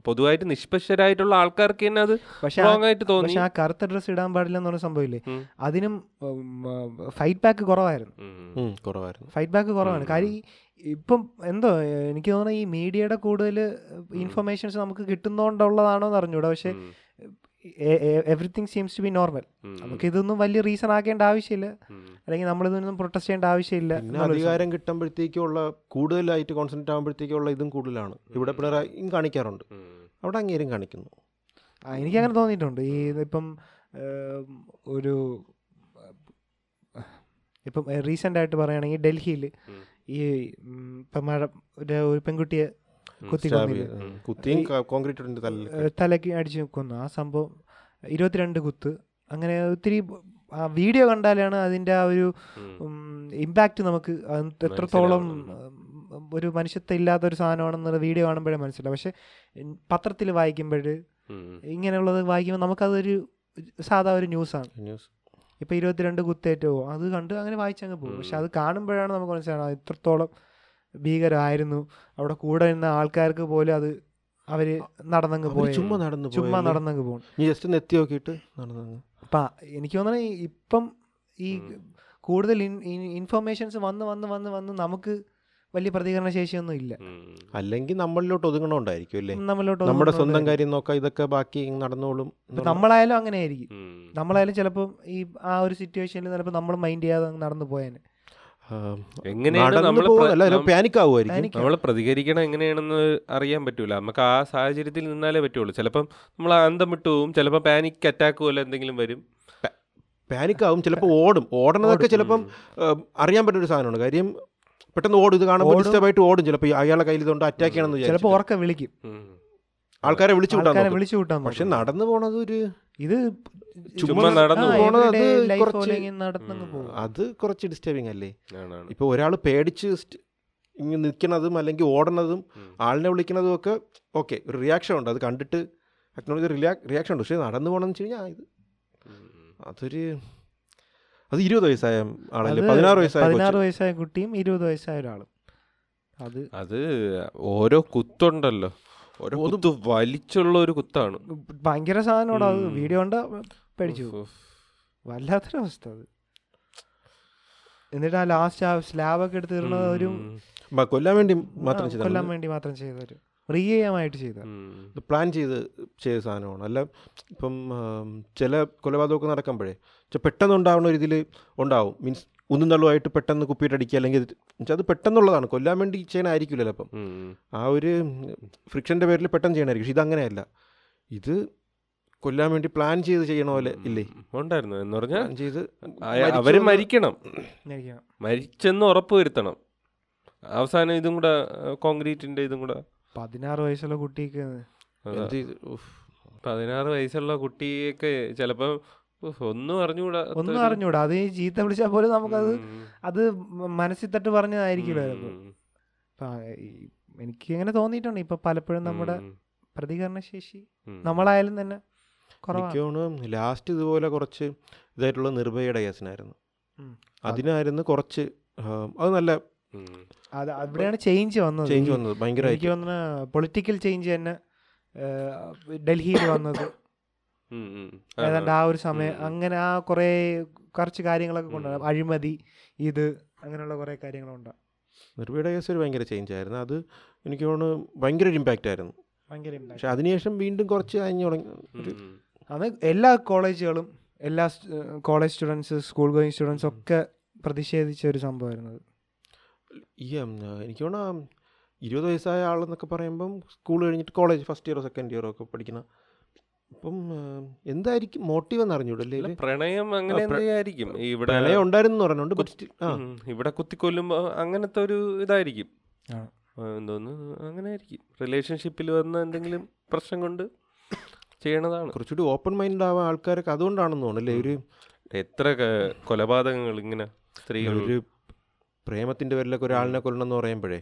പൊതുവായിട്ട് നിഷ്പക്ഷരായിട്ടുള്ള ആൾക്കാർക്ക് തന്നെ അത് പക്ഷെ ആയിട്ട് തോന്നി. പക്ഷെ ആ കറുത്ത ഡ്രസ്സ് ഇടാൻ പാടില്ല എന്ന് പറഞ്ഞ സംഭവമില്ലേ. അതിനും ഫൈറ്റ് ബാക്ക് കുറവായിരുന്നു. കുറവായിരുന്നു. ഫൈറ്റ് ബാക്ക് കുറവാണ്. കാര്യം ഇപ്പം എന്തോ എനിക്ക് തോന്നുന്നു ഈ മീഡിയയുടെ കൂടുതൽ ഇൻഫർമേഷൻസ് നമുക്ക് കിട്ടുന്നോണ്ടുള്ളതാണോ എന്ന് അറിഞ്ഞൂടാ. പക്ഷെ. Everything seems to be normal നമുക്ക് ഇതൊന്നും വലിയ റീസൺ ആക്കേണ്ട ആവശ്യമില്ല. അല്ലെങ്കിൽ നമ്മൾ ഇതൊന്നും പ്രൊട്ടസ്റ്റ് ചെയ്യേണ്ട ആവശ്യമില്ല അധികാരം കിട്ടുമ്പോഴത്തേക്കുള്ള കൂടുതലായിട്ട് കോൺസെൻട്രേറ്റ് ആകുമ്പോഴത്തേക്കുള്ള ഇതും കൂടുതലാണ്. ഇവിടെ പിണറായി കാണിക്കാറുണ്ട്. അവിടെ അങ്ങേരും കാണിക്കുന്നു. എനിക്ക് അങ്ങനെ തോന്നിയിട്ടുണ്ട്. ഈ ഇപ്പം ഒരു ഇപ്പം റീസെന്റ് ആയിട്ട് പറയുകയാണെങ്കിൽ ഡൽഹിയിൽ. ഈ ഇപ്പം മഴ ഒരു ഒരു പെൺകുട്ടിയെ കുത്തി. കുത്തിയും കോൺക്രീറ്റ് തലയ്ക്ക് അടിച്ച് കൊന്നു. ആ സംഭവം ഇരുപത്തിരണ്ട് കുത്ത്. അങ്ങനെ ഒത്തിരി ആ വീഡിയോ കണ്ടാലാണ് അതിന്റെ ആ ഒരു. ഇമ്പാക്റ്റ് നമുക്ക് എത്രത്തോളം ഒരു മനുഷ്യത്വം ഇല്ലാത്ത ഒരു സാധനമാണെന്നുള്ള വീഡിയോ കാണുമ്പോഴേ മനസ്സിലാവും. പക്ഷെ പത്രത്തിൽ വായിക്കുമ്പോൾ. ഇങ്ങനെയുള്ളത് വായിക്കുമ്പോൾ നമുക്കതൊരു സാധാ ഒരു ന്യൂസാണ് ന്യൂസ്. ഇപ്പോൾ ഇരുപത്തിരണ്ട് കുത്തേറ്റോ അത് കണ്ട് അങ്ങനെ വായിച്ചങ്ങ് പോകും. പക്ഷെ അത് കാണുമ്പോഴാണ് നമുക്ക് മനസ്സിലാവുന്നത് ഇത്രത്തോളം ഭീകരമായിരുന്നു അവിടെ കൂടെ നിന്ന ആൾക്കാർക്ക് പോലും അത് അവർ നടന്നങ്ങ് പോയി ചുമ്മാ നടന്നു ചുമ്മാ? നടന്നങ്ങ് പോകും നീ ജസ്റ്റ് എത്തി നോക്കിയിട്ട് നടന്നു അപ്പം എനിക്ക് തോന്നണേ ഇപ്പം ഈ. കൂടുതൽ ഇൻഫർമേഷൻസ് വന്ന് വന്ന് വന്ന് വന്ന് നമുക്ക് വലിയ പ്രതികരണ ശേഷിയൊന്നും ഇല്ല അല്ലെങ്കിൽ നമ്മളിലോട്ട് ഒതുങ്ങണോണ്ടായിരിക്കും അല്ലേ? നമ്മളിലോട്ട് നമ്മുടെ സ്വന്തം കാര്യം നോക്കാം ഇതൊക്കെ ബാക്കി നടന്നോളും. നമ്മളായാലും അങ്ങനെ ആയിരിക്കും. നമ്മളായാലും ചിലപ്പോൾ ഈ ആ ഒരു സിറ്റുവേഷനിൽ ചിലപ്പോൾ നമ്മൾ മൈൻഡ് ചെയ്യാതെ നടന്നു പോയേനെ. നമ്മൾ പ്രതികരിക്കണം എങ്ങനെയാണെന്ന് അറിയാൻ പറ്റൂല. നമുക്ക് ആ സാഹചര്യത്തിൽ നിന്നാലേ പറ്റുള്ളൂ. ചിലപ്പം നമ്മൾ അന്തം വിട്ടു പോവും ചിലപ്പോൾ പാനിക് അറ്റാക്ക് പോലെ എന്തെങ്കിലും വരും. പാനിക് ആവും ചിലപ്പോൾ ഓടും. ഓടണതൊക്കെ ചിലപ്പം അറിയാൻ പറ്റുന്ന ഒരു സാധനമാണ്. കാര്യം പെട്ടെന്ന് ഓടും. ഇത് കാണുമ്പോൾ ഓടും. ഡിസ്റ്റർബ് ആയിട്ട് ഓടും ചിലപ്പോൾ അയാളെ കയ്യിൽ ഇതുകൊണ്ട് അറ്റാക്ക് ചെയ്യണമെന്ന് ചിലപ്പോൾ ഉറക്കെ വിളിക്കും. ആൾക്കാരെ വിളിച്ചു വിട്ടാൻ വിളിച്ചു കൂട്ടാൻ പക്ഷെ. നടന്നു പോണത് ഒരു ഇത് ചുമ്മാ നടന്നു പോണത് അത് കുറച്ച് അത് കുറച്ച് ഡിസ്റ്റർബിങ് അല്ലേ? ഇപ്പൊ ഒരാൾ പേടിച്ച് ഇങ്ങനെ നിൽക്കണതും അല്ലെങ്കിൽ ഓടണതും. ആളിനെ വിളിക്കണതും ഒക്കെ ഓക്കെ ഒരു റിയാക്ഷൻ ഉണ്ട്. അത് കണ്ടിട്ട് അക്നോളജ് റിയാക്ഷൻ ഉണ്ട്. പക്ഷെ നടന്നു പോകണമെന്ന് വെച്ച് കഴിഞ്ഞാൽ ഇത് അതൊരു അത് ഇരുപത് വയസ്സായ ആളല്ലേ? പതിനാറ് വയസ്സായ പതിനാറ്. വയസ്സായ കുട്ടിയും ഇരുപത് വയസ്സായ ഒരാളും. അത് അത് ഓരോ കുത്തുണ്ടല്ലോ. ഓരോ കുത്ത് വലിച്ചുള്ള ഒരു കുത്താണ്. ഭയങ്കര സാധനമാണ്? അത് വീഡിയോ കൊണ്ട് പേടിച്ചു. വല്ലാത്തൊരവസ്ഥ അത്. എന്നിട്ട് ആ ലാസ്റ്റ് ആ സ്ലാബൊക്കെ എടുത്ത് തീർന്നത് ഒരു. കൊല്ലാൻ വേണ്ടി മാത്രം കൊല്ലാൻ വേണ്ടി മാത്രം ചെയ്തൊരു റിയമായിട്ട് ചെയ്ത. ഉം. ഇത് പ്ലാൻ ചെയ്ത് ചെയ്ത സാധനമാണ്. അല്ല ഇപ്പം ചില കൊലപാതകമൊക്കെ നടക്കുമ്പോഴേ പെട്ടെന്ന് ഉണ്ടാവുന്ന ഒരു ഇതിൽ ഉണ്ടാവും. മീൻസ് ഒന്നും തള്ളുമായിട്ട് പെട്ടെന്ന് കുപ്പിയിട്ട് അടിക്കുക അല്ലെങ്കിൽ അത് പെട്ടെന്നുള്ളതാണ്. കൊല്ലാൻ വേണ്ടി ചെയ്യണമായിരിക്കില്ലല്ലോ അപ്പം. ഉം. ആ ഒരു ഫ്രിക്ഷന്റെ പേരിൽ പെട്ടെന്ന് ചെയ്യണമായിരിക്കും പക്ഷെ ഇതങ്ങനെയല്ല. ഇത് കൊല്ലാൻ വേണ്ടി പ്ലാൻ ചെയ്ത് ചെയ്യണ പോലെ ഇല്ലേ? ഉണ്ടായിരുന്നു എന്ന് പറഞ്ഞാൽ ചെയ്ത് അവർ മരിക്കണം. മരിച്ചെന്ന് ഉറപ്പ് വരുത്തണം. അവസാനം ഇതും കൂടെ കോൺക്രീറ്റിന്റെ ഇതും കൂടെ പതിനാറ് വയസ്സുള്ള കുട്ടിക്ക്. പതിനാറ് വയസ്സുള്ള കുട്ടിയൊക്കെ ചിലപ്പോൾ ഒന്നും അറിഞ്ഞുകൂടാ ഒന്നും അറിഞ്ഞൂടാ. അത് ഈ ചീത്ത വിളിച്ചാൽ പോലും നമുക്കത് അത് മനസ്സിൽ തട്ട് പറഞ്ഞതായിരിക്കില്ല ചിലപ്പോൾ ഉം. അപ്പൊ ആ ഈ- എനിക്ക് ഇങ്ങനെ തോന്നിയിട്ടുണ്ട്. ഇപ്പൊ പലപ്പോഴും നമ്മുടെ പ്രതികരണശേഷി പ്രതികരണ ശേഷി നമ്മളായാലും തന്നെ കുറവാണ്. ലാസ്റ്റ് ഇതുപോലെ കുറച്ച് ഇതായിട്ടുള്ള നിർഭയയുടെ കേസിനായിരുന്നു. അതിനായിരുന്നു കുറച്ച് അത് നല്ല. അത് അവിടെയാണ് ചേഞ്ച് വന്നത്. ചേഞ്ച് വന്നത്. വന്നത് എനിക്ക് തോന്നുന്ന പൊളിറ്റിക്കൽ ചേഞ്ച് തന്നെ ഡൽഹിയിൽ വന്നത്. ഏതാണ്ട് ആ ഒരു സമയം അങ്ങനെ ആ കുറേ കുറച്ച് കാര്യങ്ങളൊക്കെ കൊണ്ടുവരാം അഴിമതി ഇത് അങ്ങനെയുള്ള കുറേ കാര്യങ്ങളുണ്ട്. നിർഭയുടെ കേസ് ഒരു ഭയങ്കര ചേഞ്ച് ആയിരുന്നു. അത് എനിക്ക് തോന്നുന്നു ഭയങ്കര ഒരു ഇമ്പാക്റ്റ് ആയിരുന്നു. ഭയങ്കര. പക്ഷെ അതിനുശേഷം വീണ്ടും കുറച്ച് കഴിഞ്ഞു തുടങ്ങി. അത് എല്ലാ കോളേജുകളും എല്ലാ college students school going students ഒക്കെ പ്രതിഷേധിച്ച ഒരു സംഭവമായിരുന്നു അത്. ഈ എനിക്ക് തോന്നുന്നു ഇരുപത് വയസ്സായ ആളെന്നൊക്കെ പറയുമ്പം സ്കൂൾ കഴിഞ്ഞിട്ട് കോളേജ് ഫസ്റ്റ് ഇയറോ സെക്കൻഡ് ഇയറോ ഒക്കെ പഠിക്കുന്ന അപ്പം എന്തായിരിക്കും മോട്ടീവ് എന്ന് അറിഞ്ഞൂടല്ലേ പ്രണയം അങ്ങനെ എന്തായിരിക്കും? ഇവിടെ പ്രണയം ഉണ്ടായിരുന്നു എന്ന് പറഞ്ഞുകൊണ്ട് ആ. ഇവിടെ കുത്തിക്കൊല്ലുമ്പോൾ അങ്ങനത്തെ ഒരു ഇതായിരിക്കും. എന്തോന്ന് അങ്ങനെ ആയിരിക്കും റിലേഷൻഷിപ്പിൽ വന്ന എന്തെങ്കിലും പ്രശ്നം കൊണ്ട് ചെയ്യണതാണ്. കുറച്ചുകൂടി ഓപ്പൺ മൈൻഡ് ആവാൻ ആൾക്കാരൊക്കെ അതുകൊണ്ടാണെന്ന് തോന്നുന്നു ഒരു എത്ര കൊലപാതകങ്ങൾ ഇങ്ങനെ സ്ത്രീകൾ ഒരു പ്രേമത്തിന്റെ പേരിലൊക്കെ ഒരാളിനെ കൊല്ലണം എന്ന് പറയുമ്പോഴേ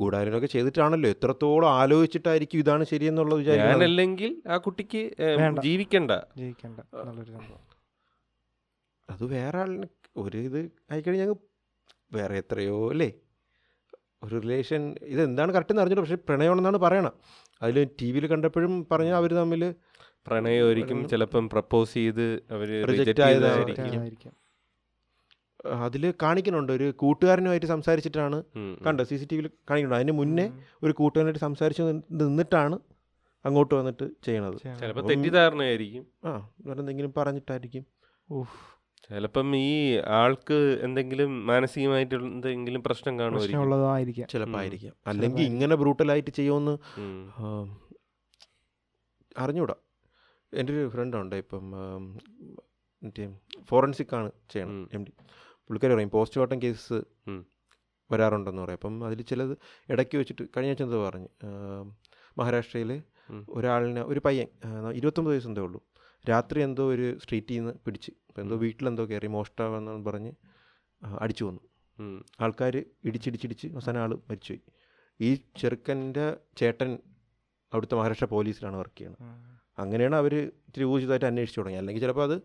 ഗൂഢാലോചനയൊക്കെ ചെയ്തിട്ടാണല്ലോ. എത്രത്തോളം ആലോചിച്ചിട്ടായിരിക്കും ഇതാണ് ശരിയെന്നുള്ളത് വിചാരിക്കുന്നത്. ഞാനല്ലെങ്കിൽ ആ കുട്ടിക്ക് ജീവിക്കണ്ട. ജീവിക്കണ്ട നല്ലൊരു സംഭവം. അത് വേറെ ആളിന് ഒരു ഇത് ആയിക്കഴിഞ്ഞാൽ ഞങ്ങൾ വേറെ എത്രയോ അല്ലേ? ഒരു റിലേഷൻ ഇത് എന്താണ് കറക്റ്റ് എന്ന് അറിഞ്ഞിട്ട് പക്ഷേ പ്രണയമാണെന്നാണ് പറയണം. അതിൽ ടി വിയിൽ കണ്ടപ്പോഴും പറഞ്ഞാൽ അവർ തമ്മിൽ പ്രണയമായിരിക്കും ചിലപ്പം പ്രപ്പോസ് ചെയ്ത് അവർ reject ആയതായിരിക്കും. അതിൽ കാണിക്കുന്നുണ്ട്. ഒരു കൂട്ടുകാരനുമായിട്ട് സംസാരിച്ചിട്ടാണ്. കണ്ടത് സി സി ടി വിയിൽ കാണിക്കുന്നുണ്ട്. അതിന് മുന്നേ ഒരു കൂട്ടുകാരനായിട്ട് സംസാരിച്ച് നിന്നിട്ടാണ് അങ്ങോട്ട് വന്നിട്ട് ചെയ്യണത്. ചിലപ്പോൾ തെറ്റിദ്ധാരണയായിരിക്കും. ആ വേറെ എന്തെങ്കിലും പറഞ്ഞിട്ടായിരിക്കും. ഉഫ്. ചിലപ്പം ഈ ആൾക്ക് എന്തെങ്കിലും മാനസികമായിട്ട് എന്തെങ്കിലും പ്രശ്നം കാണുമായിരിക്കും. പ്രശ്നമുള്ളതായിരിക്കാം. ചിലപ്പോൾ ആയിരിക്കും അല്ലെങ്കിൽ ഇങ്ങനെ ബ്രൂട്ടലായിട്ട് ചെയ്യുമെന്ന് അറിഞ്ഞൂടാ. എന്റെ ഒരു ഫ്രണ്ടുണ്ട് ഇപ്പം മറ്റേ ഫോറൻസിക് ആണ് ചെയ്യണം. എം ഡി പുള്ളിക്കാരി പറയും പോസ്റ്റ്മോർട്ടം കേസ് ഉം. വരാറുണ്ടെന്ന് പറയും അപ്പം അതിൽ ചിലത് ഇടയ്ക്ക് വെച്ചിട്ട് കഴിഞ്ഞ ആഴ്ച എന്തോ പറഞ്ഞു മഹാരാഷ്ട്രയിൽ. ഒരാളിനെ ഒരു പയ്യൻ ഇരുപത്തൊമ്പത് വയസ്സ് എന്തേ ഉള്ളൂ രാത്രി എന്തോ ഒരു സ്ട്രീറ്റിൽ നിന്ന് പിടിച്ച് അപ്പോൾ എന്തോ. വീട്ടിലെന്തോ കയറി മോഷ്ടാവെന്ന് പറഞ്ഞ് അടിച്ചു വന്നു. ആൾക്കാർ ഇടിച്ചിടിച്ചിടിച്ച് അവസാനം ആൾ മരിച്ചുപോയി ഈ ചെറുക്കന്റെ ചേട്ടൻ അവിടുത്തെ മഹാരാഷ്ട്ര പോലീസിലാണ് വർക്ക് ചെയ്യുന്നത്. അങ്ങനെയാണ് അവർ ഇത്തിരി ഊർജിതമായിട്ട് അന്വേഷിച്ചു തുടങ്ങി അല്ലെങ്കിൽ ചിലപ്പോൾ അത്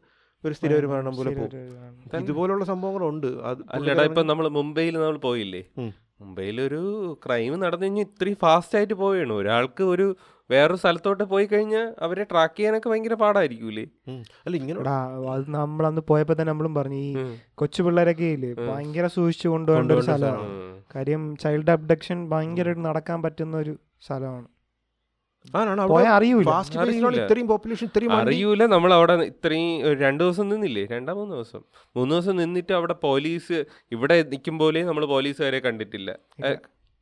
ഒരു സ്ഥിര വരുമാനം മരണം പോലെ പോകും. ഇതുപോലുള്ള സംഭവങ്ങളുണ്ട്. അല്ലടാ ഇപ്പൊ നമ്മൾ മുംബൈയിൽ നമ്മൾ പോയില്ലേ? മുംബൈയിൽ ഒരു ക്രൈം നടന്നു കഴിഞ്ഞാൽ ഇത്രയും ഫാസ്റ്റ് ആയിട്ട് പോവുകയാണ് ഒരാൾക്ക് ഒരു വേറൊരു സ്ഥലത്തോട്ട് പോയി കഴിഞ്ഞാൽ അവരെ ട്രാക്ക് ചെയ്യാനൊക്കെ ഭയങ്കര പാടായിരിക്കൂലേ. അല്ല ഇങ്ങനെ അത് നമ്മൾ അന്ന് പോയപ്പോ തന്നെ നമ്മളും പറഞ്ഞു ഈ കൊച്ചു പിള്ളേരൊക്കെ ഇല്ലേ. ഭയങ്കര സൂക്ഷിച്ചു കൊണ്ടുപോകേണ്ട ഒരു സ്ഥലമാണ്. കാര്യം ചൈൽഡ് അബ്ഡക്ഷൻ ഭയങ്കരമായിട്ട് നടക്കാൻ പറ്റുന്ന ഒരു സ്ഥലമാണ്. അറിയൂല. നമ്മൾ അവിടെ ഇത്രയും രണ്ടു ദിവസം നിന്നില്ലേ? രണ്ടാ മൂന്ന് ദിവസം. മൂന്ന് ദിവസം നിന്നിട്ട് അവിടെ പോലീസ് ഇവിടെ നിൽക്കും പോലെ നമ്മൾ പോലീസുകാരെ കണ്ടിട്ടില്ല.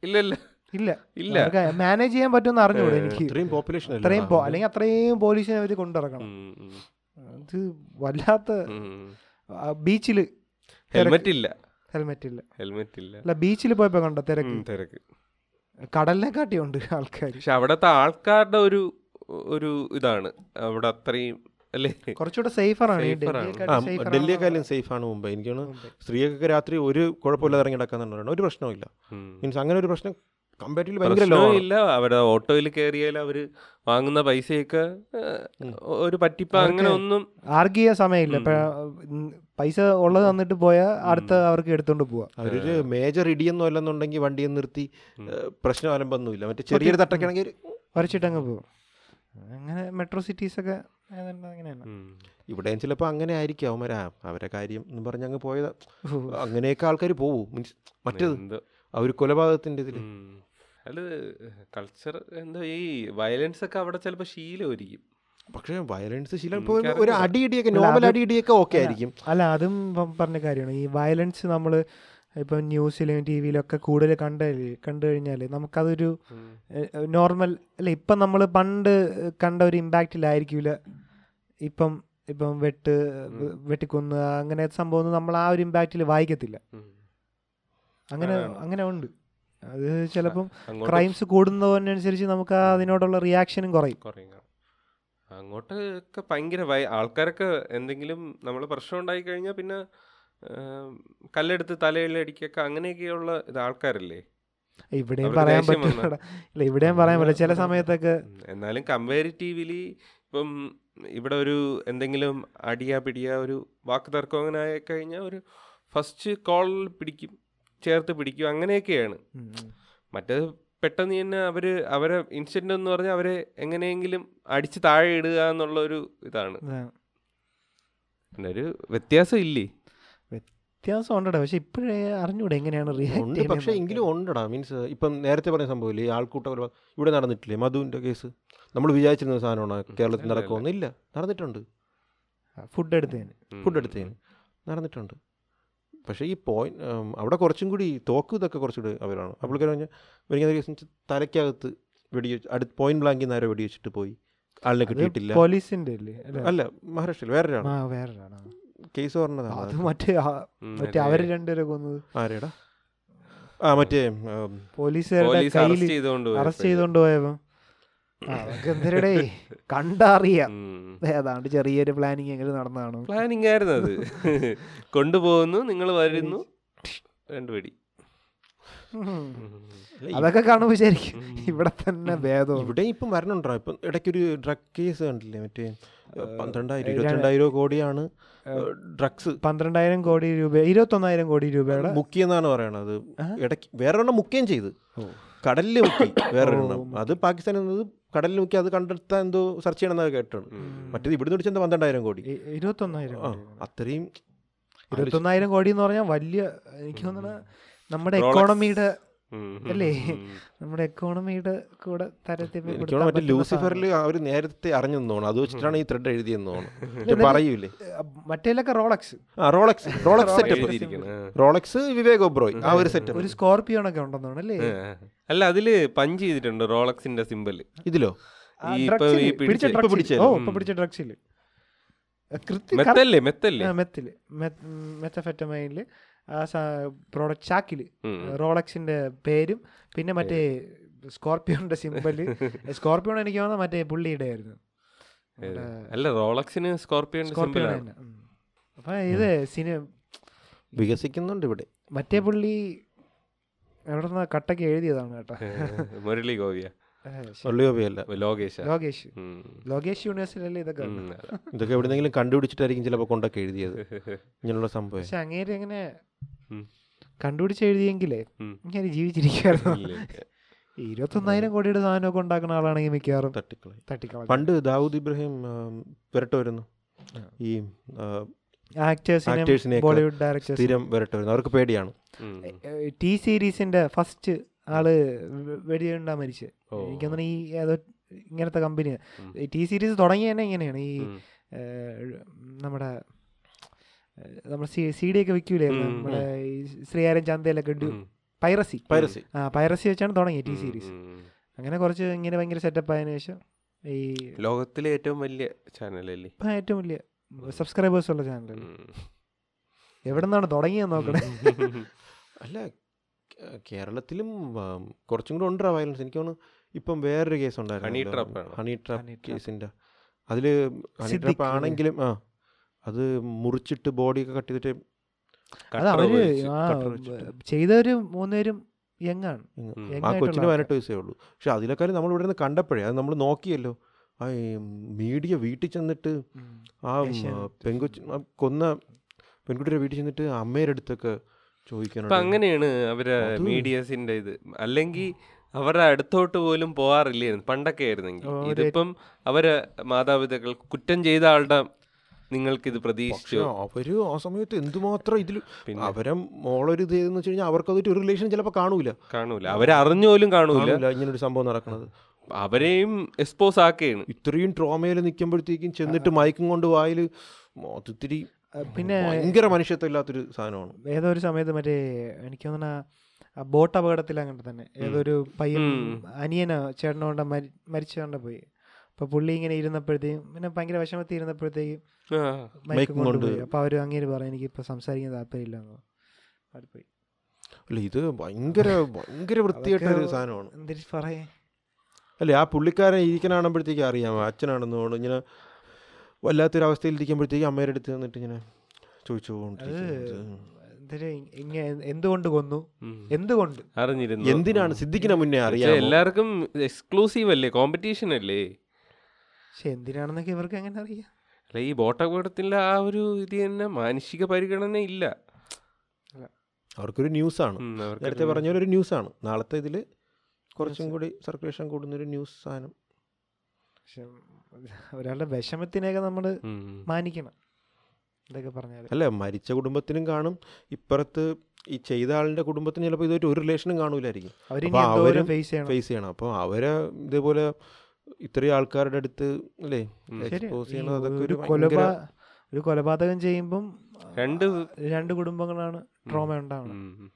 ഇല്ലല്ല. ഇല്ല. ഇല്ല. ഇല്ല ഇല്ല മാനേജ് ചെയ്യാൻ പറ്റുമെന്ന് അറിഞ്ഞൂടെ എനിക്ക്. ഇത്രയും പോപ്പുലേഷൻ അല്ലെങ്കിൽ അത്രയും പോലീസിനെ അവർ കൊണ്ടിറക്കണം അത് വല്ലാത്ത. ബീച്ചിൽ ഹെൽമെറ്റ് ഇല്ല. ഹെൽമെറ്റ് ഇല്ല. ഹെൽമെറ്റ് ഇല്ല. അല്ല ബീച്ചിൽ പോയപ്പോ കണ്ടോ തിരക്ക്? തിരക്ക്. കടലിനെ കാട്ടിയുണ്ട് ആൾക്കാർ പക്ഷെ അവിടത്തെ ആൾക്കാരുടെ ഒരു ഒരു ഇതാണ്. അവിടെ അത്രയും അല്ലേ? കുറച്ചുകൂടെ സേഫറാണ്. ഡൽഹിയെക്കാളും സേഫ് ആണ് മുംബൈ. എനിക്കാണ് സ്ത്രീയൊക്കെ രാത്രി ഒരു കുഴപ്പമില്ലാതെ ഇറങ്ങി നടക്കാന്നുണ്ട് ഒരു പ്രശ്നവും ഉം. മീൻസ് അങ്ങനെ ഒരു പ്രശ്നം ഇല്ല അവരുടെ ഓട്ടോയിൽ കയറിയാൽ അവർ വാങ്ങുന്ന പൈസയൊക്കെ ഒരു പറ്റിപ്പ അങ്ങനെ അവർക്ക് ഒന്നും ആർഗ്യ ചെയ്യാൻ സമയമില്ല പൈസ ഉള്ളത് തന്നിട്ട് പോയാൽ അടുത്ത അവർക്ക് എടുത്തോണ്ട് പോവാ. അവരൊരു മേജർ ഇടിയൊന്നും അല്ലെന്നുണ്ടെങ്കിൽ വണ്ടിയെ നിർത്തി പ്രശ്നം അലമ്പൊന്നുമില്ല മറ്റേ ചെറിയൊരു തട്ടൊക്കെ ആണെങ്കിൽ വരച്ചിട്ടങ്ങ് പോവും. അങ്ങനെ മെട്രോ സിറ്റീസ് ഒക്കെ അങ്ങനെയാണ്. ഇവിടെയും ചിലപ്പോൾ അങ്ങനെ ആയിരിക്കും. അവന്മാരാ അവരെ കാര്യം എന്ന് പറഞ്ഞ് അങ്ങ് പോയത്. അങ്ങനെയൊക്കെ ആൾക്കാർ പോവും. മീൻസ് മറ്റേത് ആ ഒരു കൊലപാതകത്തിന്റെ ഇതിൽ. അല്ല കൾച്ചർ എന്താ ഈ വയലൻസ് ഒക്കെ അവിടെ ചിലപ്പോ ശീലമായിരിക്കും പക്ഷേ വയലൻസ് ശീലം ഇപ്പോൾ ഒരു. അടിയിടിയൊക്കെ നോർമൽ അത് അടിയിടിയൊക്കെ ഓക്കെ ആയിരിക്കും അല്ല അതും പറഞ്ഞ കാര്യമാണ് ഈ വയലൻസ് നമ്മൾ ഇപ്പം ന്യൂസിലും ടി വിയിലൊക്കെ കൂടുതൽ കണ്ട കണ്ടു കഴിഞ്ഞാൽ നമുക്കതൊരു. നോർമൽ അല്ല ഇപ്പം നമ്മൾ പണ്ട് കണ്ട ഒരു ഇമ്പാക്റ്റിലായിരിക്കില്ല ഇപ്പം ഇപ്പം വെട്ട്. വെട്ടിക്കൊന്ന് അങ്ങനെ സംഭവം നമ്മൾ ആ ഒരു ഇമ്പാക്റ്റിൽ വായിക്കത്തില്ല. അങ്ങനെ അങ്ങനെ ഉണ്ട്. അത് ചിലപ്പം ക്രൈംസ് കൂടുന്നതിനനുസരിച്ച് നമുക്ക് അതിനോടുള്ള റിയാക്ഷനും കുറയും. അങ്ങോട്ട് ഒക്കെ ഭയങ്കര ആൾക്കാരൊക്കെ എന്തെങ്കിലും നമ്മൾ പ്രശ്നം ഉണ്ടായി കഴിഞ്ഞാൽ പിന്നെ കല്ലെടുത്ത് തലയിൽ അടിക്കൊക്കെ അങ്ങനെയൊക്കെയുള്ള ഇത് ആൾക്കാരല്ലേ? ഇവിടെയും പറയാൻ പറ്റില്ല. ഇവിടെയും പറയാൻ പറ്റില്ല ചില സമയത്തൊക്കെ എന്നാലും കമ്പാരിറ്റീവ്ലി ഇപ്പം ഇവിടെ ഒരു എന്തെങ്കിലും അടിയാ പിടിയ ഒരു വാക്ക് തർക്കം അങ്ങനെ ആയി കഴിഞ്ഞാൽ ഒരു ഫസ്റ്റ് കോൾ പിടിക്കും. ചേർത്ത് പിടിക്കും. അങ്ങനെയൊക്കെയാണ്. മറ്റേത് പെട്ടെന്ന് തന്നെ അവർ അവരെ ഇൻസിഡന്റ് എന്ന് പറഞ്ഞാൽ അവരെ എങ്ങനെയെങ്കിലും അടിച്ച് താഴെ ഇടുക എന്നുള്ള ഒരു ഇതാണ്. ഒരു വ്യത്യാസം ഇല്ലേ? വ്യത്യാസം ഉണ്ടടാ. പക്ഷെ ഇപ്പോഴേ അറിഞ്ഞൂടെ എങ്ങനെയാണ് പക്ഷെ പക്ഷേ എങ്കിലും ഉണ്ടടാ. മീൻസ് ഇപ്പം നേരത്തെ പറഞ്ഞ സംഭവമില്ലേ ഈ ആൾക്കൂട്ട ഇവിടെ നടന്നിട്ടില്ലേ മധുവിന്റെ കേസ്? നമ്മൾ വിചാരിച്ചിരുന്ന സാധനമാണ്? കേരളത്തിൽ നടക്കുമെന്നില്ല ഇല്ല നടന്നിട്ടുണ്ട്. ഫുഡ് എടുത്തേന് ഫുഡ് എടുത്തേന് നടന്നിട്ടുണ്ട്. പക്ഷേ ഈ പോയിന്റ് അവിടെ കുറച്ചും കൂടി തോക്ക് ഇതൊക്കെ കുറച്ചുകൂടി അവരാണ്. അപ്പോൾ പറഞ്ഞാൽ വരിക തലയ്ക്കകത്ത് വെടി അടുത്ത് പോയിന്റ് ബ്ലാങ്കിൽ നേരെ വെടി വെച്ചിട്ട് പോയി. ആളിനെ കിട്ടിയിട്ടില്ല. പോലീസിന്റെ അല്ലേ? മഹാരാഷ്ട്രയിൽ വേറൊരാണ് ആ വേറൊരാണ് കേസ് അത് പറഞ്ഞതാണ് മറ്റേ ആ- മറ്റേ അവർ രണ്ടുപേരെ കൊന്നത്. ആരെടാ? ആ മറ്റേ പോലീസുകാരുടെ അറസ്റ്റ് ചെയ്തുകൊണ്ട് പോയപ്പോ കണ്ടറിയാം. ഏതാണ്ട് ചെറിയൊരു പ്ലാനിങ് എങ്ങനെ നടന്നതാണ്? പ്ലാനിങ് ആയിരുന്നു അത്. കൊണ്ടുപോകുന്നു നിങ്ങൾ വരുന്നു. രണ്ടു വെടി അല്ല, അതൊക്കെ കാണുമ്പോ ശരിക്കും ഇവിടെ തന്നെ ഭേദം. ഇവിടെ ഇപ്പം മരണമുണ്ടോ ഇപ്പം ഇടയ്ക്കൊരു ഡ്രഗ് കേസ് കണ്ടില്ലേ മറ്റേ പന്ത്രണ്ടായിരം ഇരുപത്തിരണ്ടായിരം കോടിയാണ് ഡ്രഗ്സ് പന്ത്രണ്ടായിരം കോടി രൂപ ഇരുപത്തൊന്നായിരം കോടി രൂപയുടെ മുക്കിയെന്നാണ് പറയണത്. ഇടയ്ക്ക് വേറെ ഒരെണ്ണം മുക്കുകയും ചെയ്ത്. കടലിൽ മുക്കി വേറൊരെണ്ണം അത് പാകിസ്ഥാനിൽ എന്നത് കടലിൽ മുക്കി അത് കണ്ടെത്താൻ എന്തോ സെർച്ച് ചെയ്യണമെന്നൊക്കെ കേട്ടാണ് മറ്റേത് ഇവിടുന്ന് പിടിച്ചെന്താ പന്ത്രണ്ടായിരം കോടി ഇരുപത്തൊന്നായിരം ആ. അത്രയും ഇരുപത്തൊന്നായിരം കോടി എന്ന് പറഞ്ഞാൽ വലിയ എനിക്ക് തോന്നുന്നത് നമ്മുടെ. എക്കോണമിയുടെ. അല്ലേ? നമ്മുടെ എക്കോണമിയുടെ കൂടെ തരത്തിൽ ലൂസിഫറിൽ അവർ നേരത്തെ അറിഞ്ഞെന്ന് തോന്നുന്നു. അത് വെച്ചിട്ടാണ് ഈ ത്രെഡ് എഴുതിയെന്ന് തോന്നുന്നു. പറയൂലേ? മറ്റേലൊക്കെ റോളക്സ്. ആ Rolex. Rolex setup. Rolex Vivek Oberoi ആ ഒരു സെറ്റപ്പ് ഒരു സ്കോർപിയോ ഒക്കെ ഉണ്ടെന്നാണ് അല്ലേ? അല്ല അതിൽ പഞ്ച് ചെയ്തിട്ടുണ്ട് റോളക്സിന്റെ സിമ്പൽ ഇതിലോ? പിടിച്ച ഡ്രഗ്സിൽ മെത്തല്ലേ മെത്തല്ലേ? മെത്തൽ. മെത്തഫെറ്റമൈനിൽ ആ പ്രോഡക്റ്റ് ചാക്കിൽ. റോളക്സിന്റെ പേരും പിന്നെ മറ്റേ സ്കോർപിയോന്റെ സിമ്പൽ. സ്കോർപിയോ എനിക്ക് തോന്നുന്നത് മറ്റേ പുള്ളിയുടെ ആയിരുന്നു അല്ല റോളക്സിന് തന്നെ ഉം. അപ്പൊ ഇത് സിനിമ വികസിക്കുന്നുണ്ട് ഇവിടെ. മറ്റേ പുള്ളി എവിടെ നിന്ന് കട്ടൊക്കെ എഴുതിയതാണ് കേട്ടോ. മുരളി ഗോപിയ. ലോകേഷ്. ലോകേഷ്. യൂണിവേഴ്സിറ്റിയിലല്ലേ ഇതൊക്കെ. ഇതൊക്കെ എവിടെന്നെങ്കിലും കണ്ടുപിടിച്ചിട്ടായിരിക്കും ചിലപ്പോൾ കൊണ്ടൊക്കെ എഴുതിയത്. ഇങ്ങനെയുള്ള സംഭവം. പക്ഷെ അങ്ങേര് എങ്ങനെ കണ്ടുപിടിച്ച് എഴുതിയെങ്കിലേ. ഇങ്ങനെ ജീവിച്ചിരിക്കുമായിരുന്നു ഇരുപത്തൊന്നായിരം കോടിയുടെ സാധനമൊക്കെ ഉണ്ടാക്കുന്ന ആളാണെങ്കിൽ മിക്കവാറും തട്ടിക്കളയും. തട്ടിക്കളഞ്ഞു പണ്ട് ദാവൂദ് ഇബ്രാഹിം വരട്ടുമായിരുന്നു വരുന്നു. ഈ ആക്ടേഴ്സിനെ ബോളിവുഡ് ഡയറക്ടേഴ്സ്. സ്ഥിരം വിരട്ട് വരുന്നു. അവർക്ക് പേടിയാണ്. ടി സീരീസിന്റെ ഫസ്റ്റ് ആൾ വെടിയുണ്ടാ മരിച്ച്. എനിക്ക് തോന്നുന്നു ഈ ഏതോ ഇങ്ങനത്തെ കമ്പനി. ടി സീരീസ് തുടങ്ങിയ തന്നെ ഇങ്ങനെയാണ്. ഈ നമ്മുടെ നമ്മുടെ സി സി ഡി ഒക്കെ വെക്കൂലേ നമ്മുടെ ഈ ശ്രീകാര്യം ചന്തയിലൊക്കെ പൈറസി. പൈറസി. ആ പൈറസി വെച്ചാണ് തുടങ്ങിയത് ടി സീരീസ്. അങ്ങനെ കുറച്ച് ഇങ്ങനെ ഭയങ്കര സെറ്റപ്പ് ആയതിനു ശേഷം ഈ ലോകത്തിലെ ഏറ്റവും വലിയ ചാനലല്ലേ ഏറ്റവും വലിയ സബ്സ്ക്രൈബേഴ്സ് ഉള്ള ചാനലല്ലേ. എവിടെ നിന്നാണ് തുടങ്ങിയത് നോക്കണേ. അല്ല കേരളത്തിലും കുറച്ചും കൂടെ ഉണ്ട് വയലൻസ് എനിക്ക് തോന്നുന്നു ഇപ്പം വേറൊരു കേസ് Honey trap ഉണ്ടായിരുന്നു ആണോ? ഹണി ട്രാപ്പ് കേസിന്റെ അതിൽ ഹണി ട്രാപ്പ് ആണെങ്കിലും ആ അത് മുറിച്ചിട്ട് ബോഡിയൊക്കെ കട്ട് ചെയ്തിട്ട് അത് അവർ. ചെയ്തവര് മൂന്നുപേരും യങ്ങാണ്. ആ കൊച്ചിന് പതിനെട്ട് വയസ്സേ ഉള്ളൂ. പക്ഷെ അതിലേക്കാളും നമ്മൾ ഇവിടെ നിന്ന് കണ്ടപ്പോഴേ അത് നമ്മൾ നോക്കിയല്ലോ. ആ മീഡിയ വീട്ടിൽ ചെന്നിട്ട് ആ. പെൺകൊച്ചി കൊന്ന പെൺകുട്ടിയുടെ വീട്ടിൽ ചെന്നിട്ട് അമ്മയുടെ അടുത്തൊക്കെ ഇപ്പൊ ചോദിക്കാനുണ്ട് അങ്ങനെയാണ് അവരെ മീഡിയസിന്റെ ഇത്. അല്ലെങ്കിൽ അവരുടെ അടുത്തോട്ട് പോലും പോവാറില്ലായിരുന്നു പണ്ടൊക്കെ ആയിരുന്നെങ്കിൽ. ഇതിപ്പം അവരെ മാതാപിതാക്കൾ കുറ്റം ചെയ്ത ആളുടെ നിങ്ങൾക്ക് ഇത് പ്രതീക്ഷിച്ചു? അവർ ആ സമയത്ത് എന്തുമാത്രം ഇതിൽ പിന്നെ അവരെ മോളൊരു ഇത് എന്ന് വെച്ച് കഴിഞ്ഞാൽ അവർക്ക് അതൊരു റിലേഷൻ ചിലപ്പോൾ കാണൂല. കാണൂല. അവരെ അറിഞ്ഞോലും കാണൂല. ഇങ്ങനെ ഇങ്ങനൊരു സംഭവം നടക്കുന്നത് അവരെയും എക്സ്പോസ് ആക്കുകയാണ് ഇത്രയും ട്രോമയിൽ നിൽക്കുമ്പോഴത്തേക്കും ചെന്നിട്ട് മയക്കും കൊണ്ട് വായിൽ ഒത്തിരി പിന്നെ ഭയങ്കര മനുഷ്യത്വം ഇല്ലാത്തൊരു സാധനമാണ്. ഏതോ ഒരു സമയത്ത് മറ്റേ എനിക്ക് തോന്നുന്ന ബോട്ട് അപകടത്തിൽ അങ്ങനെ തന്നെ. ഏതൊരു പയ്യൻ. അനിയനോ ചേട്ടനോ കൊണ്ട് മരി മരിച്ചു കൊണ്ട് പോയി. അപ്പൊ പുള്ളി ഇങ്ങനെ ഇരുന്നപ്പോഴത്തേക്കും പിന്നെ ഭയങ്കര വിഷമത്തിൽ ഇരുന്നപ്പോഴത്തേക്കും കൊണ്ട് കൊണ്ടുപോയി. അപ്പൊ അവർ അങ്ങനെ പറഞ്ഞു എനിക്ക് ഇപ്പൊ സംസാരിക്കാൻ താല്പര്യമില്ല പോയി. അല്ല ഇത് ഭയങ്കര ഭയങ്കര വൃത്തിയായിട്ടൊരു അതൊക്കെ സാധനമാണ്. എന്തിട്ട് പറയേ? അല്ലേ ആ പുള്ളിക്കാരൻ ഇരിക്കണാകുമ്പോഴത്തേക്ക് അറിയാം അച്ഛനാണെന്ന് തോന്നുന്നു ഇങ്ങനെ വല്ലാത്തൊരു അവസ്ഥയിലിരിക്കുമ്പോഴത്തേക്ക് അമ്മയുടെ അടുത്ത് നിന്നിട്ട് ഇങ്ങനെ ചോദിച്ചു എന്തുകൊണ്ട് കൊന്നു? എന്തുകൊണ്ട്? അറിഞ്ഞിരുന്നു. എന്തിനാണ്? സിദ്ദിഖിനെ മുന്നേ അറിയാം എല്ലാവർക്കും എക്സ്ക്ലൂസീവ് അല്ലേ? കോമ്പറ്റീഷൻ അല്ലേ? പക്ഷെ എന്തിനാണെന്നൊക്കെ ഇവർക്ക് എങ്ങനെ അറിയാം? അല്ല ഈ ബോട്ട് അപകടത്തിന്റെ ആ ഒരു ഇത് തന്നെ മാനുഷിക പരിഗണന ഇല്ല. അവർക്കൊരു ന്യൂസാണ്. ആണ് നേരത്തെ പറഞ്ഞ ഒരു ഒരു ന്യൂസാണ്. നാളത്തെ ഇതിൽ കുറച്ചും കൂടി സർക്കുലേഷൻ കൂടുന്ന ഒരു ന്യൂസ് സാധനം. പക്ഷെ ഒരാളുടെ വിഷമത്തിനെയൊക്കെ നമ്മൾ മാനിക്കണം. ഇതൊക്കെ പറഞ്ഞാൽ അല്ല മരിച്ച കുടുംബത്തിനും കാണും. ഇപ്പുറത്ത് ഈ ചെയ്ത ആളിന്റെ കുടുംബത്തിന് ചിലപ്പോൾ ഇതൊരു ഒരു റിലേഷനും കാണൂലായിരിക്കും. അവരും ഫേസ് ചെയ്യണം. ഫേസ് ചെയ്യണം. അപ്പോൾ അവരെ ഇതേപോലെ ഇത്രയും ആൾക്കാരുടെ അടുത്ത് അല്ലേ എക്സ്പോസ് ചെയ്യണത് അതൊക്കെ ഒരു കൊലപാ ഒരു കൊലപാതകം ചെയ്യുമ്പം രണ്ട് രണ്ട് കുടുംബങ്ങളാണ് ട്രോമ ഉണ്ടാവുന്നത്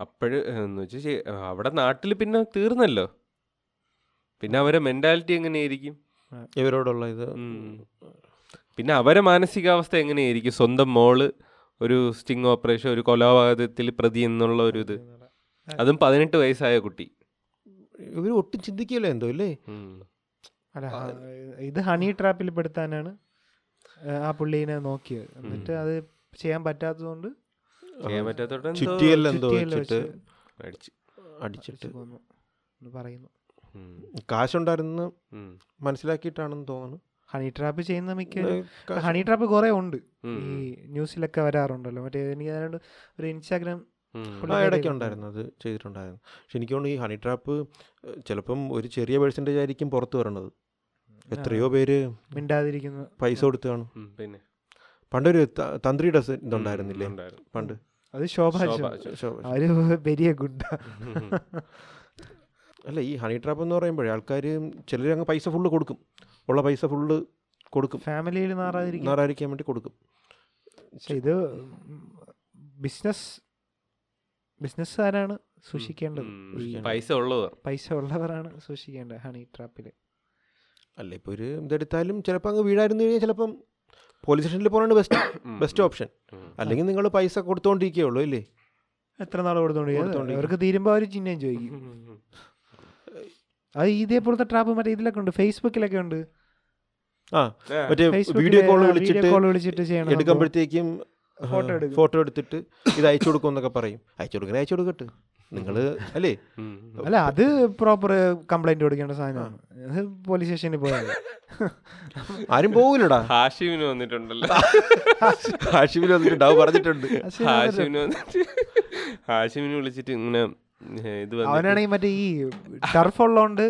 അപ്പോഴ് എന്ന് വെച്ചാൽ അവിടെ നാട്ടിൽ പിന്നെ തീർന്നല്ലോ. പിന്നെ അവരെ മെന്റാലിറ്റി എങ്ങനെയായിരിക്കും? ഇവരോടുള്ള ഇത്. പിന്നെ അവരെ മാനസികാവസ്ഥ എങ്ങനെയായിരിക്കും? സ്വന്തം മോൾ ഒരു സ്റ്റിങ് ഓപ്പറേഷൻ ഒരു കൊലപാതകത്തിൽ പ്രതി എന്നുള്ള ഒരു ഇത്. അതും പതിനെട്ട് വയസ്സായ കുട്ടി. ഇവർ ഒട്ടും ചിന്തിക്കില്ല എന്തോ അല്ലേ? അല്ല ഇത് ഹണി ട്രാപ്പിൽ പെടുത്താനാണ് ആ, പുള്ളീനെ നോക്കിയത്. എന്നിട്ട് അത് ചെയ്യാൻ പറ്റാത്തതുകൊണ്ട് ചെയ്യാൻ അടിച്ച്. അടിച്ചിട്ട്. പറയുന്നു. കാശുണ്ടായിരുന്നു. മനസ്സിലാക്കിയിട്ടാണെന്ന് തോന്നുന്നു. ഹണി ട്രാപ്പ് ചെയ്യുന്ന മിക്ക ഹണി ട്രാപ്പ് കുറെ ഉണ്ട്. ഈ ന്യൂസിലൊക്കെ വരാറുണ്ടല്ലോ. മറ്റേ എനിക്ക് അതിനോട് ഒരു ഇൻസ്റ്റാഗ്രാം ഇടയ്ക്ക് ഉണ്ടായിരുന്നു. അത് ചെയ്തിട്ടുണ്ടായിരുന്നു. പക്ഷെ എനിക്ക് തോന്നുന്നു ഈ ഹണി ട്രാപ്പ് ചിലപ്പം ഒരു ചെറിയ പേഴ്സന്റേജ് ആയിരിക്കും പുറത്ത് വരണത് എത്രയോ പേര് മിണ്ടാതിരിക്കുന്നു. പൈസ കൊടുത്ത് കാണും. പിന്നെ? പണ്ടൊരു തന്ത്രിയുടെ ഇതുണ്ടായിരുന്നില്ലേ? പണ്ട്. അത് ശോഭ അവർ ഉം. അല്ല ഈ ഹണി ട്രാപ്പ് എന്ന് പറയുമ്പോഴേ ആൾക്കാർ ചിലർ അങ്ങ് പൈസ ഫുള്ള് കൊടുക്കും. ഉള്ള പൈസ ഫുള്ള് കൊടുക്കും. ഫാമിലിയിൽ നാറാതിരിക്കാൻ. വേണ്ടി കൊടുക്കും. പക്ഷെ ഇത് ബിസിനസ് ബിസിനസ്സുകാരാണ് സൂക്ഷിക്കേണ്ടത്. പൈസ ഉള്ളവർ. പൈസ ഉള്ളവരാണ് സൂക്ഷിക്കേണ്ടത് ഹണി ട്രാപ്പിൽ അല്ല ഇപ്പോൾ ഒരു ഇതെടുത്താലും ചിലപ്പോൾ അങ്ങ് വീഴായിരുന്നു കഴിഞ്ഞാൽ ചിലപ്പം പോലീസ് സ്റ്റേഷനിൽ പോകാനാണ് ബെസ്റ്റ് ബെസ്റ്റ് ഓപ്ഷൻ അല്ലെങ്കിൽ നിങ്ങൾ പൈസ കൊടുത്തോണ്ടിരിക്കുകയുള്ളൂ അല്ലേ എത്ര നാൾ കൊടുത്തോണ്ടിരിക്കും? കൊടുത്തോണ്ടിരിക്കും. അവർക്ക് തീരുമ്പോൾ അവർ ചിഹ്നം ചോദിക്കും. അത് ഇതേപോലത്തെ ട്രാപ്പ് മറ്റേ ഇതിലൊക്കെ ഉണ്ട്. ഫേസ്ബുക്കിലൊക്കെ ഉണ്ട്. ആ. മറ്റേ വീഡിയോ കോൾ വിളിച്ചിട്ട് കോൾ വിളിച്ചിട്ട് ചെയ്യണം എടുക്കുമ്പോഴത്തേക്കും ഫോട്ടോ എടുത്തിട്ട് ഇത് അയച്ചു കൊടുക്കും എന്നൊക്കെ പറയും. അയച്ചു കൊടുക്കണേ അയച്ചു കൊടുക്കട്ടെ നിങ്ങൾ അല്ലേ? അല്ല അത് പ്രോപ്പർ കംപ്ലൈന്റ് കൊടുക്കേണ്ട സാധനമാണ്. പോലീസ് സ്റ്റേഷനിൽ പോയാൽ ആരും പോകില്ലടാ ഹാഷിമിന് വന്നിട്ടുണ്ടല്ലോ. ഹാഷിമിന് വന്നിട്ടുണ്ട് പറഞ്ഞിട്ടുണ്ട്. ഹാഷിമിന് വന്നിട്ട്. ഹാഷിമിന് വിളിച്ചിട്ട് ഇങ്ങനെ അവനാണെങ്കിൽ മറ്റേ ഈ ടർഫ് ഉള്ളതുകൊണ്ട്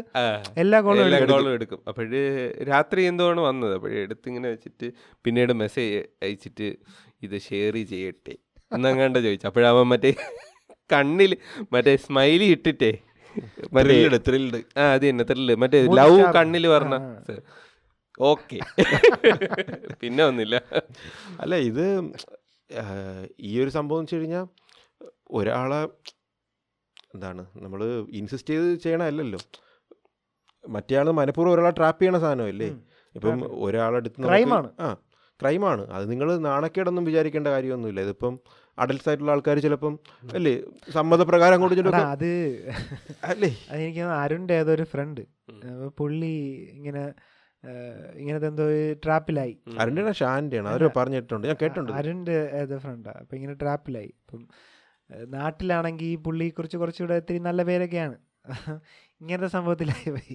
എല്ലാ കോളും എല്ലാ എടുക്കും. കോളും എടുക്കും. അപ്പോഴ് രാത്രി എന്തുവാണ് വന്നത്? അപ്പോഴേ എടുത്തിങ്ങനെ വെച്ചിട്ട് പിന്നീട് മെസ്സേജ് അയച്ചിട്ട് ഇത് ഷെയർ ചെയ്യട്ടെ എന്നങ്ങാണ്ട് ചോദിച്ചു. അപ്പോഴവൻ മറ്റേ കണ്ണിൽ മറ്റേ സ്മൈലി ഇട്ടിട്ടേ മറ്റേ ത്രില്ഡ് ആ അത് തന്നെ ത്രില്ല് മറ്റേ ലവ് കണ്ണിൽ പറഞ്ഞ ഓക്കെ പിന്നെ ഒന്നില്ല അല്ല ഇത് ഈ ഒരു സംഭവം വെച്ച് കഴിഞ്ഞാൽ ഒരാളെ എന്താണ് നമ്മൾ ഇൻസിസ്റ്റ് ചെയ്ത് ചെയ്യണമല്ലല്ലോ മറ്റേ ആൾ മനഃപൂർവം ഒരാളെ ട്രാപ്പ് ചെയ്യണ സാധനമല്ലേ. ഇപ്പം ഒരാളെടുത്ത് ആണ്. ആ ക്രൈമാണ് അത് നിങ്ങൾ നാണക്കേടൊന്നും വിചാരിക്കേണ്ട കാര്യമൊന്നുമില്ല. ഇതിപ്പം അഡൽസ് ആയിട്ടുള്ള ആൾക്കാർ ചിലപ്പം അല്ലേ സമ്മതപ്രകാരം അങ്ങോട്ട് അത് അല്ലേ? അതെനിക്ക് അരുണിന്റെ ഏതൊരു ഫ്രണ്ട് പുള്ളി ഇങ്ങനെ ഇങ്ങനത്തെ എന്തോ ട്രാപ്പിലായി അരുണിന്റെ ഷാന്റെയാണ് അവരോ പറഞ്ഞിട്ടുണ്ട്. ഞാൻ കേട്ടിട്ടുണ്ട്. അരുണിന്റെ ഏതോ ഫ്രണ്ടാ അപ്പം ഇങ്ങനെ ട്രാപ്പിലായി ഇപ്പം ഏ, നാട്ടിലാണെങ്കിൽ ഈ പുള്ളി കുറച്ച് കുറച്ചുകൂടെ ഇത്തിരി നല്ല പേരൊക്കെയാണ്. ഇങ്ങനത്തെ സംഭവത്തിലായി പോയി.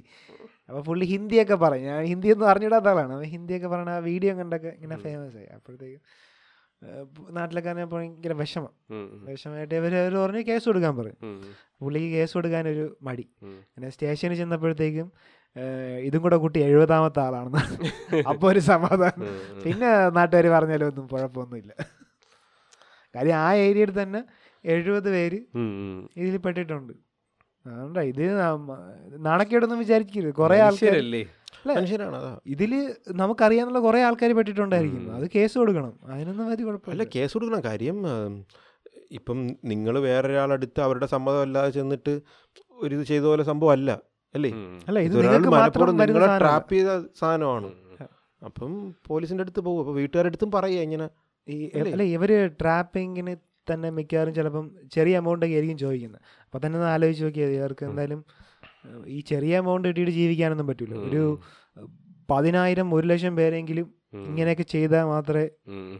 അപ്പൊ പുള്ളി ഹിന്ദിയൊക്കെ പറയും. ഞാൻ ഹിന്ദി ഒന്നും അറിഞ്ഞിടാത്ത ആളാണ്. അപ്പൊ ഹിന്ദിയൊക്കെ പറയണ ആ വീഡിയോ കണ്ടൊക്കെ ഇങ്ങനെ ഫേമസ് ആയി. അപ്പോഴത്തേക്കും നാട്ടിലൊക്കെ ഭയങ്കര വിഷമം. വിഷമമായിട്ട് ഇവർ അവർ പറഞ്ഞ് കേസ് കൊടുക്കാൻ പറയും. പുള്ളിക്ക് കേസ് കൊടുക്കാനൊരു മടി. പിന്നെ സ്റ്റേഷനിൽ ചെന്നപ്പോഴത്തേക്കും ഇതും കൂടെ കുട്ടി എഴുപതാമത്തെ ആളാണെന്ന് അപ്പോൾ ഒരു സമാധാനം. പിന്നെ നാട്ടുകാർ പറഞ്ഞാലും ഒന്നും കുഴപ്പമൊന്നുമില്ല. കാര്യം ആ ഏരിയയിൽ തന്നെ എഴുപത് പേര്. ഇതിൽ പെട്ടിട്ടുണ്ട്. അതുകൊണ്ടാ ഇത് നാണക്കേടൊന്നും വിചാരിക്കരുത്. കുറെ അതാ. ഇതിൽ നമുക്കറിയാന്നുള്ള കുറെ ആൾക്കാർ പെട്ടിട്ടുണ്ടായിരിക്കും. അത് കേസ് കൊടുക്കണം. അതിനൊന്നും വലിയ അല്ല കുഴപ്പമില്ല കേസ് കൊടുക്കണം. കാര്യം ഇപ്പം നിങ്ങൾ വേറൊരാളടുത്ത് അവരുടെ സമ്മതം അല്ലാതെ ചെന്നിട്ട് ഒരു ഇത് ചെയ്ത പോലെ സംഭവം അല്ല? അല്ലേ അല്ല ഇത് മലപ്പുറം നിങ്ങളെ ട്രാപ്പ് ചെയ്ത സാധനമാണ്. അപ്പം പോലീസിന്റെ അടുത്ത് പോകും. അപ്പൊ വീട്ടുകാരുടെ അടുത്തും പറയുക ഇങ്ങനെ. ഈ അല്ല? ഇവർ ട്രാപ്പിങ്ങിന് തന്നെ മിക്കവാറും ചിലപ്പം ചെറിയ എമൗണ്ട് ഒക്കെ ആയിരിക്കും ചോദിക്കുന്നത് അപ്പം തന്നെ ഒന്ന് ആലോചിച്ച് നോക്കിയാൽ ഇവർക്ക് എന്തായാലും ഈ ചെറിയ എമൗണ്ട് കിട്ടിയിട്ട് ജീവിക്കാനൊന്നും പറ്റില്ല ഒരു പതിനായിരം ഒരു ലക്ഷം പേരെങ്കിലും ഇങ്ങനെയൊക്കെ ചെയ്താൽ മാത്രമേ.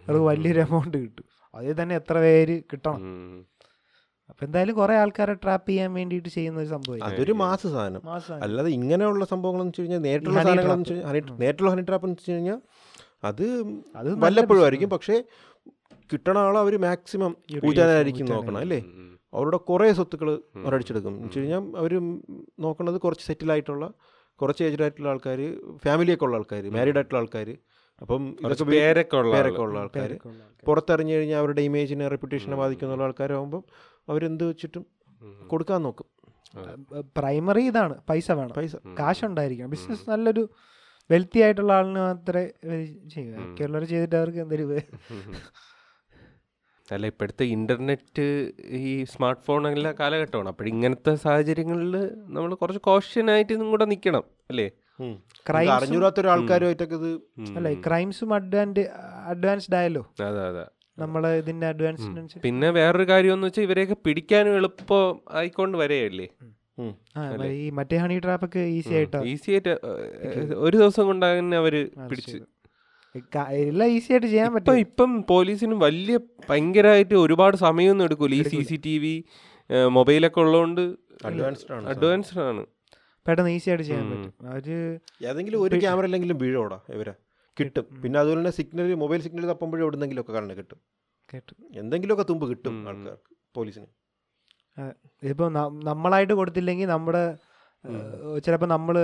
അവർക്ക് വലിയൊരു എമൗണ്ട് കിട്ടൂ. അതിൽ തന്നെ എത്ര പേര് കിട്ടണം. അപ്പൊ എന്തായാലും കുറെ ആൾക്കാരെ ട്രാപ്പ് ചെയ്യാൻ വേണ്ടിയിട്ട് ചെയ്യുന്ന ഒരു സംഭവം അതൊരു മാസ സാധനം. അല്ലാതെ ഇങ്ങനെയുള്ള സംഭവങ്ങളെന്ന് വെച്ച് കഴിഞ്ഞാൽ നേരിട്ടുള്ള ഹണി- നേരിട്ടുള്ള ഹണി ട്രാപ്പ് എന്ന് വെച്ച് കഴിഞ്ഞാൽ അത് അത് വല്ലപ്പോഴും ആയിരിക്കും. പക്ഷേ കിട്ടണ ആൾ അവർ മാക്സിമം ഊറ്റാനായിരിക്കും. നോക്കണം അല്ലേ? അവരുടെ കുറേ സ്വത്തുക്കൾ അവരടിച്ചെടുക്കും എന്ന് വെച്ച് കഴിഞ്ഞാൽ അവർ നോക്കുന്നത് കുറച്ച് സെറ്റിൽ ആയിട്ടുള്ള കുറച്ച് ഏജ്ഡ് ആയിട്ടുള്ള ആൾക്കാർ ഫാമിലിയൊക്കെ ഉള്ള ആൾക്കാർ മാരീഡ് ആയിട്ടുള്ള ആൾക്കാർ അപ്പം കുറച്ച് ഇതൊക്കെ പേരൊക്കെ ഉള്ള പേരൊക്കെ ആൾ. ഉള്ള ആൾക്കാർ ഉള്ള ആൾക്കാര്. പുറത്തിറങ്ങി കഴിഞ്ഞാൽ അവരുടെ ഇമേജിനെ റെപ്യൂട്ടേഷനെ ബാധിക്കുന്ന ആൾക്കാരാകുമ്പം അവരെന്ത് വെച്ചിട്ടും കൊടുക്കാൻ നോക്കും. പ്രൈമറി ഇതാണ്. പൈസ വേണം. പൈസ. കാശുണ്ടായിരിക്കണം. ബിസിനസ് നല്ലൊരു വെൽത്തി ആയിട്ടുള്ള ആളിന് മാത്രമേ ചെയ്യുക. ചെയ്യൂ ചെയ്തിട്ട് അവർക്ക് എന്തൊരു. അല്ല ഇപ്പോഴത്തെ ഇന്റർനെറ്റ് ഈ സ്മാർട്ട് ഫോൺ എല്ലാ കാലഘട്ടമാണ്. അപ്പോൾ ഇങ്ങനത്തെ സാഹചര്യങ്ങളിൽ നമ്മൾ കുറച്ച് കോഷ്യനായിട്ട് ഇതും കൂടെ നിൽക്കണം അല്ലേ? ഉം. Crimes ഇത്. അല്ല ക്രൈംസും അഡ്വാൻസ് അഡ്വാൻസ്ഡ് ആയല്ലോ അതെ അതെ. നമ്മളെ ഇതിന്റെ അഡ്വാൻസ് പിന്നെ വേറൊരു കാര്യം എന്ന് വെച്ചാൽ ഇവരെയൊക്കെ പിടിക്കാനും എളുപ്പം ആയിക്കൊണ്ട് വരെയല്ലേ? ഈ മറ്റേ ഹണി ട്രാപ്പ് ഒക്കെ ഈസി ആയിട്ട്? ഈസി ആയിട്ട് ഒരു ദിവസം കൊണ്ട് തന്നെ അവർ പിടിച്ച്. എല്ലാം ഈസി ആയിട്ട് ചെയ്യാൻ ഇപ്പൊ പറ്റും. ഇപ്പം പോലീസിന് വലിയ ഭയങ്കരമായിട്ട് ഒരുപാട് സമയമൊന്നും എടുക്കൂല. ഈ സി സി ടി വി മൊബൈലൊക്കെ ഉള്ളതുകൊണ്ട് അഡ്വാൻസ്ഡ് ആണ് അഡ്വാൻസ്ഡ് ആണ്. പെട്ടെന്ന് ഈസി ആയിട്ട് ചെയ്യാൻ പറ്റും. അവർ ഏതെങ്കിലും ഒരു ക്യാമറ അല്ലെങ്കിലും വീഴോടാ ഇവരെ. കിട്ടും. പിന്നെ അതുപോലെ തന്നെ സിഗ്നൽ മൊബൈൽ സിഗ്നൽ തപ്പുമ്പോഴും എവിടെന്നെങ്കിലും ഒക്കെ കാണുന്നത് കിട്ടും. കേട്ടു. എന്തെങ്കിലുമൊക്കെ തുമ്പ് കിട്ടും ആൾക്കാർക്ക് പോലീസിന്. ഇപ്പൊ നമ്മളായിട്ട് കൊടുത്തില്ലെങ്കിൽ നമ്മുടെ ചിലപ്പോൾ നമ്മൾ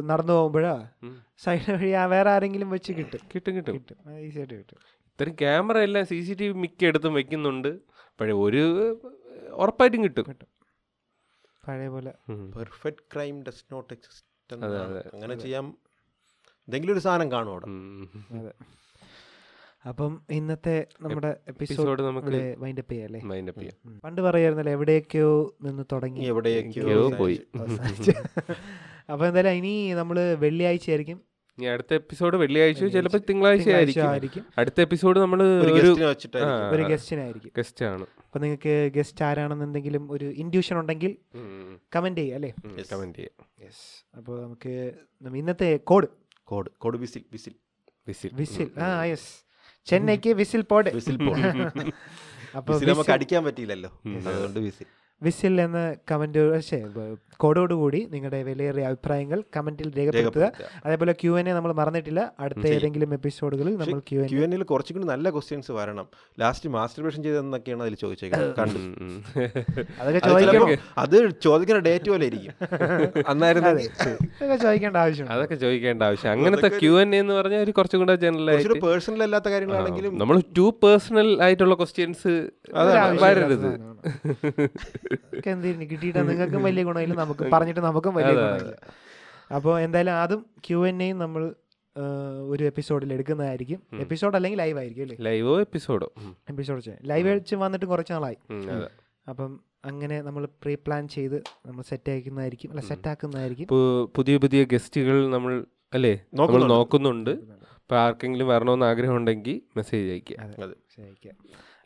നടന്നു പോകുമ്പോഴാ. സൈഡ് വഴി വേറെ ആരെങ്കിലും വെച്ച് കിട്ടും. കിട്ടും കിട്ടും. കിട്ടും. ഈസി ആയിട്ട് കിട്ടും. ഇത്തരം ക്യാമറ എല്ലാം സി സി ടി വി മിക്ക എടുത്തും വെക്കുന്നുണ്ട്. പക്ഷേ ഒരു ഉറപ്പായിട്ടും കിട്ടും. കിട്ടും. പഴയ പോലെ. Perfect crime does not exist. അങ്ങനെ ചെയ്യാം. എന്തെങ്കിലും ഒരു സാധനം കാണും അവിടെ. അതെ. അപ്പം ഇന്നത്തെ നമ്മുടെ എപ്പിസോഡ് നമുക്ക് ഇവിടെ വൈൻഡപ്പ് ചെയ്യാം അല്ലേ മൈൻഡ് അപ്പ് ചെയ്യാം. പണ്ട് പറയായിരുന്നല്ലോ എവിടെയൊക്കെയോ നിന്ന് തുടങ്ങി. എവിടെയൊക്കെയോ പോയി. അപ്പൊ എന്തായാലും ഇനി നമ്മൾ വെള്ളിയാഴ്ച ആയിരിക്കും. ഇനി അടുത്ത എപ്പിസോഡ് വെള്ളിയാഴ്ച ചിലപ്പോൾ തിങ്കളാഴ്ച ആയിരിക്കും. അടുത്ത എപ്പിസോഡ് നമ്മൾ ഒരു ഒരു വെച്ചിട്ടായിരിക്കും. ഒരു ഗസ്റ്റിനായിരിക്കും. ഗസ്റ്റ് ആണ് അപ്പൊ നിങ്ങൾക്ക് ഗസ്റ്റ് ആരാണെന്ന് എന്തെങ്കിലും ഒരു ഇൻഡ്യൂഷൻ ഉണ്ടെങ്കിൽ കമന്റ് ചെയ്യാം അല്ലേ? കമന്റ് ചെയ്യാം യെസ് അപ്പോൾ നമുക്ക് നമ്മ ഇന്നത്തെ code code code whistle whistle. Whistle. Whistle. ആ യെസ് ചെന്നൈക്ക് വിസിൽ പോഡ്. വിസിൽ പോഡ്. നമുക്ക് അടിക്കാൻ പറ്റിയില്ലല്ലോ. അതുകൊണ്ട് വിസിൽ. വിസിൽ എന്ന കമന്റ് കോഡോടുകൂടി നിങ്ങളുടെ വിലയേറിയ അഭിപ്രായങ്ങൾ കമന്റിൽ രേഖപ്പെടുത്തുക. അതേപോലെ ക്യു എൻ എ നമ്മൾ മറന്നിട്ടില്ല. അടുത്ത ഏതെങ്കിലും എപ്പിസോഡുകളിൽ നമ്മൾ ക്യു എൻ ക്യു കുറച്ചും കൂടി നല്ല ക്വസ്റ്റ്യൻസ് വരണം. ലാസ്റ്റ് മാസ്റ്റർബേഷൻ ചെയ്തെന്നൊക്കെയാണ് അതിൽ ചോദിച്ചേക്കുന്നത്. കണ്ടു. അതൊക്കെ അത് ചോദിക്കണം അത് ചോദിക്കുന്ന ഡേറ്റ് പോലെ ഇരിക്കും. അന്നായിരുന്നു അതൊക്കെ ചോദിക്കേണ്ട ആവശ്യം അതൊക്കെ ചോദിക്കേണ്ട ആവശ്യം. അങ്ങനത്തെ ക്യു എൻ എന്ന് പറഞ്ഞാൽ ഒരു കുറച്ചും കൂടെ ജനറൽ ആയിട്ട് പേഴ്സണൽ അല്ലാത്ത കാര്യങ്ങളാണെങ്കിലും നമ്മൾ ടു പേഴ്സണൽ ആയിട്ടുള്ള ക്വസ്റ്റ്യൻസ് വരരുത്. ഒക്കെ എന്തിനു കിട്ടിയിട്ട്? നിങ്ങൾക്കും വലിയ ഗുണമില്ല. നമുക്ക് പറഞ്ഞിട്ട് നമുക്കും വലിയ ഗുണമില്ല. അപ്പോൾ എന്തായാലും ആദ്യം ക്യു എൻ എയും നമ്മൾ ഒരു എപ്പിസോഡിൽ എടുക്കുന്നതായിരിക്കും. എപ്പിസോഡ് അല്ലെങ്കിൽ ലൈവ് ആയിരിക്കും അല്ലേ? ലൈവോ എപ്പിസോഡോ? എപ്പിസോഡ് ലൈവ് വെച്ച് വന്നിട്ട് കുറച്ച് നാളായി. അപ്പം അങ്ങനെ നമ്മൾ പ്രീ പ്ലാൻ ചെയ്ത് നമ്മൾ സെറ്റ് ആക്കുന്നതായിരിക്കും. അല്ല സെറ്റ് ആക്കുന്നതായിരിക്കും. പുതിയ പുതിയ ഗസ്റ്റുകൾ നമ്മൾ അല്ലേ? നമ്മൾ നോക്കുന്നുണ്ട്. അപ്പോൾ ആർക്കെങ്കിലും വരണമെന്ന് ആഗ്രഹം ഉണ്ടെങ്കിൽ മെസ്സേജ് അയക്കുക അതെ.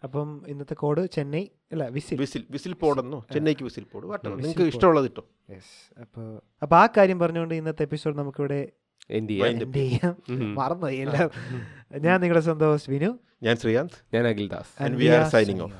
അപ്പം ഇന്നത്തെ കോഡ് ചെന്നൈ അല്ല വിസിൽ. വിസിൽ വിസിൽ പോടെന്നോ. ചെന്നൈക്ക് വിസിൽ പോടും. വട്ടം നിങ്ങൾക്ക്. ഇഷ്ടമുള്ളത് ഇട്ടോ. യെസ് അപ്പോൾ അപ്പോൾ ആ കാര്യം പറഞ്ഞുകൊണ്ട് ഇന്നത്തെ എപ്പിസോഡ് നമുക്കിവിടെ ചെയ്യാം. മറന്നുപോയി എല്ലാം. ഞാൻ നിങ്ങളുടെ സ്വന്തം വിനു. ഞാൻ ശ്രീകാന്ത്. ഞാൻ Akhildas. And we are signing off.